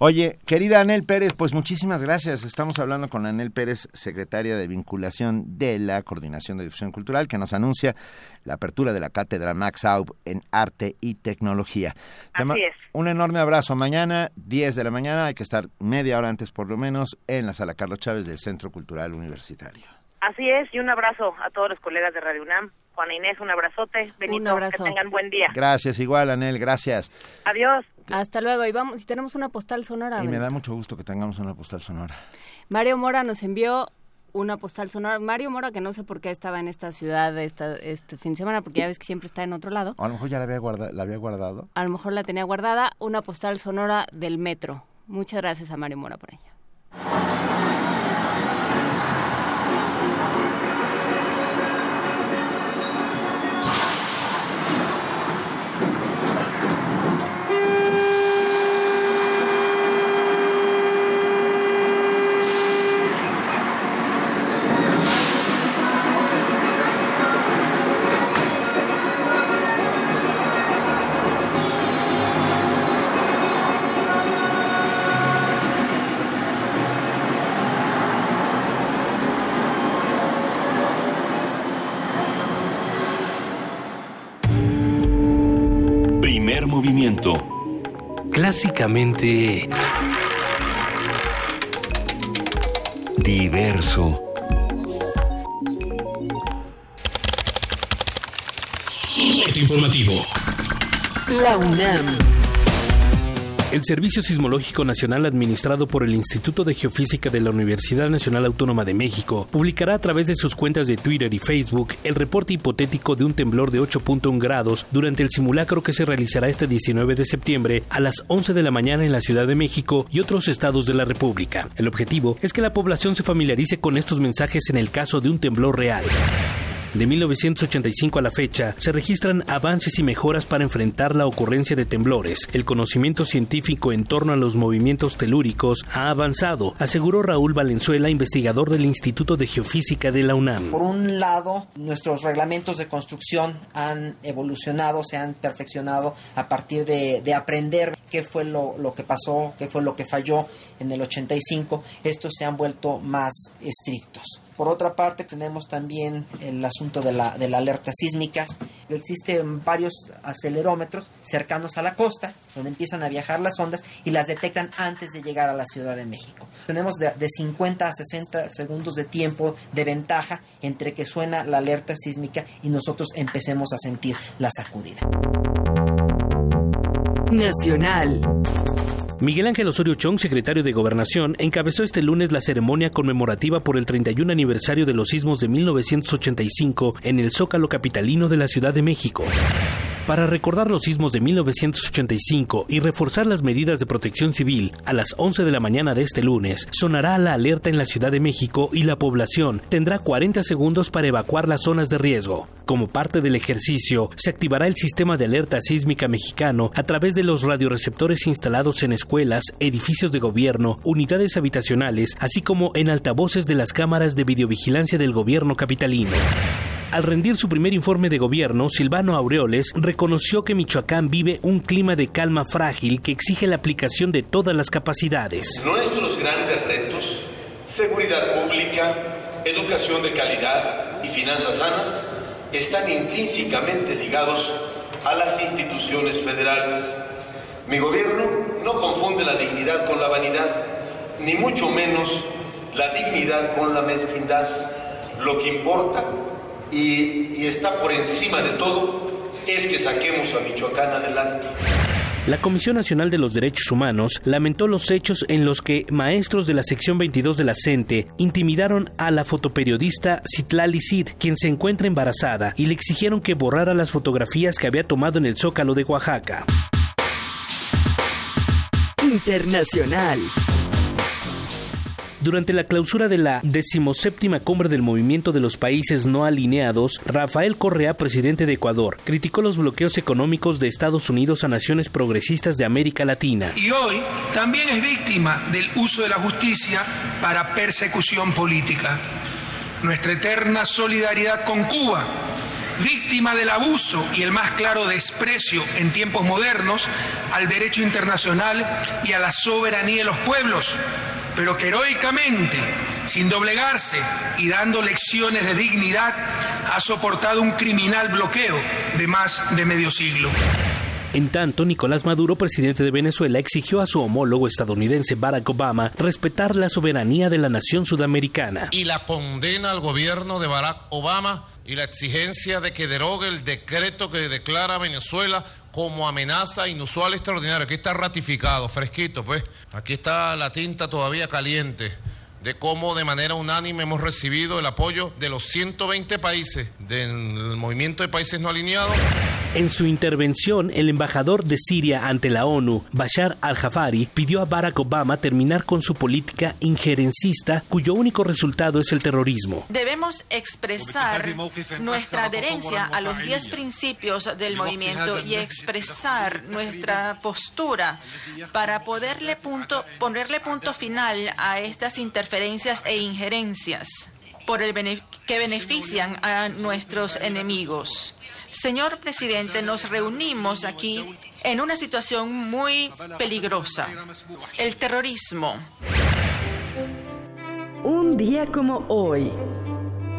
Oye, querida Anel Pérez, pues muchísimas gracias. Estamos hablando con Anel Pérez, secretaria de vinculación de la Coordinación de Difusión Cultural, que nos anuncia la apertura de la cátedra Max Aub en Arte y Tecnología. Así es. Un enorme abrazo. Mañana, 10 de la mañana, hay que estar media hora antes por lo menos en la Sala Carlos Chávez del Centro Cultural Universitario. Así es, y un abrazo a todos los colegas de Radio UNAM. Juana Inés, un abrazote. Benito, abrazo. que tengan buen día. Gracias, igual, Anel, gracias. Adiós. Hasta luego. Y vamos, y tenemos una postal sonora. Y me da mucho gusto que tengamos una postal sonora. Mario Mora nos envió una postal sonora. Mario Mora, que no sé por qué estaba en esta ciudad esta, este fin de semana, porque ya ves que siempre está en otro lado. O a lo mejor ya la había, guarda- la había guardado. A lo mejor la tenía guardada. Una postal sonora del metro. Muchas gracias a Mario Mora por ella. Clásicamente... Diverso. Corte informativo. La UNAM. El Servicio Sismológico Nacional administrado por el Instituto de Geofísica de la Universidad Nacional Autónoma de México publicará a través de sus cuentas de Twitter y Facebook el reporte hipotético de un temblor de 8.1 grados durante el simulacro que se realizará este 19 de septiembre a las 11 de la mañana en la Ciudad de México y otros estados de la República. El objetivo es que la población se familiarice con estos mensajes en el caso de un temblor real. De 1985 a la fecha, se registran avances y mejoras para enfrentar la ocurrencia de temblores. El conocimiento científico en torno a los movimientos telúricos ha avanzado, aseguró Raúl Valenzuela, investigador del Instituto de Geofísica de la UNAM. Por un lado, nuestros reglamentos de construcción han evolucionado, se han perfeccionado a partir de, de aprender qué fue lo, lo, que pasó, qué fue lo que falló en el 85. Estos se han vuelto más estrictos. Por otra parte, tenemos también el asunto de la, alerta sísmica. Existen varios acelerómetros cercanos a la costa, donde empiezan a viajar las ondas y las detectan antes de llegar a la Ciudad de México. Tenemos de, de 50 a 60 segundos de tiempo de ventaja entre que suena la alerta sísmica y nosotros empecemos a sentir la sacudida. Nacional. Miguel Ángel Osorio Chong, secretario de Gobernación, encabezó este lunes la ceremonia conmemorativa por el 31 aniversario de los sismos de 1985 en el Zócalo Capitalino de la Ciudad de México. Para recordar los sismos de 1985 y reforzar las medidas de protección civil, a las 11 de la mañana de este lunes sonará la alerta en la Ciudad de México y la población tendrá 40 segundos para evacuar las zonas de riesgo. Como parte del ejercicio, se activará el sistema de alerta sísmica mexicano a través de los radioreceptores instalados en escuelas, edificios de gobierno, unidades habitacionales, así como en altavoces de las cámaras de videovigilancia del gobierno capitalino. Al rendir su primer informe de gobierno, Silvano Aureoles reconoció que Michoacán vive un clima de calma frágil que exige la aplicación de todas las capacidades. Nuestros grandes retos, seguridad pública, educación de calidad y finanzas sanas, están intrínsecamente ligados a las instituciones federales. Mi gobierno no confunde la dignidad con la vanidad, ni mucho menos la dignidad con la mezquindad. Lo que importa y, y, está por encima de todo es que saquemos a Michoacán adelante. La Comisión Nacional de los Derechos Humanos lamentó los hechos en los que maestros de la sección 22 de la CENTE intimidaron a la fotoperiodista Citlali Cid, quien se encuentra embarazada, y le exigieron que borrara las fotografías que había tomado en el Zócalo de Oaxaca. Internacional. Durante la clausura de la decimoséptima cumbre del Movimiento de los Países No Alineados, Rafael Correa, presidente de Ecuador, criticó los bloqueos económicos de Estados Unidos a naciones progresistas de América Latina. Y hoy también es víctima del uso de la justicia para persecución política. Nuestra eterna solidaridad con Cuba, víctima del abuso y el más claro desprecio en tiempos modernos al derecho internacional y a la soberanía de los pueblos pero que heroicamente, sin doblegarse y dando lecciones de dignidad, ha soportado un criminal bloqueo de más de medio siglo. En tanto, Nicolás Maduro, presidente de Venezuela, exigió a su homólogo estadounidense Barack Obama respetar la soberanía de la nación sudamericana. Y la condena al gobierno de Barack Obama y la exigencia de que derogue el decreto que declara a Venezuela como amenaza inusual extraordinaria. Aquí está ratificado, fresquito, pues. Aquí está la tinta todavía caliente de cómo de manera unánime hemos recibido el apoyo de los 120 países del movimiento de países no alineados. En su intervención, el embajador de Siria ante la ONU, Bashar al-Jafari, pidió a Barack Obama terminar con su política injerencista, cuyo único resultado es el terrorismo. Debemos expresar nuestra adherencia a los 10 principios del movimiento y expresar nuestra postura para poderle punto, ponerle punto final a estas interferencias e injerencias por el que benefician a nuestros enemigos. Señor presidente, nos reunimos aquí en una situación muy peligrosa. El terrorismo. Un día como hoy.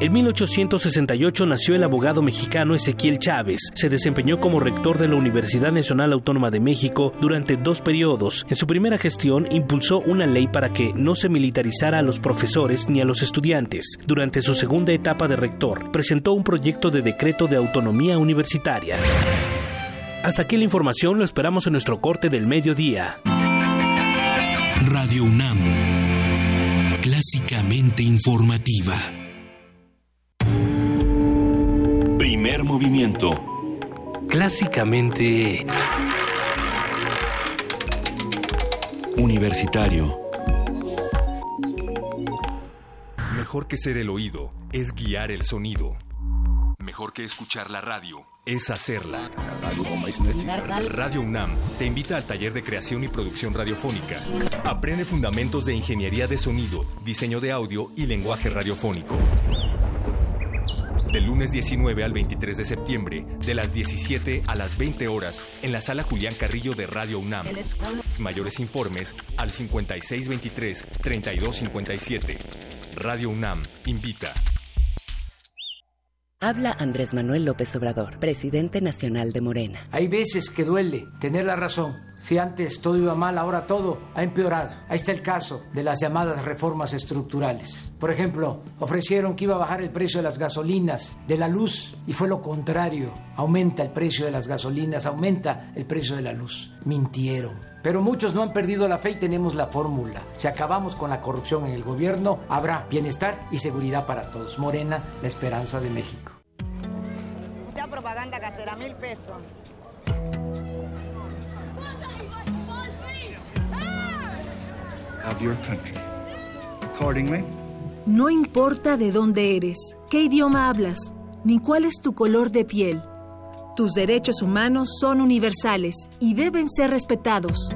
En 1868 nació el abogado mexicano Ezequiel Chávez. Se desempeñó como rector de la Universidad Nacional Autónoma de México durante dos periodos. En su primera gestión impulsó una ley para que no se militarizara a los profesores ni a los estudiantes. Durante su segunda etapa de rector, presentó un proyecto de decreto de autonomía universitaria. Hasta aquí la información, lo esperamos en nuestro corte del mediodía. Radio UNAM, clásicamente informativa. Primer movimiento. Clásicamente... Universitario. Mejor que ser el oído es guiar el sonido. Mejor que escuchar la radio es hacerla. Radio UNAM te invita al taller de creación y producción radiofónica. Aprende fundamentos de ingeniería de sonido, diseño de audio y lenguaje radiofónico. Del lunes 19 al 23 de septiembre, de las 17 a las 20 horas, en la sala Julián Carrillo de Radio UNAM. Mayores informes al 5623-3257. Radio UNAM invita. Habla Andrés Manuel López Obrador, presidente nacional de Morena. Hay veces que duele tener la razón. Si antes todo iba mal, ahora todo ha empeorado. Ahí está el caso de las llamadas reformas estructurales. Por ejemplo, ofrecieron que iba a bajar el precio de las gasolinas, de la luz, y fue lo contrario. Aumenta el precio de las gasolinas, aumenta el precio de la luz. Mintieron. Pero muchos no han perdido la fe y tenemos la fórmula. Si acabamos con la corrupción en el gobierno, habrá bienestar y seguridad para todos. Morena, la esperanza de México. Ya propaganda casera, mil pesos. of your country. Accordingly, No importa de dónde eres, qué idioma hablas, ni cuál es tu color de piel. Tus derechos humanos son universales y deben ser respetados.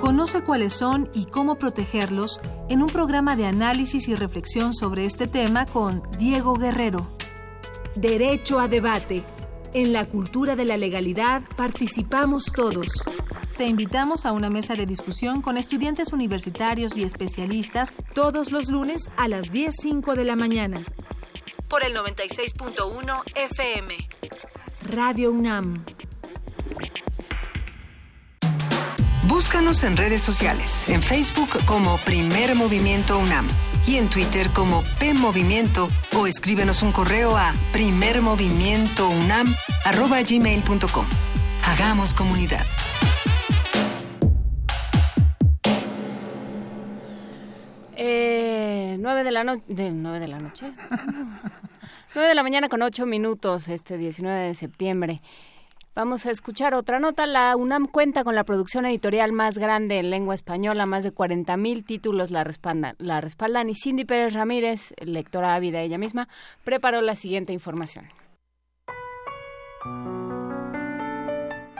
Conoce cuáles son y cómo protegerlos en un programa de análisis y reflexión sobre este tema con Diego Guerrero. Derecho a debate. En la cultura de la legalidad participamos todos. Te invitamos a una mesa de discusión con estudiantes universitarios y especialistas todos los lunes a las 10.05 de la mañana. Por el 96.1 FM. Radio UNAM. Búscanos en redes sociales, en Facebook como Primer Movimiento UNAM y en Twitter como P Movimiento o escríbenos un correo a primermovimientounam@gmail.com. Hagamos comunidad. Eh, 9 de la noche. De, 9 de la noche. 9 de la mañana con 8 minutos, este 19 de septiembre. Vamos a escuchar otra nota. La UNAM cuenta con la producción editorial más grande en lengua española. Más de 40.000 títulos la respaldan, la respaldan. Y Cindy Pérez Ramírez, lectora ávida ella misma, preparó la siguiente información.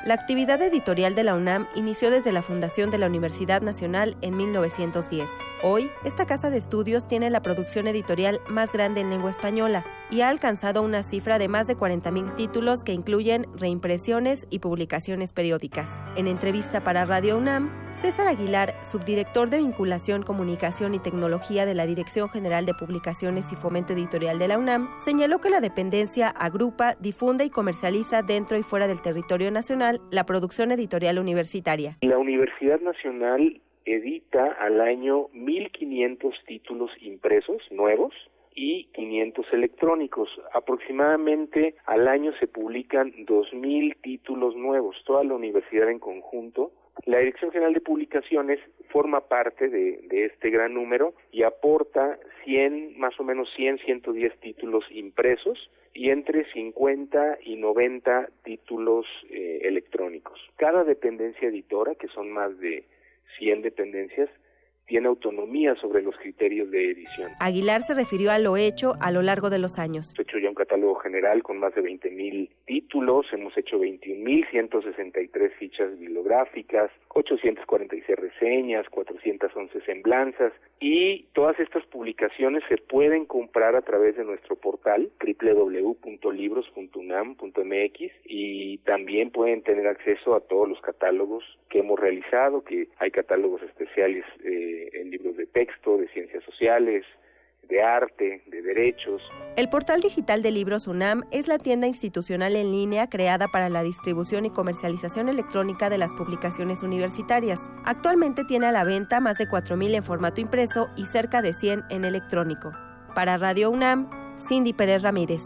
La actividad editorial de la UNAM inició desde la fundación de la Universidad Nacional en 1910. Hoy, esta casa de estudios tiene la producción editorial más grande en lengua española y ha alcanzado una cifra de más de 40.000 títulos que incluyen reimpresiones y publicaciones periódicas. En entrevista para Radio UNAM, César Aguilar, subdirector de Vinculación, Comunicación y Tecnología de la Dirección General de Publicaciones y Fomento Editorial de la UNAM, señaló que la dependencia agrupa, difunde y comercializa dentro y fuera del territorio nacional la producción editorial universitaria. La Universidad Nacional edita al año 1.500 títulos impresos nuevos y 500 electrónicos. Aproximadamente al año se publican 2.000 títulos nuevos, toda la universidad en conjunto. La Dirección General de Publicaciones forma parte de, este gran número y aporta 100, más o menos 100, 110 títulos impresos y entre 50 y 90 títulos eh, electrónicos. Cada dependencia editora, que son más de 100 dependencias, tiene autonomía sobre los criterios de edición. Aguilar se refirió a lo hecho a lo largo de los años. Hemos hecho ya un catálogo general con más de 20.000 títulos, hemos hecho 21.163 fichas bibliográficas, 846 reseñas, 411 semblanzas y todas estas publicaciones se pueden comprar a través de nuestro portal www.libros.unam.mx y también pueden tener acceso a todos los catálogos que hemos realizado, que hay catálogos especiales eh, en libros de texto, de ciencias sociales, de arte, de derechos. El portal digital de libros UNAM es la tienda institucional en línea creada para la distribución y comercialización electrónica de las publicaciones universitarias. Actualmente tiene a la venta más de 4.000 en formato impreso y cerca de 100 en electrónico. Para Radio UNAM, Cindy Pérez Ramírez.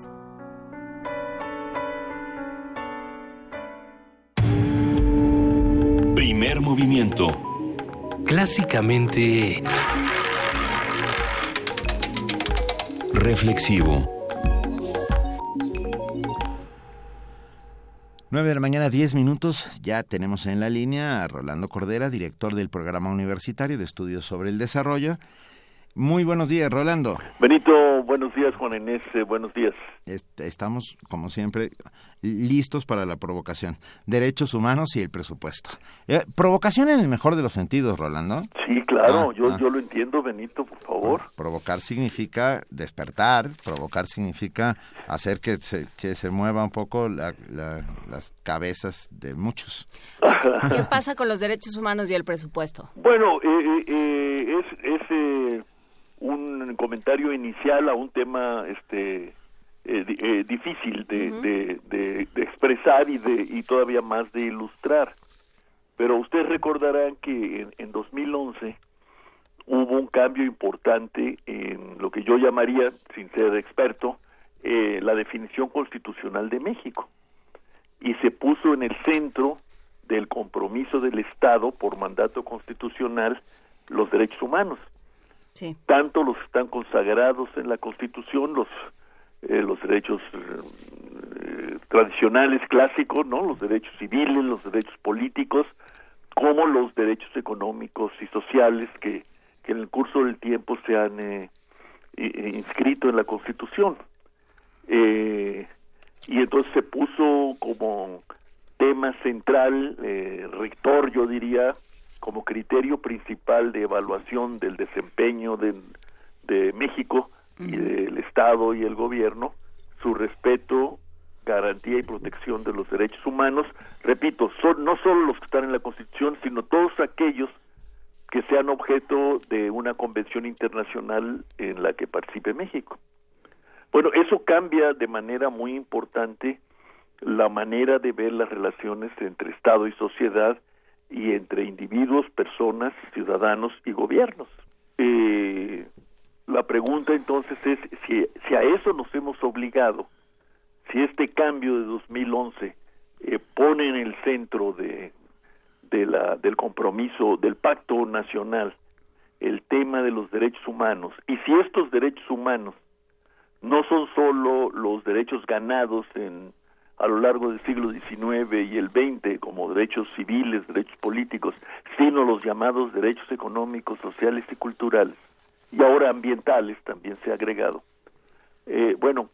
Primer movimiento. Clásicamente... Reflexivo. 9 de la mañana, 10 minutos. Ya tenemos en la línea a Rolando Cordera, director del Programa Universitario de Estudios sobre el Desarrollo. Muy buenos días, Rolando. Benito, buenos días, Juan Inés, eh, buenos días. Estamos, como siempre, listos para la provocación. Derechos humanos y el presupuesto. Eh, provocación en el mejor de los sentidos, Rolando. Sí, claro, ah, yo, ah. yo lo entiendo, Benito, por favor. provocar significa despertar, provocar significa hacer que se, que se mueva un poco las cabezas de muchos. ¿Qué pasa con los derechos humanos y el presupuesto? Bueno, eh, eh, es... es un comentario inicial a un tema este eh, eh, difícil de, de, expresar y de y todavía más de ilustrar. Pero ustedes recordarán que en, en 2011 hubo un cambio importante en lo que yo llamaría sin ser experto eh, la definición constitucional de México. Y se puso en el centro del compromiso del Estado por mandato constitucional los derechos humanos. Tanto los están consagrados en la Constitución, los eh, los derechos eh, tradicionales clásicos, ¿no? Los derechos civiles, los derechos políticos, como los derechos económicos y sociales que, que en el curso del tiempo se han eh, inscrito en la Constitución. y entonces se puso como tema central, rector, yo diría, como criterio principal de evaluación del desempeño de, México y del Estado y el gobierno, su respeto, garantía y protección de los derechos humanos. Repito, son no solo los que están en la Constitución, sino todos aquellos que sean objeto de una convención internacional en la que participe México. Bueno, eso cambia de manera muy importante la manera de ver las relaciones entre Estado y sociedad y entre individuos, personas, ciudadanos y gobiernos. Eh, la pregunta entonces es si, a eso nos hemos obligado, si este cambio de 2011 eh, pone en el centro de, de la, del compromiso del pacto nacional el tema de los derechos humanos y si estos derechos humanos no son solo los derechos ganados en a lo largo del siglo XIX y el XX como derechos civiles, derechos políticos, sino los llamados derechos económicos, sociales y culturales, y ahora ambientales también se ha agregado. Eh, bueno,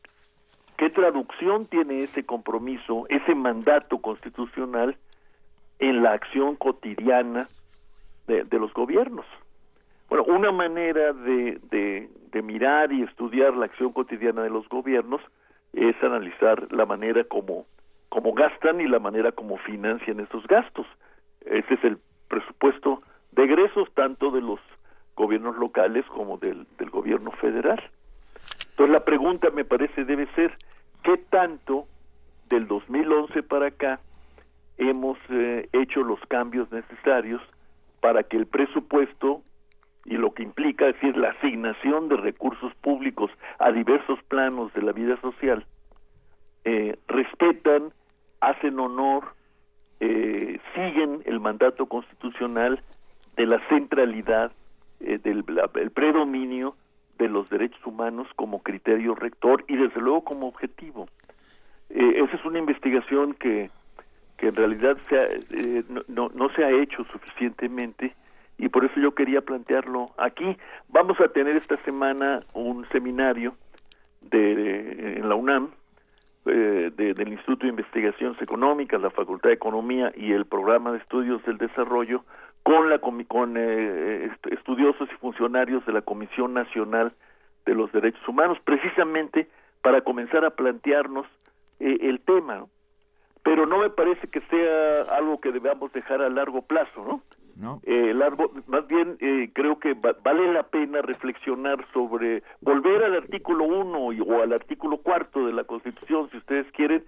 ¿qué traducción tiene ese compromiso, ese mandato constitucional en la acción cotidiana de, los gobiernos? Bueno, una manera de, de mirar y estudiar la acción cotidiana de los gobiernos es analizar la manera como, como gastan y la manera como financian esos gastos. Ese es el presupuesto de egresos tanto de los gobiernos locales como del, del gobierno federal. Entonces la pregunta me parece debe ser, ¿qué tanto del 2011 para acá hemos eh, hecho los cambios necesarios para que el presupuesto y lo que implica, es decir, la asignación de recursos públicos a diversos planos de la vida social, eh, respetan, hacen honor, eh, siguen el mandato constitucional de la centralidad, eh, del el predominio de los derechos humanos como criterio rector y desde luego como objetivo. esa es una investigación que, que en realidad se no, no se ha hecho suficientemente y por eso yo quería plantearlo aquí. Vamos a tener esta semana un seminario de, en la UNAM eh, del Instituto de Investigaciones Económicas, la Facultad de Economía y el Programa de Estudios del Desarrollo con la con eh, estudiosos y funcionarios de la Comisión Nacional de los Derechos Humanos, precisamente para comenzar a plantearnos eh, el tema. Pero no me parece que sea algo que debamos dejar a largo plazo, ¿no? ¿no? Eh, árbol, más bien eh, creo que vale la pena reflexionar sobre volver al artículo 1 o al artículo cuarto de la Constitución, si ustedes quieren,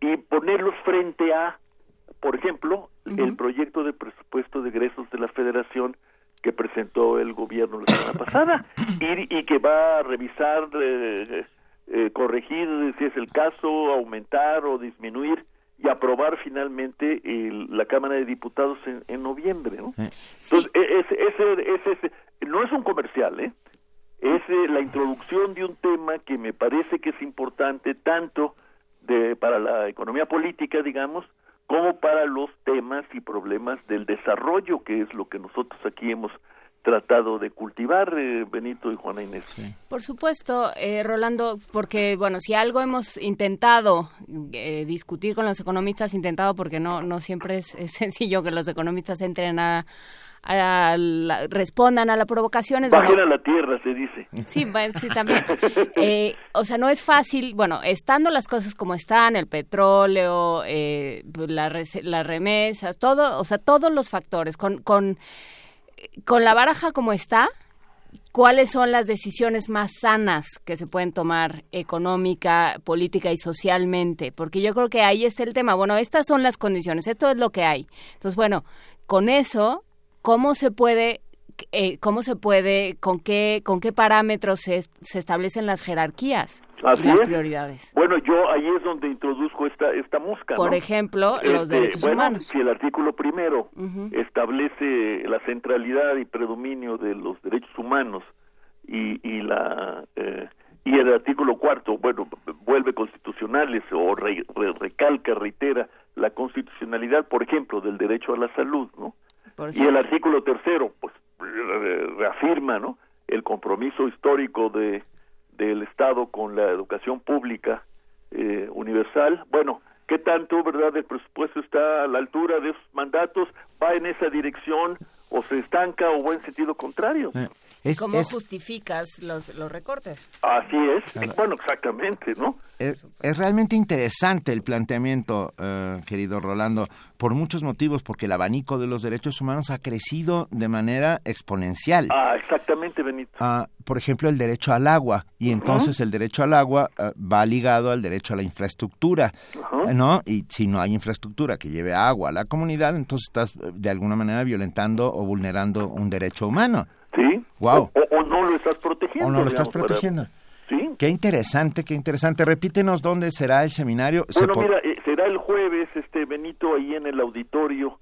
y ponerlos frente a, por ejemplo, el proyecto de presupuesto de egresos de la Federación que presentó el gobierno la semana pasada y, y que va a revisar, eh, eh, corregir si es el caso, aumentar o disminuir y aprobar finalmente la Cámara de Diputados en, noviembre. ¿no? Entonces, e, ese, ese, no es un comercial, ¿eh? es eh, la introducción de un tema que me parece que es importante tanto de, para la economía política, digamos, como para los temas y problemas del desarrollo, que es lo que nosotros aquí hemos tratado de cultivar, eh, Benito y Juana Inés. Por supuesto, eh, Rolando, porque, bueno, si algo hemos intentado eh, discutir con los economistas, intentado porque no, no siempre es, sencillo que los economistas entren a, respondan a la provocación. Bajen a la tierra, se dice. Sí, sí también. o sea, no es fácil, bueno, estando las cosas como están, el petróleo, la, las remesas, todo, o sea, todos los factores, con... con con la baraja como está, ¿cuáles son las decisiones más sanas que se pueden tomar económica, política y socialmente? Porque yo creo que ahí está el tema. Bueno, estas son las condiciones, esto es lo que hay. Entonces, bueno, con eso, ¿cómo se puede eh, cómo se puede, con qué, con qué parámetros se, se establecen las jerarquías y las prioridades. Bueno, yo ahí es donde introduzco esta esta mosca. Por ejemplo, los este, derechos humanos. Si el artículo primero establece la centralidad y predominio de los derechos humanos y, y la eh, y el artículo cuarto, bueno, vuelve constitucionales o recalca, reitera la constitucionalidad, por ejemplo, del derecho a la salud, ¿no? Y el artículo tercero, pues reafirma ¿no? el compromiso histórico de, del Estado con la educación pública eh, universal. Bueno, ¿qué tanto, verdad, el presupuesto está a la altura de esos mandatos? ¿Va en esa dirección o se estanca o va en sentido contrario? Eh, ¿Cómo justificas los, los recortes? Así es, bueno, exactamente, ¿no? Es, realmente interesante el planteamiento, eh, querido Rolando, por muchos motivos, porque el abanico de los derechos humanos ha crecido de manera exponencial. Ah, exactamente, Benito. Ah, por ejemplo, el derecho al agua, y entonces el derecho al agua eh, va ligado al derecho a la infraestructura, ¿no? Y si no hay infraestructura que lleve agua a la comunidad, entonces estás de alguna manera violentando o vulnerando un derecho humano. Wow. O, no lo estás protegiendo. O no lo estás protegiendo. Sí. Qué interesante, qué interesante. Repítenos dónde será el seminario. Bueno, mira, eh, será el jueves, este Benito, ahí en el auditorio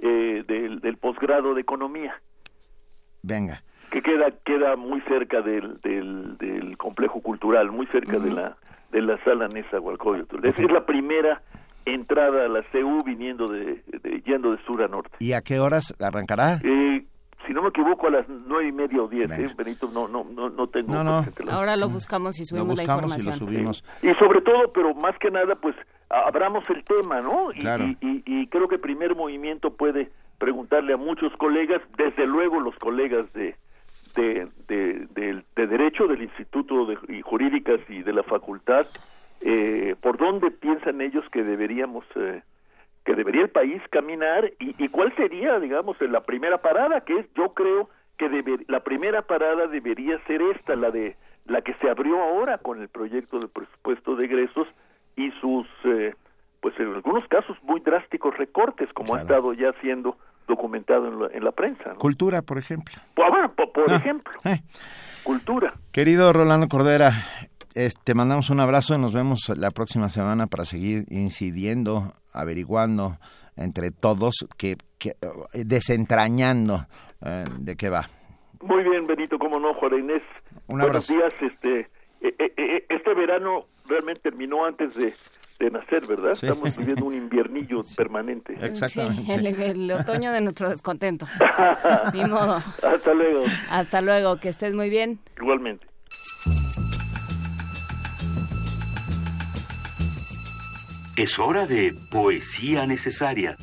eh, del, del posgrado de economía. Venga. Que queda queda muy cerca del, del, del complejo cultural, muy cerca de la de la sala Nesa Hualcoyotl. Es la primera entrada a la CU viniendo de, yendo de sur a norte. ¿Y a qué horas arrancará? Eh, si no me equivoco, a las nueve y media o diez, ¿eh? Benito, no, no, no, no tengo. Ahora lo buscamos y subimos la información. Y, lo subimos. y sobre todo, pero más que nada, pues abramos el tema, ¿no? Y, y, creo que primer movimiento puede preguntarle a muchos colegas, desde luego los colegas de, de, de, Derecho del Instituto de Jurídicas y de la Facultad, eh, por dónde piensan ellos que deberíamos eh, que debería el país caminar y, cuál sería, digamos, la primera parada, que es, yo creo que la primera parada debería ser esta, la de la que se abrió ahora con el proyecto de presupuesto de egresos y sus, eh, pues en algunos casos muy drásticos recortes, como ha estado ya siendo documentado en la, prensa. Cultura, por ejemplo. Pues, bueno, por, ah, ejemplo. Eh. Cultura. Querido Rolando Cordera, te mandamos un abrazo y nos vemos la próxima semana para seguir incidiendo, averiguando entre todos, que, eh, desentrañando eh, de qué va. Muy bien, Benito, cómo no, Juan Inés. Un Buenos días. Este, eh, este verano realmente terminó antes de, nacer, ¿verdad? Estamos viviendo un inviernillo permanente. Exactamente. el, otoño de nuestro descontento. Ni modo. Hasta luego. Hasta luego, que estés muy bien. Igualmente. Es hora de poesía necesaria.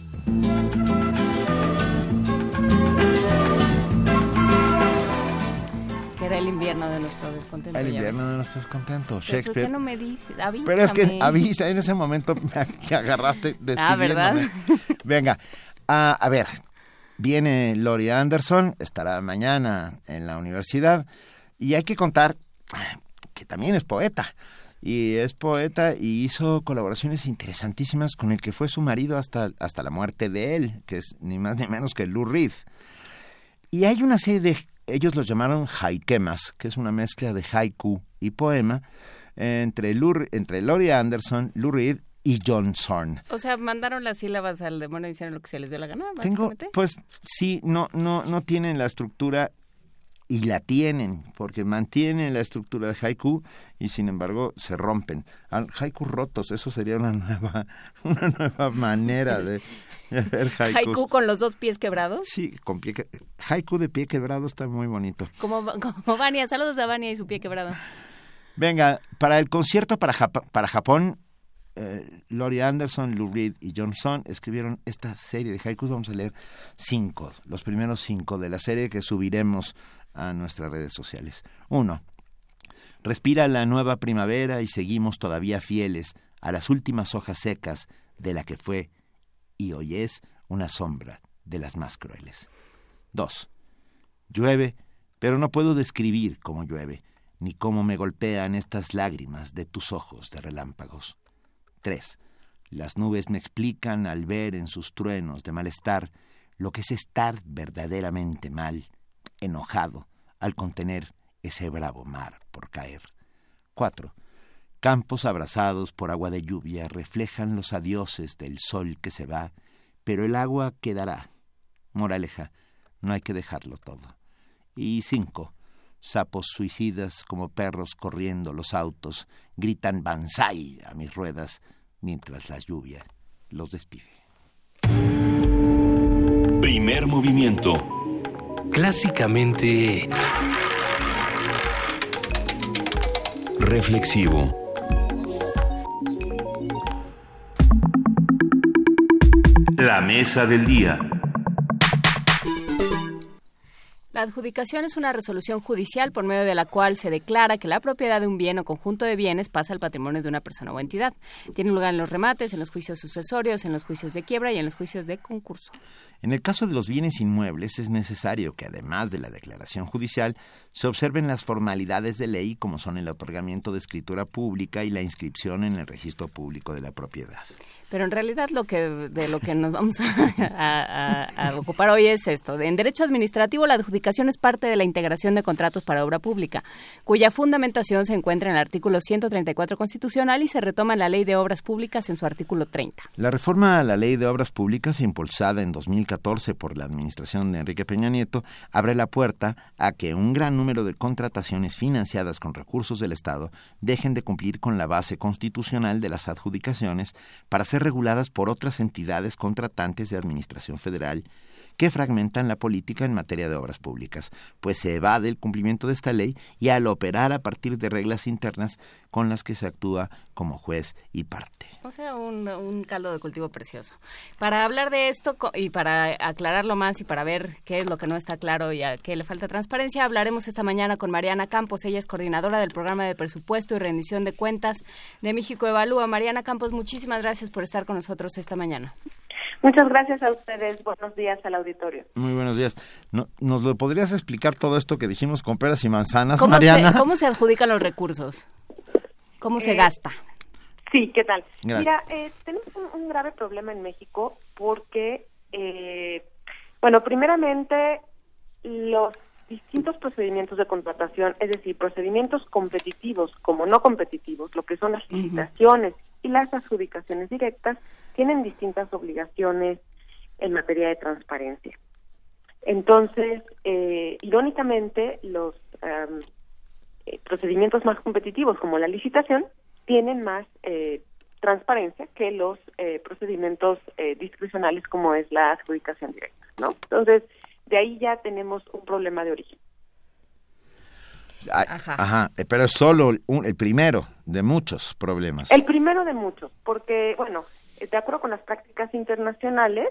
Que era el invierno de nuestro descontento. El invierno de nuestro descontento, Shakespeare. ¿Por qué no me dices? Pero es que avisa, en ese momento me agarraste Ah, ¿verdad? Venga, a ver, viene Lori Anderson, estará mañana en la universidad y hay que contar que también es poeta. Y es poeta y hizo colaboraciones interesantísimas con el que fue su marido hasta, hasta la muerte de él, que es ni más ni menos que Lou Reed. Y hay una serie de, ellos los llamaron haikemas, que es una mezcla de haiku y poema, entre, Lou, entre Lori Anderson, Lou Reed y John Zorn. O sea, mandaron las sílabas al demonio y hicieron lo que se les dio la gana. Tengo, pues sí, no, no, no tienen la estructura y la tienen, porque mantienen la estructura de haiku y sin embargo se rompen. Haiku rotos, eso sería una nueva, una nueva manera de, ver haiku. ¿Haiku con los dos pies quebrados? Sí, con pie haiku de pie quebrado está muy bonito. Como, como Vania, saludos a Vania y su pie quebrado. Venga, para el concierto para, para Japón, eh, Lori Anderson, Lou Reed y Johnson escribieron esta serie de haikus. Vamos a leer cinco, los primeros cinco de la serie que subiremos a nuestras redes sociales. Uno, respira la nueva primavera y seguimos todavía fieles a las últimas hojas secas de la que fue y hoy es una sombra de las más crueles. Dos, llueve, pero no puedo describir cómo llueve, ni cómo me golpean estas lágrimas de tus ojos de relámpagos. 3. Las nubes me explican al ver en sus truenos de malestar lo que es estar verdaderamente mal, enojado, al contener ese bravo mar por caer. 4. Campos abrazados por agua de lluvia reflejan los adioses del sol que se va, pero el agua quedará. Moraleja, no hay que dejarlo todo. Y 5. Sapos suicidas como perros corriendo los autos gritan banzai a mis ruedas mientras la lluvia los despide. Primer movimiento. Clásicamente... Reflexivo. La mesa del día. La adjudicación es una resolución judicial por medio de la cual se declara que la propiedad de un bien o conjunto de bienes pasa al patrimonio de una persona o entidad. Tiene lugar en los remates, en los juicios sucesorios, en los juicios de quiebra y en los juicios de concurso. En el caso de los bienes inmuebles es necesario que, además de la declaración judicial, se observen las formalidades de ley como son el otorgamiento de escritura pública y la inscripción en el registro público de la propiedad. Pero en realidad lo que de lo que nos vamos a, ocupar hoy es esto. En derecho administrativo la adjudicación es parte de la integración de contratos para obra pública, cuya fundamentación se encuentra en el artículo 134 constitucional y se retoma en la Ley de Obras Públicas en su artículo 30. La reforma a la Ley de Obras Públicas, impulsada en 2014 por la administración de Enrique Peña Nieto, abre la puerta a que un gran número de contrataciones financiadas con recursos del Estado dejen de cumplir con la base constitucional de las adjudicaciones para ser reguladas por otras entidades contratantes de Administración Federal que fragmentan la política en materia de obras públicas, pues se evade el cumplimiento de esta ley y al operar a partir de reglas internas con las que se actúa como juez y parte. O sea, un, caldo de cultivo precioso. Para hablar de esto y para aclararlo más y para ver qué es lo que no está claro y a qué le falta transparencia, hablaremos esta mañana con Mariana Campos. Ella es coordinadora del programa de presupuesto y rendición de cuentas de México Evalúa. Mariana Campos, muchísimas gracias por estar con nosotros esta mañana. Muchas gracias a ustedes. Buenos días al auditorio. Muy buenos días. ¿Nos lo podrías explicar todo esto que dijimos con peras y manzanas, Mariana? ¿Cómo se adjudican los recursos? ¿Cómo se eh, gasta? Sí, ¿qué tal? Mira, eh, tenemos un, grave problema en México porque, eh, bueno, primeramente los distintos procedimientos de contratación, es decir, procedimientos competitivos como no competitivos, lo que son las licitaciones y las adjudicaciones directas, tienen distintas obligaciones en materia de transparencia. Entonces, eh, irónicamente, los eh, procedimientos más competitivos, como la licitación, tienen más eh, transparencia que los procedimientos discrecionales, como es la adjudicación directa. ¿no? Entonces, de ahí ya tenemos un problema de origen. Ajá. pero es solo el primero de muchos problemas. El primero de muchos, porque, bueno, de acuerdo con las prácticas internacionales,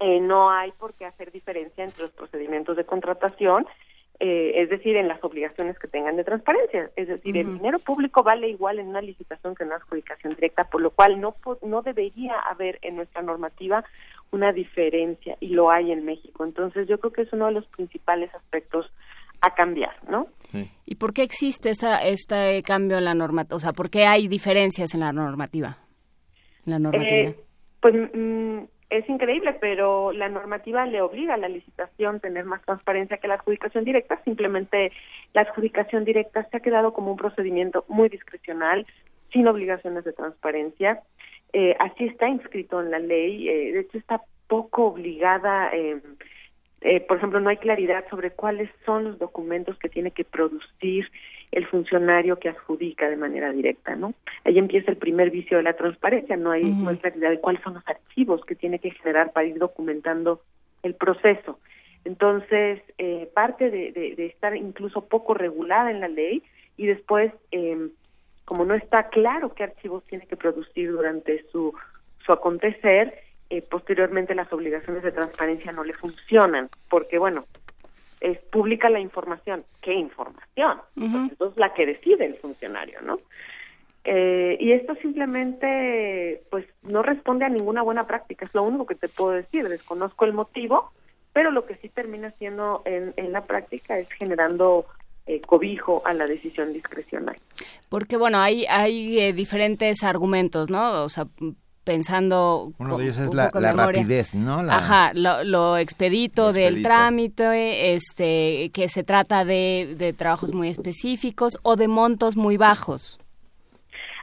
eh, no hay por qué hacer diferencia entre los procedimientos de contratación, eh, es decir, en las obligaciones que tengan de transparencia. Es decir, el dinero público vale igual en una licitación que en una adjudicación directa, por lo cual no, no debería haber en nuestra normativa una diferencia y lo hay en México. Entonces yo creo que es uno de los principales aspectos a cambiar, ¿no? ¿Y por qué existe esta, este cambio en la normativa? O sea, ¿por qué hay diferencias en la normativa? La normativa. Eh, pues mm, es increíble, pero la normativa le obliga a la licitación tener más transparencia que la adjudicación directa. Simplemente la adjudicación directa se ha quedado como un procedimiento muy discrecional, sin obligaciones de transparencia. Eh, así está inscrito en la ley. Eh, de hecho, está poco obligada. Eh, eh, por ejemplo, no hay claridad sobre cuáles son los documentos que tiene que producir el funcionario que adjudica de manera directa, ¿no? Ahí empieza el primer vicio de la transparencia, no hay, hay claridad de cuáles son los archivos que tiene que generar para ir documentando el proceso. Entonces, eh, parte de, de, estar incluso poco regulada en la ley y después, eh, como no está claro qué archivos tiene que producir durante su, su acontecer, eh, posteriormente las obligaciones de transparencia no le funcionan, porque bueno, es pública la información. ¿Qué información? Entonces la que decide el funcionario, ¿no? Eh, y esto simplemente, pues, no responde a ninguna buena práctica. Es lo único que te puedo decir. Desconozco el motivo, pero lo que sí termina siendo en, en la práctica es generando eh, cobijo a la decisión discrecional. Porque, bueno, hay, hay eh, diferentes argumentos, ¿no? O sea, pensando uno de ellos es la, rapidez no ajá lo, expedito del trámite este que se trata de, de trabajos muy específicos o de montos muy bajos.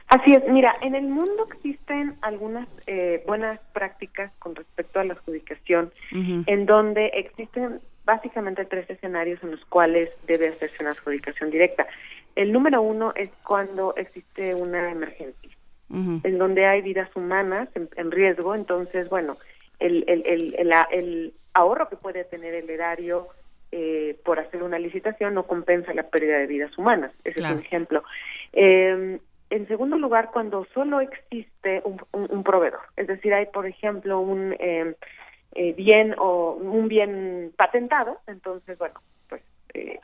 Así es, mira, en el mundo existen algunas eh, buenas prácticas con respecto a la adjudicación, en donde existen básicamente tres escenarios en los cuales debe hacerse una adjudicación directa. El número uno es cuando existe una emergencia en donde hay vidas humanas en, riesgo. Entonces, bueno, el, el, el, el, ahorro que puede tener el erario eh, por hacer una licitación no compensa la pérdida de vidas humanas. Ese es un ejemplo. Eh, en segundo lugar, cuando solo existe un, un, proveedor, es decir, hay, por ejemplo, un em, eh, bien o un bien patentado, entonces, bueno, pues eh,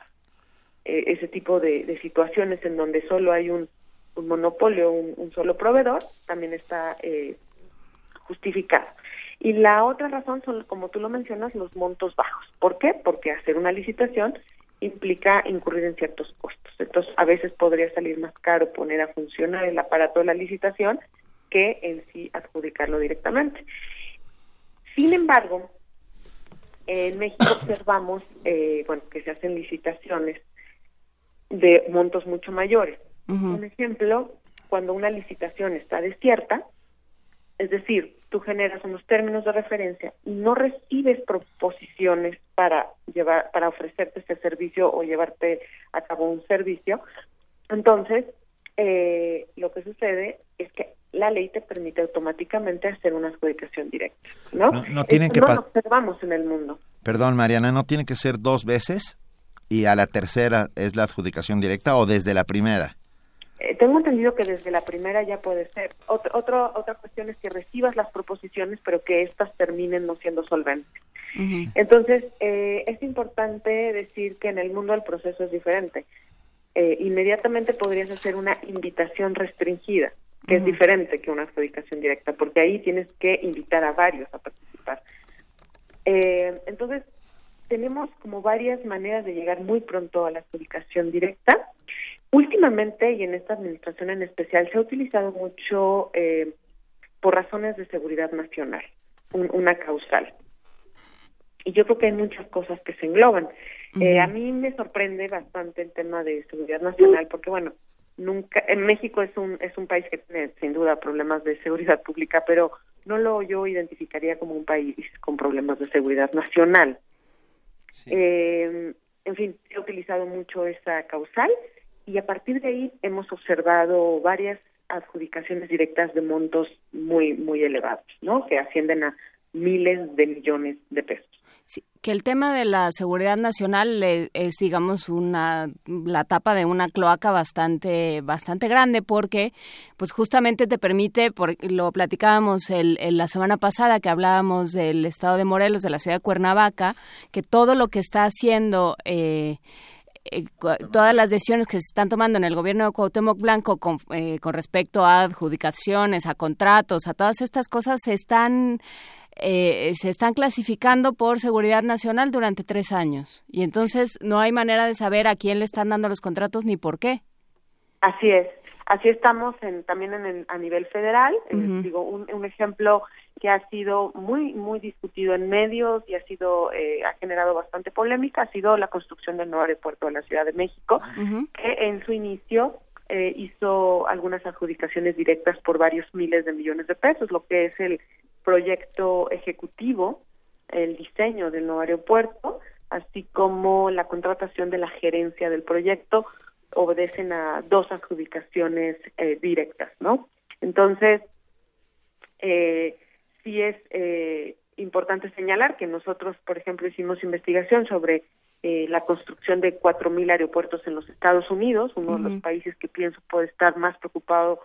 eh, ese tipo de, de, situaciones en donde solo hay un, un monopolio, un, solo proveedor, también está eh, justificado. Y la otra razón son, como tú lo mencionas, los montos bajos. ¿Por qué? Porque hacer una licitación implica incurrir en ciertos costos. Entonces, a veces podría salir más caro poner a funcionar el aparato de la licitación que en sí adjudicarlo directamente. Sin embargo, en México observamos eh, bueno, que se hacen licitaciones de montos mucho mayores. Un ejemplo, cuando una licitación está desierta, es decir, tú generas unos términos de referencia y no recibes proposiciones para llevar, para ofrecerte ese servicio o llevarte a cabo un servicio, entonces eh, lo que sucede es que la ley te permite automáticamente hacer una adjudicación directa, ¿no? No, tienen que no lo observamos en el mundo. Perdón, Mariana, ¿no tiene que ser dos veces y a la tercera es la adjudicación directa o desde la primera? Eh, tengo entendido que desde la primera ya puede ser. Otra, otra cuestión es que recibas las proposiciones, pero que éstas terminen no siendo solventes. Entonces, eh, es importante decir que en el mundo el proceso es diferente. Eh, inmediatamente podrías hacer una invitación restringida, que es diferente que una adjudicación directa, porque ahí tienes que invitar a varios a participar. entonces, tenemos como varias maneras de llegar muy pronto a la adjudicación directa Últimamente, y en esta administración en especial, se ha utilizado mucho eh, por razones de seguridad nacional, una causal. Y yo creo que hay muchas cosas que se engloban. Eh, a mí me sorprende bastante el tema de seguridad nacional, porque bueno, nunca en México es un es un país que tiene sin duda problemas de seguridad pública, pero no lo yo identificaría como un país con problemas de seguridad nacional. Eh, en fin, he utilizado mucho esa causal y a partir de ahí hemos observado varias adjudicaciones directas de montos muy muy elevados, ¿no? Que ascienden a miles de millones de pesos. Que el tema de la seguridad nacional es, digamos, una la tapa de una cloaca bastante bastante grande porque, pues, justamente te permite, por, lo platicábamos el, la semana pasada que hablábamos del estado de Morelos, de la ciudad de Cuernavaca, que todo lo que está haciendo eh, eh, todas las decisiones que se están tomando en el gobierno de Cuauhtémoc Blanco con, eh, con respecto a adjudicaciones, a contratos, a todas estas cosas se están eh, se están clasificando por seguridad nacional durante tres años y entonces no hay manera de saber a quién le están dando los contratos ni por qué. Así es, así estamos en, también en a nivel federal. Eh, digo un, un, ejemplo que ha sido muy muy discutido en medios y ha sido eh, ha generado bastante polémica ha sido la construcción del nuevo aeropuerto de la Ciudad de México, que en su inicio eh, hizo algunas adjudicaciones directas por varios miles de millones de pesos, lo que es el proyecto ejecutivo, el diseño del nuevo aeropuerto, así como la contratación de la gerencia del proyecto, obedecen a dos adjudicaciones eh, directas, ¿no? Entonces, eh, sí es eh, importante señalar que nosotros, por ejemplo, hicimos investigación sobre eh, la construcción de 4.000 aeropuertos en los Estados Unidos, uno de los países que pienso puede estar más preocupado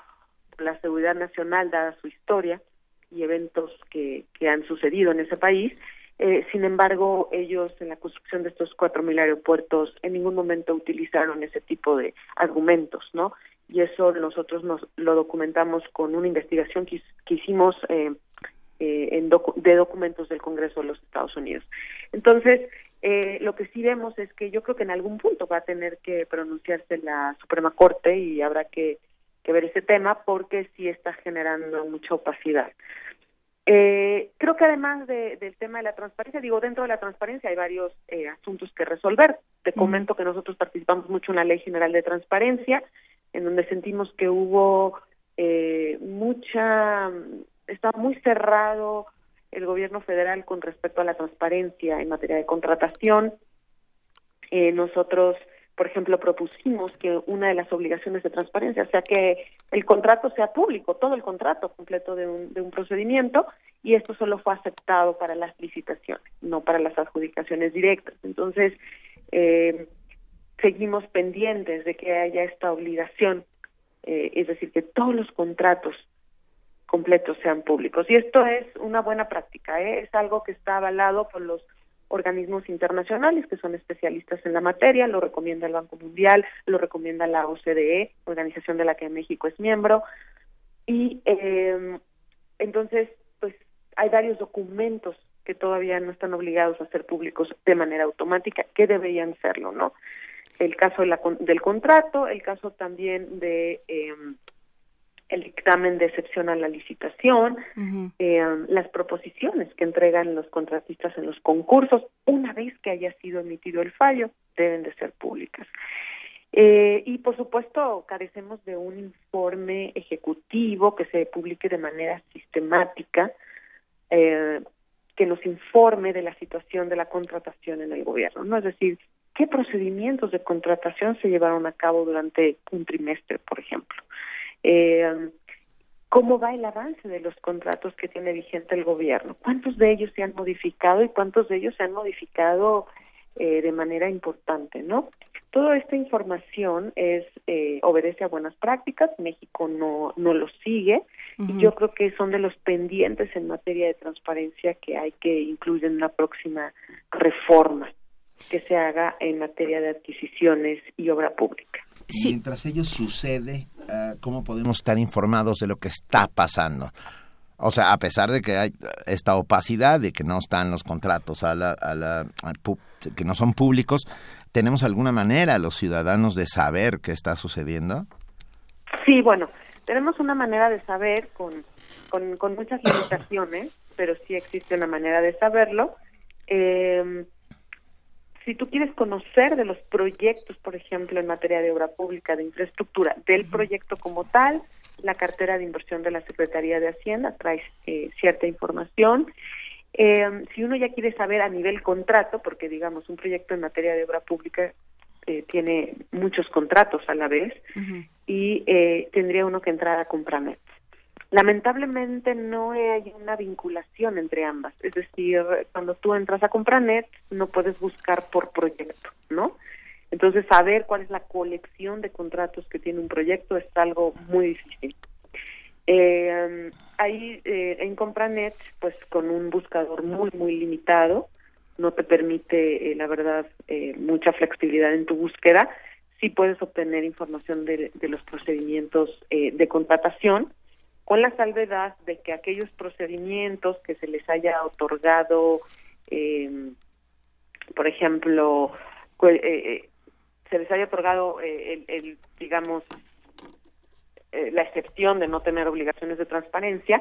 por la seguridad nacional dada su historia y eventos que, que han sucedido en ese país. Eh, sin embargo, ellos en la construcción de estos 4.000 aeropuertos en ningún momento utilizaron ese tipo de argumentos, ¿no? Y eso nosotros nos lo documentamos con una investigación que, hicimos eh, eh, en de documentos del Congreso de los Estados Unidos. Entonces, eh, lo que sí vemos es que yo creo que en algún punto va a tener que pronunciarse la Suprema Corte y habrá que, ver ese tema porque sí está generando mucha opacidad. Eh, creo que además del tema de la transparencia, digo, dentro de la transparencia hay varios asuntos que resolver. Te comento que nosotros participamos mucho en la Ley General de Transparencia, en donde sentimos que hubo mucha está muy cerrado el gobierno federal con respecto a la transparencia en materia de contratación. Eh, nosotros, por ejemplo, propusimos que una de las obligaciones de transparencia sea que el contrato sea público, todo el contrato completo de un, de un procedimiento, y esto solo fue aceptado para las licitaciones, no para las adjudicaciones directas. Entonces, eh, seguimos pendientes de que haya esta obligación, eh, es decir, que todos los contratos completos sean públicos. Y esto es una buena práctica, ¿eh? es algo que está avalado por los organismos internacionales que son especialistas en la materia, lo recomienda el Banco Mundial, lo recomienda la OCDE, organización de la que México es miembro, y eh, entonces, pues hay varios documentos que todavía no están obligados a ser públicos de manera automática, que deberían serlo, ¿no? El caso de la, del contrato, el caso también de eh, el dictamen de excepción a la licitación, eh, las proposiciones que entregan los contratistas en los concursos, una vez que haya sido emitido el fallo, deben de ser públicas. Eh, y por supuesto, carecemos de un informe ejecutivo que se publique de manera sistemática, eh, que nos informe de la situación de la contratación en el gobierno, ¿no? Es decir, qué procedimientos de contratación se llevaron a cabo durante un trimestre, por ejemplo eh, cómo va el avance de los contratos que tiene vigente el gobierno, cuántos de ellos se han modificado y cuántos de ellos se han modificado eh, de manera importante, ¿no? Toda esta información es eh, obedece a buenas prácticas, México no, no lo sigue y yo creo que son de los pendientes en materia de transparencia que hay que incluir en la próxima reforma que se haga en materia de adquisiciones y obra pública. Mientras ello sucede, uh, ¿cómo podemos estar informados de lo que está pasando? O sea, a pesar de que hay esta opacidad de que no están los contratos a la, a la que no son públicos, ¿tenemos alguna manera los ciudadanos de saber qué está sucediendo? Sí, bueno, tenemos una manera de saber con, con, con muchas limitaciones, pero sí existe una manera de saberlo. Eh, si tú quieres conocer de los proyectos, por ejemplo, en materia de obra pública, de infraestructura, del proyecto como tal, la cartera de inversión de la Secretaría de Hacienda trae eh, cierta información. Eh, si uno ya quiere saber a nivel contrato, porque digamos un proyecto en materia de obra pública eh, tiene muchos contratos a la vez y tendría uno que entrar a Compranet. Lamentablemente no hay una vinculación entre ambas, es decir, cuando tú entras a Compranet no puedes buscar por proyecto, ¿no? Entonces saber cuál es la colección de contratos que tiene un proyecto es algo muy difícil. Eh, ahí eh, en Compranet, pues con un buscador muy, muy limitado, no te permite, eh, la verdad, eh, mucha flexibilidad en tu búsqueda. Sí puedes obtener información de, de los procedimientos de contratación, con la salvedad de que aquellos procedimientos que se les haya otorgado, eh, por ejemplo, eh, eh, se les haya otorgado el, el, digamos, la excepción de no tener obligaciones de transparencia,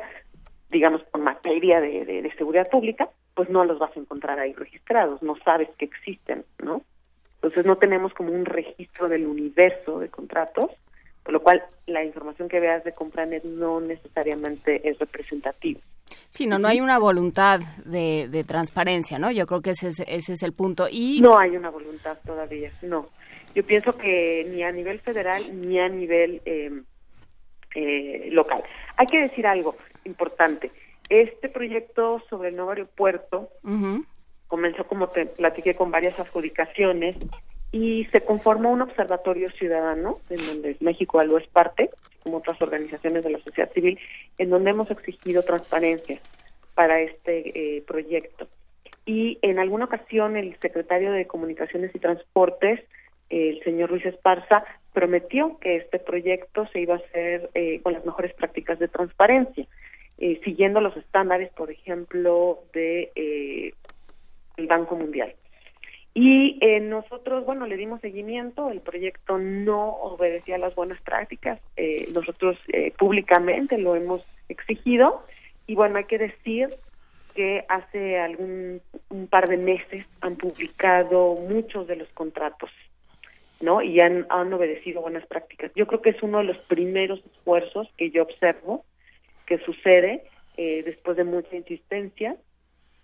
digamos, con materia de, de, seguridad pública, pues no los vas a encontrar ahí registrados, no sabes que existen, ¿no? Entonces no tenemos como un registro del universo de contratos, por lo cual la información que veas de Compranet no necesariamente es representativa. Sí, no, no hay una voluntad de, de transparencia, ¿no? Yo creo que ese es, ese es el punto. Y no hay una voluntad todavía, no. Yo pienso que ni a nivel federal ni a nivel eh, eh, local. Hay que decir algo importante. Este proyecto sobre el nuevo aeropuerto comenzó, como te platiqué, con varias adjudicaciones y se conformó un observatorio ciudadano, en donde México algo es parte, como otras organizaciones de la sociedad civil, en donde hemos exigido transparencia para este eh, proyecto. Y en alguna ocasión el secretario de Comunicaciones y Transportes, el señor Luis Esparza, prometió que este proyecto se iba a hacer eh, con las mejores prácticas de transparencia. Eh, siguiendo los estándares, por ejemplo, de eh, el Banco Mundial. Y eh, nosotros, bueno, le dimos seguimiento, el proyecto no obedecía las buenas prácticas, nosotros públicamente lo hemos exigido y bueno, hay que decir que hace algún un par de meses han publicado muchos de los contratos, ¿no? Y han, han obedecido buenas prácticas. Yo creo que es uno de los primeros esfuerzos que yo observo que sucede eh, después de mucha insistencia.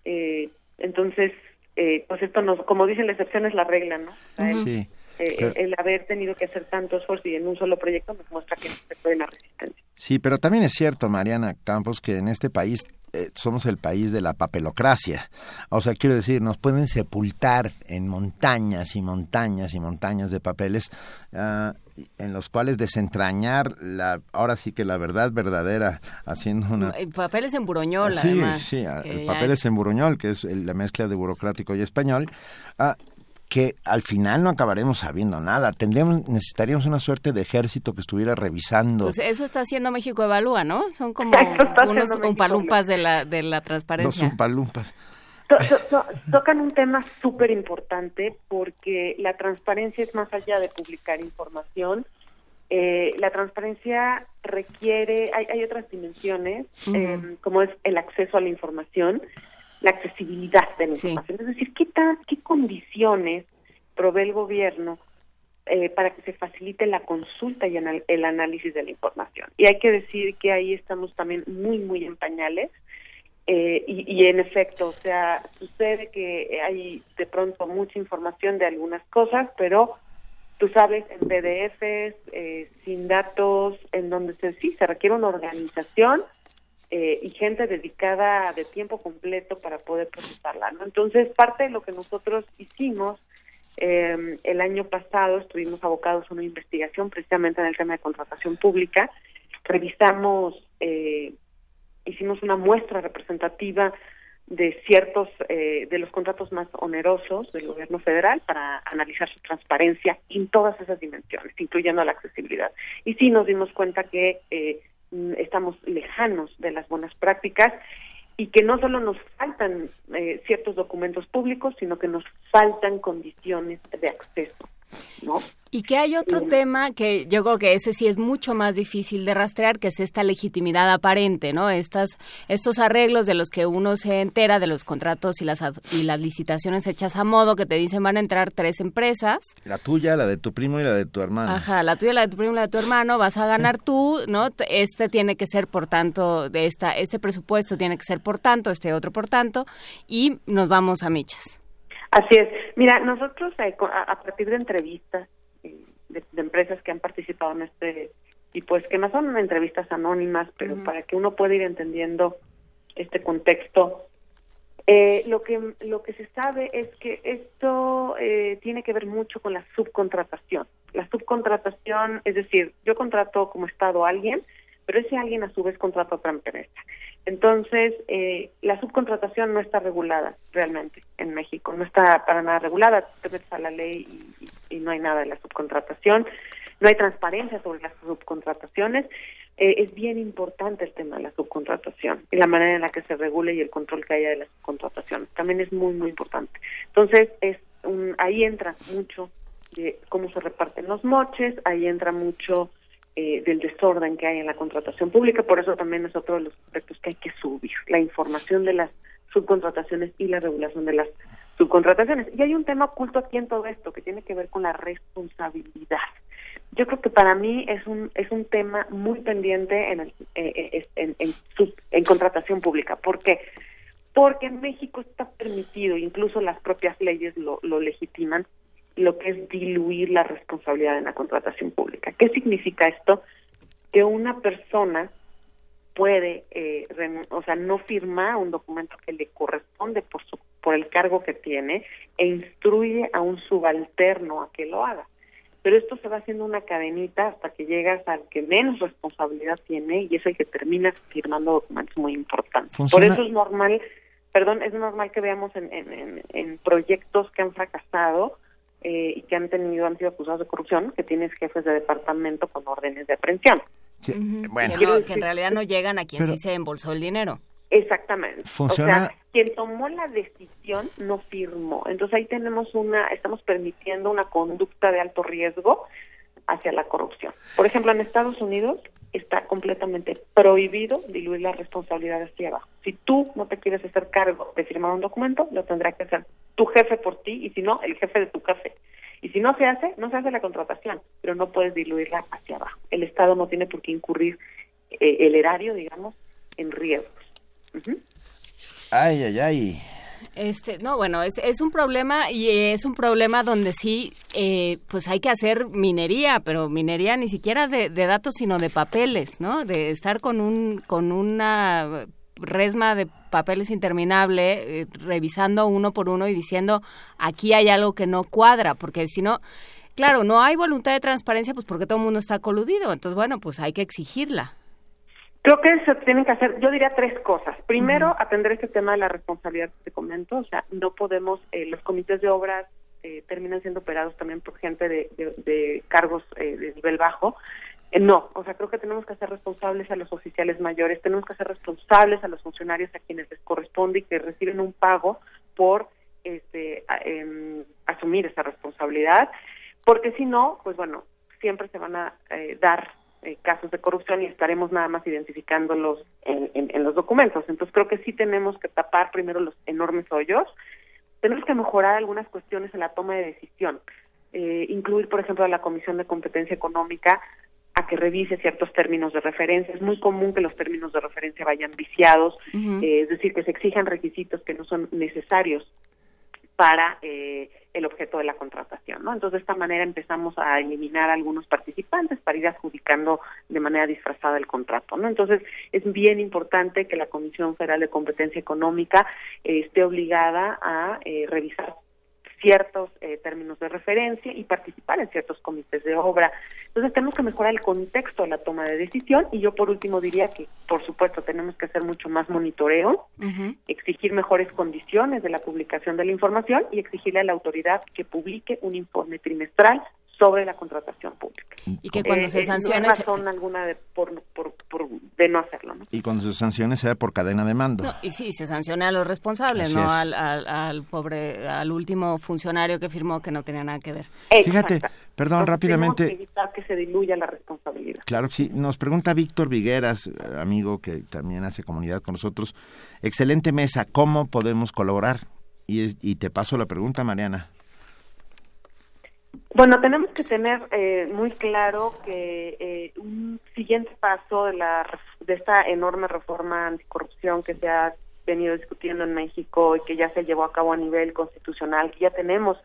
Eh, entonces, eh, pues esto nos, como dicen, la excepción es la regla, ¿no? sí. El haber tenido que hacer tanto esfuerzo y en un solo proyecto nos muestra que se puede la resistencia. Sí, pero también es cierto, Mariana Campos, que en este país eh, somos el país de la papelocracia. O sea, quiero decir, nos pueden sepultar en montañas y montañas y montañas de papeles ah, en los cuales desentrañar la, ahora sí que la verdad verdadera, haciendo una... Papeles en buroñol, sí, además. Sí, papeles en buroñol, que es la mezcla de burocrático y español. Ah, que al final no acabaremos sabiendo nada. Tendríamos, necesitaríamos una suerte de ejército que estuviera revisando. Pues eso está haciendo México Evalúa, ¿no? Son como unos umpalumpas de la, de la transparencia. Los umpalumpas. tocan un tema súper importante porque la transparencia es más allá de publicar información. Eh, la transparencia requiere, hay, hay otras dimensiones, eh, como es el acceso a la información, la accesibilidad de la información. Es decir, ¿qué, qué condiciones provee el gobierno eh, para que se facilite la consulta y el análisis de la información? Y hay que decir que ahí estamos también muy, muy en pañales. Eh, y, en efecto, o sea, sucede que hay de pronto mucha información de algunas cosas, pero tú sabes, en PDFs, eh, sin datos, en donde se, sí se requiere una organización eh, y gente dedicada de tiempo completo para poder procesarla. ¿no? Entonces, parte de lo que nosotros hicimos eh, el año pasado, estuvimos abocados a una investigación precisamente en el tema de contratación pública, revisamos, eh, hicimos una muestra representativa de ciertos de los contratos más onerosos del gobierno federal para analizar su transparencia en todas esas dimensiones, incluyendo la accesibilidad. Y sí nos dimos cuenta que Mm, estamos lejanos de las buenas prácticas y que no solo nos faltan eh, ciertos documentos públicos, sino que nos faltan condiciones de acceso. ¿No? Y que hay otro tema que yo creo que ese sí es mucho más difícil de rastrear, que es esta legitimidad aparente, ¿no? Estas, estos arreglos de los que uno se entera de los contratos y las, y las licitaciones hechas a modo que te dicen van a entrar tres empresas. La tuya, la de tu primo y la de tu hermano. Ajá, la tuya, la de tu primo y la de tu hermano, vas a ganar tú, ¿no? Este tiene que ser por tanto, de esta, este presupuesto tiene que ser por tanto, este otro por tanto, y nos vamos a michas. Así es. Mira, nosotros eh, a partir de entrevistas de, empresas que han participado en este y pues que no son entrevistas anónimas, pero para que uno pueda ir entendiendo este contexto. Eh, lo que lo que se sabe es que esto eh, tiene que ver mucho con la subcontratación. La subcontratación, es decir, yo contrato como Estado a alguien, pero ese alguien a su vez contrata a otra empresa. Entonces, eh, la subcontratación no está regulada realmente en México, no está para nada regulada, te metes a la ley y, no hay nada de la subcontratación, no hay transparencia sobre las subcontrataciones, eh, es bien importante el tema de la subcontratación y la manera en la que se regule y el control que haya de la subcontratación. También es muy, muy importante. Entonces, es un, ahí entra mucho de cómo se reparten los moches, ahí entra mucho eh, del desorden que hay en la contratación pública, por eso también es otro de los aspectos que hay que subir, la información de las subcontrataciones y la regulación de las subcontrataciones. Y hay un tema oculto aquí en todo esto que tiene que ver con la responsabilidad. Yo creo que para mí es un es un tema muy pendiente en, el, eh, en, en, en contratación pública. ¿Por qué? Porque en México está permitido, incluso las propias leyes lo, lo legitiman, lo que es diluir la responsabilidad en la contratación pública. ¿Qué significa esto? Que una persona puede, eh, o sea, no firmar un documento que le corresponde por, su, por el cargo que tiene e instruye a un subalterno a que lo haga. Pero esto se va haciendo una cadenita hasta que llegas al que menos responsabilidad tiene y es el que termina firmando documentos muy importantes. Por eso es normal, perdón, es normal que veamos en, en, en proyectos que han fracasado eh, y que han tenido han sido acusados de corrupción, que tienes jefes de departamento con órdenes de aprehensión. bueno. que, en realidad no llegan a quien sí se embolsó el dinero. Exactamente. O sea, quien tomó la decisión no firmó. Entonces ahí tenemos una, estamos permitiendo una conducta de alto riesgo hacia la corrupción. Por ejemplo, en Estados Unidos está completamente prohibido diluir la responsabilidad hacia abajo. Si tú no te quieres hacer cargo de firmar un documento, lo tendrá que hacer tu jefe por ti y si no, el jefe de tu jefe. Y si no se hace, no se hace la contratación, pero no puedes diluirla hacia abajo. El Estado no tiene por qué incurrir eh, el erario, digamos, en riesgos. Ay, ay, ay. Este, no, bueno, es, es un problema y es un problema donde sí, eh, pues hay que hacer minería, pero minería ni siquiera de, datos, sino de papeles, ¿no? De estar con un, con una resma de papeles interminable, eh, revisando uno por uno y diciendo aquí hay algo que no cuadra, porque si no, claro, no hay voluntad de transparencia, pues porque todo el mundo está coludido, entonces bueno, pues hay que exigirla. Creo que se tienen que hacer, yo diría tres cosas. Primero, atender este tema de la responsabilidad que te comento, o sea, no podemos, eh, los comités de obras eh, terminan siendo operados también por gente de, cargos eh, de nivel bajo. no, o sea, creo que tenemos que hacer responsables a los oficiales mayores, tenemos que hacer responsables a los funcionarios a quienes les corresponde y que reciben un pago por este, em, asumir esa responsabilidad, porque si no, pues bueno, siempre se van a dar eh, casos de corrupción y estaremos nada más identificándolos en, en, los documentos. Entonces creo que sí tenemos que tapar primero los enormes hoyos, tenemos que mejorar algunas cuestiones en la toma de decisión, eh, incluir por ejemplo a la Comisión de Competencia Económica a que revise ciertos términos de referencia. Es muy común que los términos de referencia vayan viciados, eh, es decir, que se exijan requisitos que no son necesarios para eh, el objeto de la contratación, ¿no? Entonces de esta manera empezamos a eliminar a algunos participantes para ir adjudicando de manera disfrazada el contrato, ¿no? Entonces es bien importante que la Comisión Federal de Competencia Económica eh, esté obligada a eh, revisar ciertos eh, términos de referencia y participar en ciertos comités de obra. Entonces tenemos que mejorar el contexto de la toma de decisión y yo por último diría que por supuesto tenemos que hacer mucho más monitoreo, exigir mejores condiciones de la publicación de la información y exigirle a la autoridad que publique un informe trimestral sobre la contratación pública. Y que cuando se sancione... No hay razón alguna de, por, por, de no hacerlo. ¿no? Y cuando se sancione sea por cadena de mando. y sí, se sancione a los responsables, no al, al, pobre, al último funcionario que firmó que no tenía nada que ver. Fíjate, perdón, rápidamente... Que evitar que se diluya la responsabilidad. Claro sí. Nos pregunta Víctor Vigueras, amigo que también hace comunidad con nosotros. Excelente mesa, ¿cómo podemos colaborar? Y, y te paso la pregunta, Mariana. Bueno, tenemos que tener eh, muy claro que eh, un siguiente paso de, la, de esta enorme reforma anticorrupción que se ha venido discutiendo en México y que ya se llevó a cabo a nivel constitucional, que ya tenemos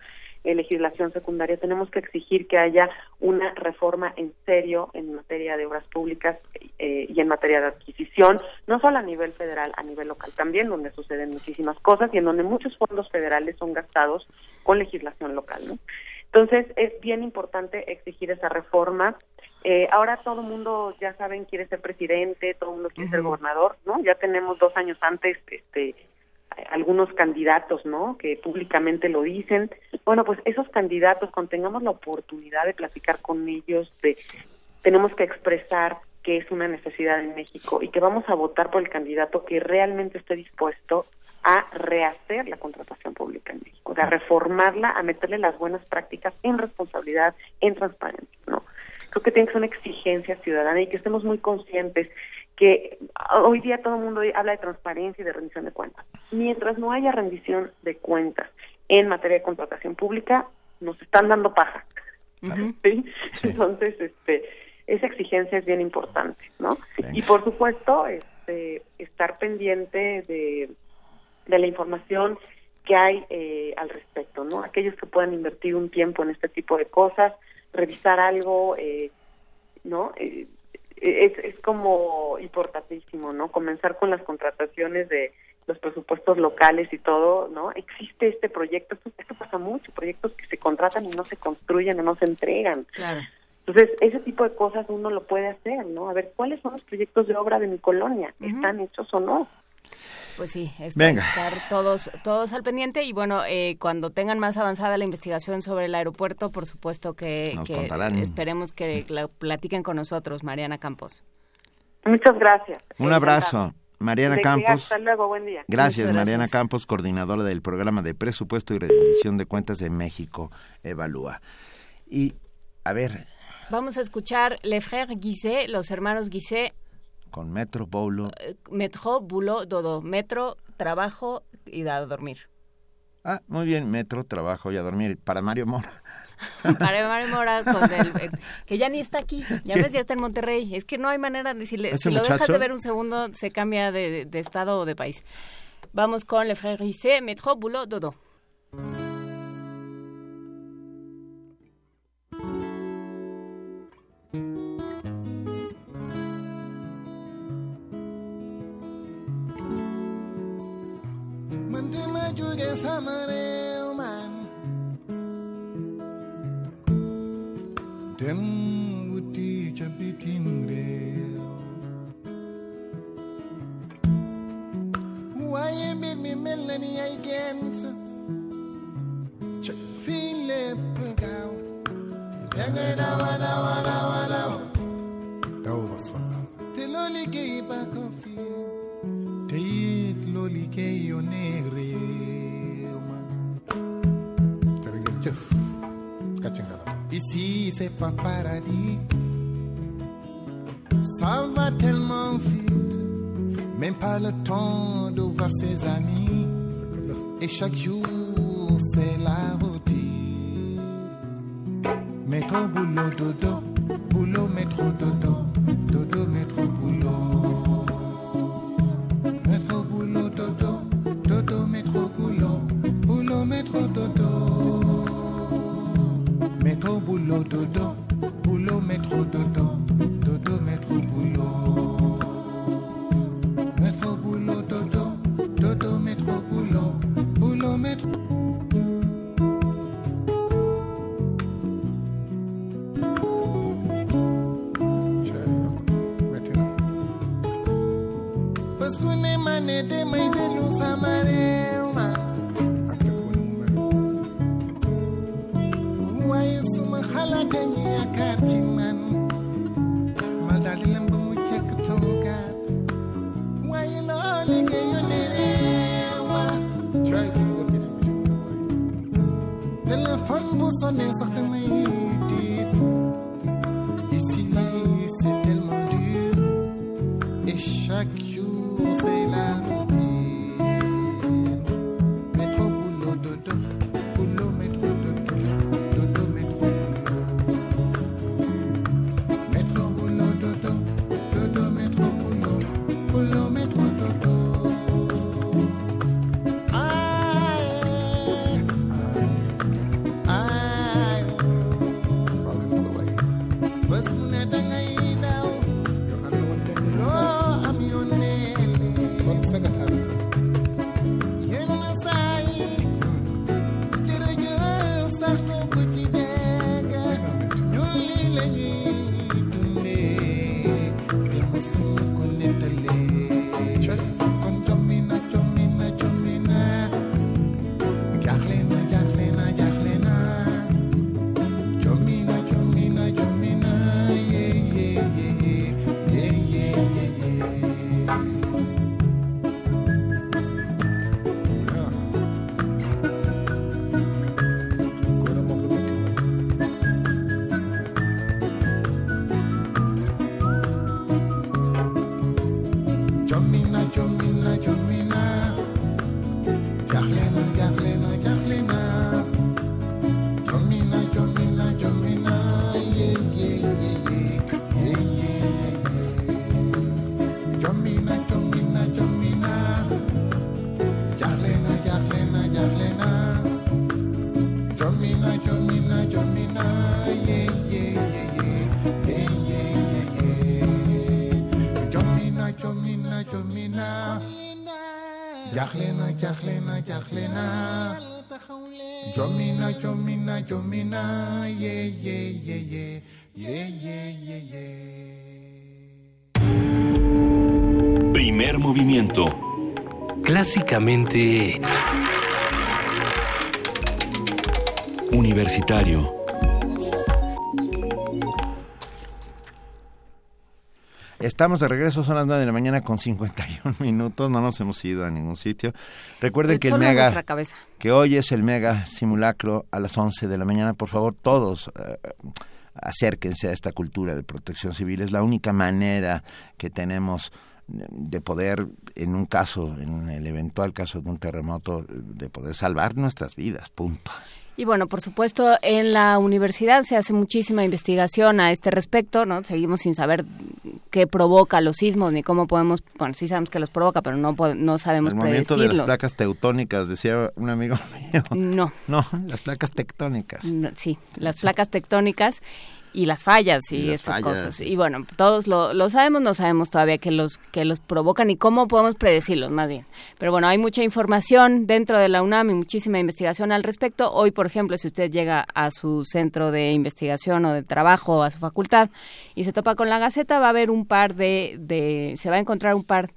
eh, legislación secundaria, tenemos que exigir que haya una reforma en serio en materia de obras públicas y en materia de adquisición, no solo a nivel federal, a nivel local también, donde suceden muchísimas cosas y en donde muchos fondos federales son gastados con legislación local, ¿no? Entonces, es bien importante exigir esa reforma. Eh, ahora todo el mundo, ya saben, quiere ser presidente, todo el mundo quiere ser gobernador, ¿no? Ya tenemos dos años antes este, algunos candidatos, ¿no? Que públicamente lo dicen. Bueno, pues esos candidatos, cuando tengamos la oportunidad de platicar con ellos, de tenemos que expresar que es una necesidad en México y que vamos a votar por el candidato que realmente esté dispuesto a rehacer la contratación pública en México, a reformarla, a meterle las buenas prácticas en responsabilidad, en transparencia, ¿no? Creo que tiene que ser una exigencia ciudadana y que estemos muy conscientes que hoy día todo el mundo habla de transparencia y de rendición de cuentas. Mientras no haya rendición de cuentas en materia de contratación pública, nos están dando paja. ¿sí? Entonces, este, esa exigencia es bien importante, ¿no? Y por supuesto, este, estar pendiente de, de la información que hay eh, al respecto, ¿no? Aquellos que puedan invertir un tiempo en este tipo de cosas, revisar algo, eh, ¿no? Eh, es, es como importantísimo, ¿no? Comenzar con las contrataciones de los presupuestos locales y todo, ¿no? Existe este proyecto, esto, esto pasa mucho, proyectos que se contratan y no se construyen o no se entregan. Claro. Entonces, ese tipo de cosas uno lo puede hacer, ¿no? A ver, ¿cuáles son los proyectos de obra de mi colonia? ¿Están hechos o no? Pues sí, estar, Venga. estar todos, todos al pendiente y bueno, eh, cuando tengan más avanzada la investigación sobre el aeropuerto, por supuesto que, esperemos que la platiquen con nosotros, Mariana Campos. Muchas gracias. Un abrazo. Mariana De- Campos. Hasta luego, buen día. Gracias, Muchas Mariana gracias. Campos, coordinadora del programa de presupuesto y rendición de cuentas de México, Evalúa. Y, a ver, Vamos a escuchar Les Frères Guisset, los hermanos Guisset, con Metro Bolo. Metro, Boulot, Dodo, Metro, Trabajo y a dormir. Ah, muy bien, Metro, trabajo y a dormir. Para Mario Mora. Para Mario Mora, con el- eh, que ya ni está aquí, ya ves, ya está en Monterrey. Es que no hay manera de decirle, ¿Ese si lo dejas de ver un segundo, se cambia de, de- de estado o de país. Vamos con Le Frères Guisset, Metro, Boulot, Dodo. Man dama jóge sama réew man dem wuti te te loo liggéey yónnee réew ma jërë ngeen jëf kàcce nga la ici c'est pas paradis. Ça va tellement vite même pas le temps de voir ses amis. Et chaque jour c'est la routine. Métro boulot dodo. Boulot métro dodo dedans, boulot métro Yomina, yomina, yomina. Yeah, yeah, yeah, yeah. Yeah, yeah, yeah, yeah. Primer movimiento. Clásicamente... Universitario. Estamos de regreso, son las 9 de la mañana con 51 minutos, no nos hemos ido a ningún sitio. Recuerden que el mega que hoy es el mega simulacro a las 11 de la mañana, por favor, todos eh, acérquense a esta cultura de protección civil, es la única manera que tenemos de poder, en un caso, en el eventual caso de un terremoto, de poder salvar nuestras vidas, punto. Y bueno, por supuesto, en la universidad se hace muchísima investigación a este respecto, ¿no? Seguimos sin saber qué provoca los sismos ni cómo podemos, bueno, sí sabemos que los provoca, pero no no sabemos El movimiento de las placas teutónicas, decía un amigo mío. No. No, las placas tectónicas. sí, las placas tectónicas y las fallas y, estas cosas. Y bueno, todos lo, lo, sabemos, no sabemos todavía qué los, que los provocan y cómo podemos predecirlos, más bien. Pero bueno, hay mucha información dentro de la UNAM y muchísima investigación al respecto. Hoy, por ejemplo, si usted llega a su centro de investigación o de trabajo, a su facultad, y se topa con la Gaceta, va a haber un par de, de se va a encontrar un par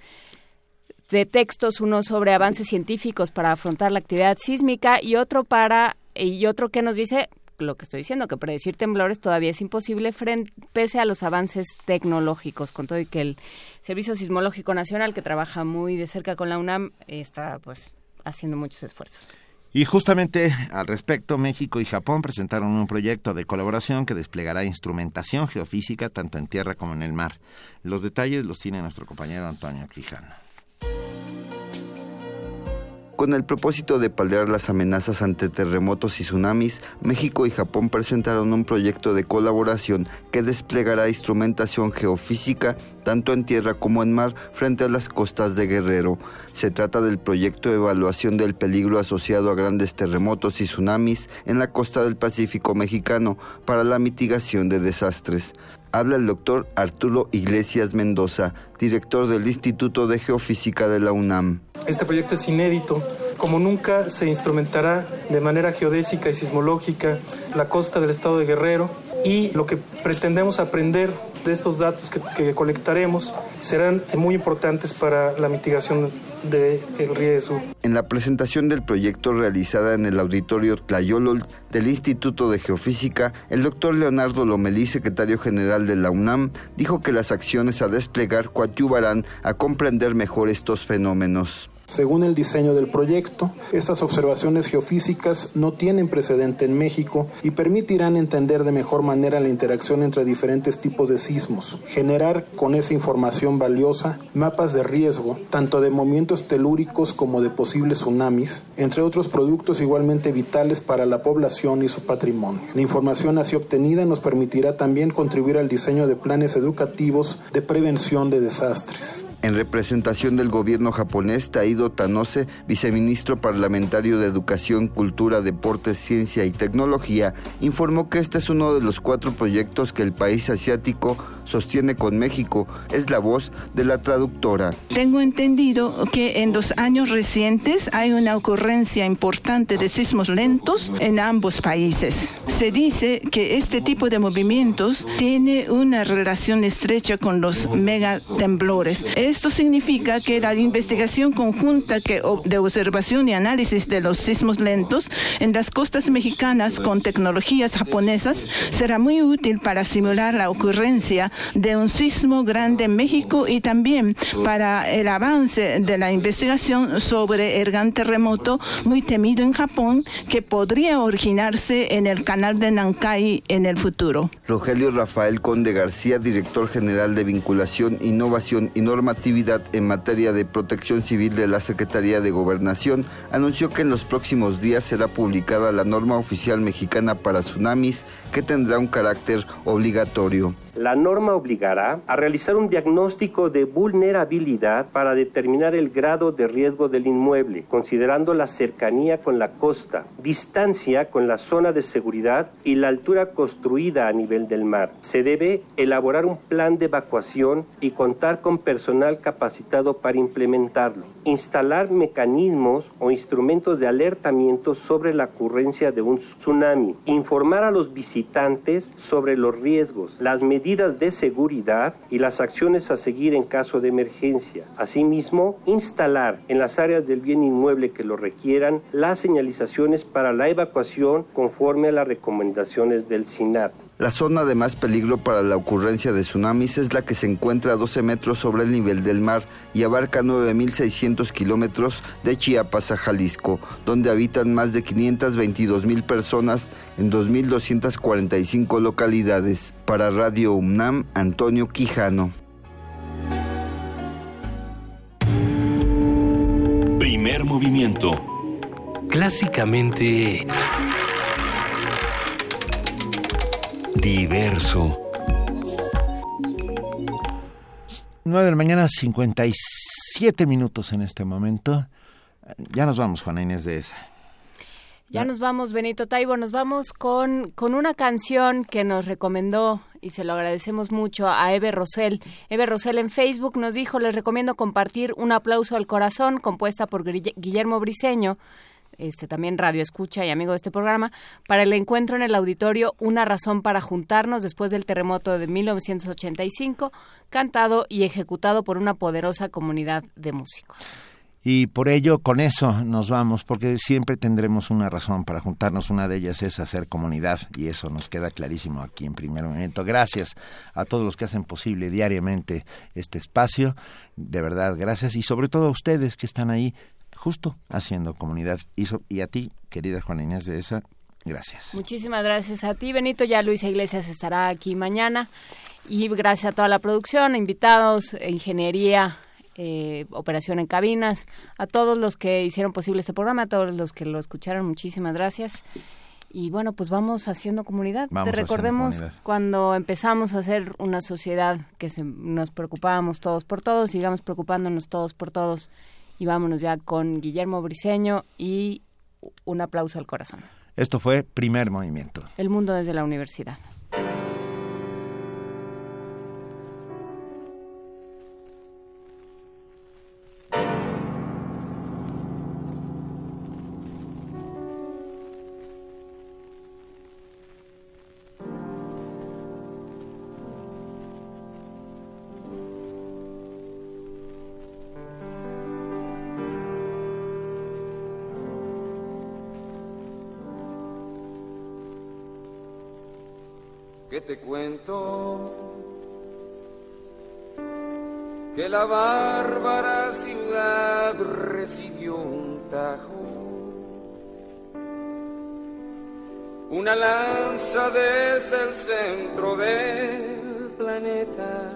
de textos, uno sobre avances científicos para afrontar la actividad sísmica y otro para y otro que nos dice lo que estoy diciendo, que predecir temblores todavía es imposible frente, pese a los avances tecnológicos, con todo y que el Servicio Sismológico Nacional, que trabaja muy de cerca con la UNAM, está pues haciendo muchos esfuerzos. Y justamente al respecto, México y Japón presentaron un proyecto de colaboración que desplegará instrumentación geofísica tanto en tierra como en el mar. Los detalles los tiene nuestro compañero Antonio Quijano con el propósito de paliar las amenazas ante terremotos y tsunamis, México y Japón presentaron un proyecto de colaboración que desplegará instrumentación geofísica tanto en tierra como en mar frente a las costas de Guerrero. Se trata del proyecto de evaluación del peligro asociado a grandes terremotos y tsunamis en la costa del Pacífico mexicano para la mitigación de desastres. Habla el doctor Arturo Iglesias Mendoza, director del Instituto de Geofísica de la UNAM. Este proyecto es inédito. Como nunca se instrumentará de manera geodésica y sismológica la costa del estado de Guerrero y lo que pretendemos aprender de estos datos que, colectaremos serán muy importantes para la mitigación del riesgo. En la presentación del proyecto realizada en el auditorio Tlayolol del Instituto de Geofísica, el doctor Leonardo Lomelí, secretario general de la UNAM, dijo que las acciones a desplegar coadyuvarán a comprender mejor estos fenómenos. Según el diseño del proyecto, estas observaciones geofísicas no tienen precedente en México y permitirán entender de mejor manera la interacción entre diferentes tipos de sismos, generar con esa información valiosa mapas de riesgo, tanto de movimientos telúricos como de posibles tsunamis, entre otros productos igualmente vitales para la población y su patrimonio. La información así obtenida nos permitirá también contribuir al diseño de planes educativos de prevención de desastres. En representación del gobierno japonés, Taido Tanose, viceministro parlamentario de Educación, Cultura, Deportes, Ciencia y Tecnología, informó que este es uno de los cuatro proyectos que el país asiático sostiene con México. Es la voz de la traductora. Tengo entendido que en los años recientes hay una ocurrencia importante de sismos lentos en ambos países. Se dice que este tipo de movimientos tiene una relación estrecha con los megatemblores. Esto significa que la investigación conjunta de observación y análisis de los sismos lentos en las costas mexicanas con tecnologías japonesas será muy útil para simular la ocurrencia de un sismo grande en México y también para el avance de la investigación sobre el gran terremoto muy temido en Japón que podría originarse en el canal de Nankai en el futuro. Rogelio Rafael Conde García, director general de vinculación, innovación y normatividad en materia de protección civil de la Secretaría de Gobernación, anunció que en los próximos días será publicada la norma oficial mexicana para tsunamis que tendrá un carácter obligatorio. La norma obligará a realizar un diagnóstico de vulnerabilidad para determinar el grado de riesgo del inmueble, considerando la cercanía con la costa, distancia con la zona de seguridad y la altura construida a nivel del mar. Se debe elaborar un plan de evacuación y contar con personal capacitado para implementarlo. Instalar mecanismos o instrumentos de alertamiento sobre la ocurrencia de un tsunami. Informar a los visitantes sobre los riesgos, las medidas de seguridad y las acciones a seguir en caso de emergencia. Asimismo, instalar en las áreas del bien inmueble que lo requieran las señalizaciones para la evacuación conforme a las recomendaciones del SINAT. La zona de más peligro para la ocurrencia de tsunamis es la que se encuentra a 12 metros sobre el nivel del mar y abarca 9.600 kilómetros de Chiapas a Jalisco, donde habitan más de 522.000 personas en 2.245 localidades. Para Radio UNAM, Antonio Quijano. Primer movimiento. Clásicamente... Diverso. 9 de la mañana, 57 minutos en este momento. Ya nos vamos, Juana Inés de esa. Ya nos vamos, Benito Taibo, nos vamos con, con una canción que nos recomendó y se lo agradecemos mucho a Eve Rosell. Eve Rosell en Facebook nos dijo, les recomiendo compartir Un aplauso al corazón, compuesta por Guillermo Briseño, este también radio escucha y amigo de este programa, para el encuentro en el auditorio Una razón para juntarnos después del terremoto de 1985, cantado y ejecutado por una poderosa comunidad de músicos. Y por ello, con eso nos vamos, porque siempre tendremos una razón para juntarnos. Una de ellas es hacer comunidad, y eso nos queda clarísimo aquí en primer momento. Gracias a todos los que hacen posible diariamente este espacio. De verdad, gracias. Y sobre todo a ustedes que están ahí justo haciendo comunidad. Y, y a ti, querida Juana Inés de esa, gracias. Muchísimas gracias a ti, Benito. Ya Luisa Iglesias estará aquí mañana. Y gracias a toda la producción, invitados, ingeniería, eh, operación en cabinas, a todos los que hicieron posible este programa, a todos los que lo escucharon, muchísimas gracias. Y bueno, pues vamos haciendo comunidad. Te recordemos cuando empezamos a hacer una sociedad que nos preocupábamos todos por todos, sigamos preocupándonos todos por todos y vámonos ya con Guillermo Briseño y un aplauso al corazón. Esto fue Primer Movimiento. El mundo desde la universidad. La bárbara ciudad recibió un tajo, una lanza desde el centro del planeta,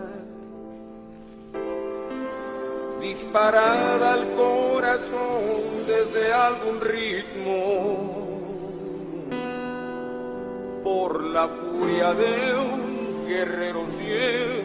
disparada al corazón desde algún ritmo. Por la furia de un guerrero siempre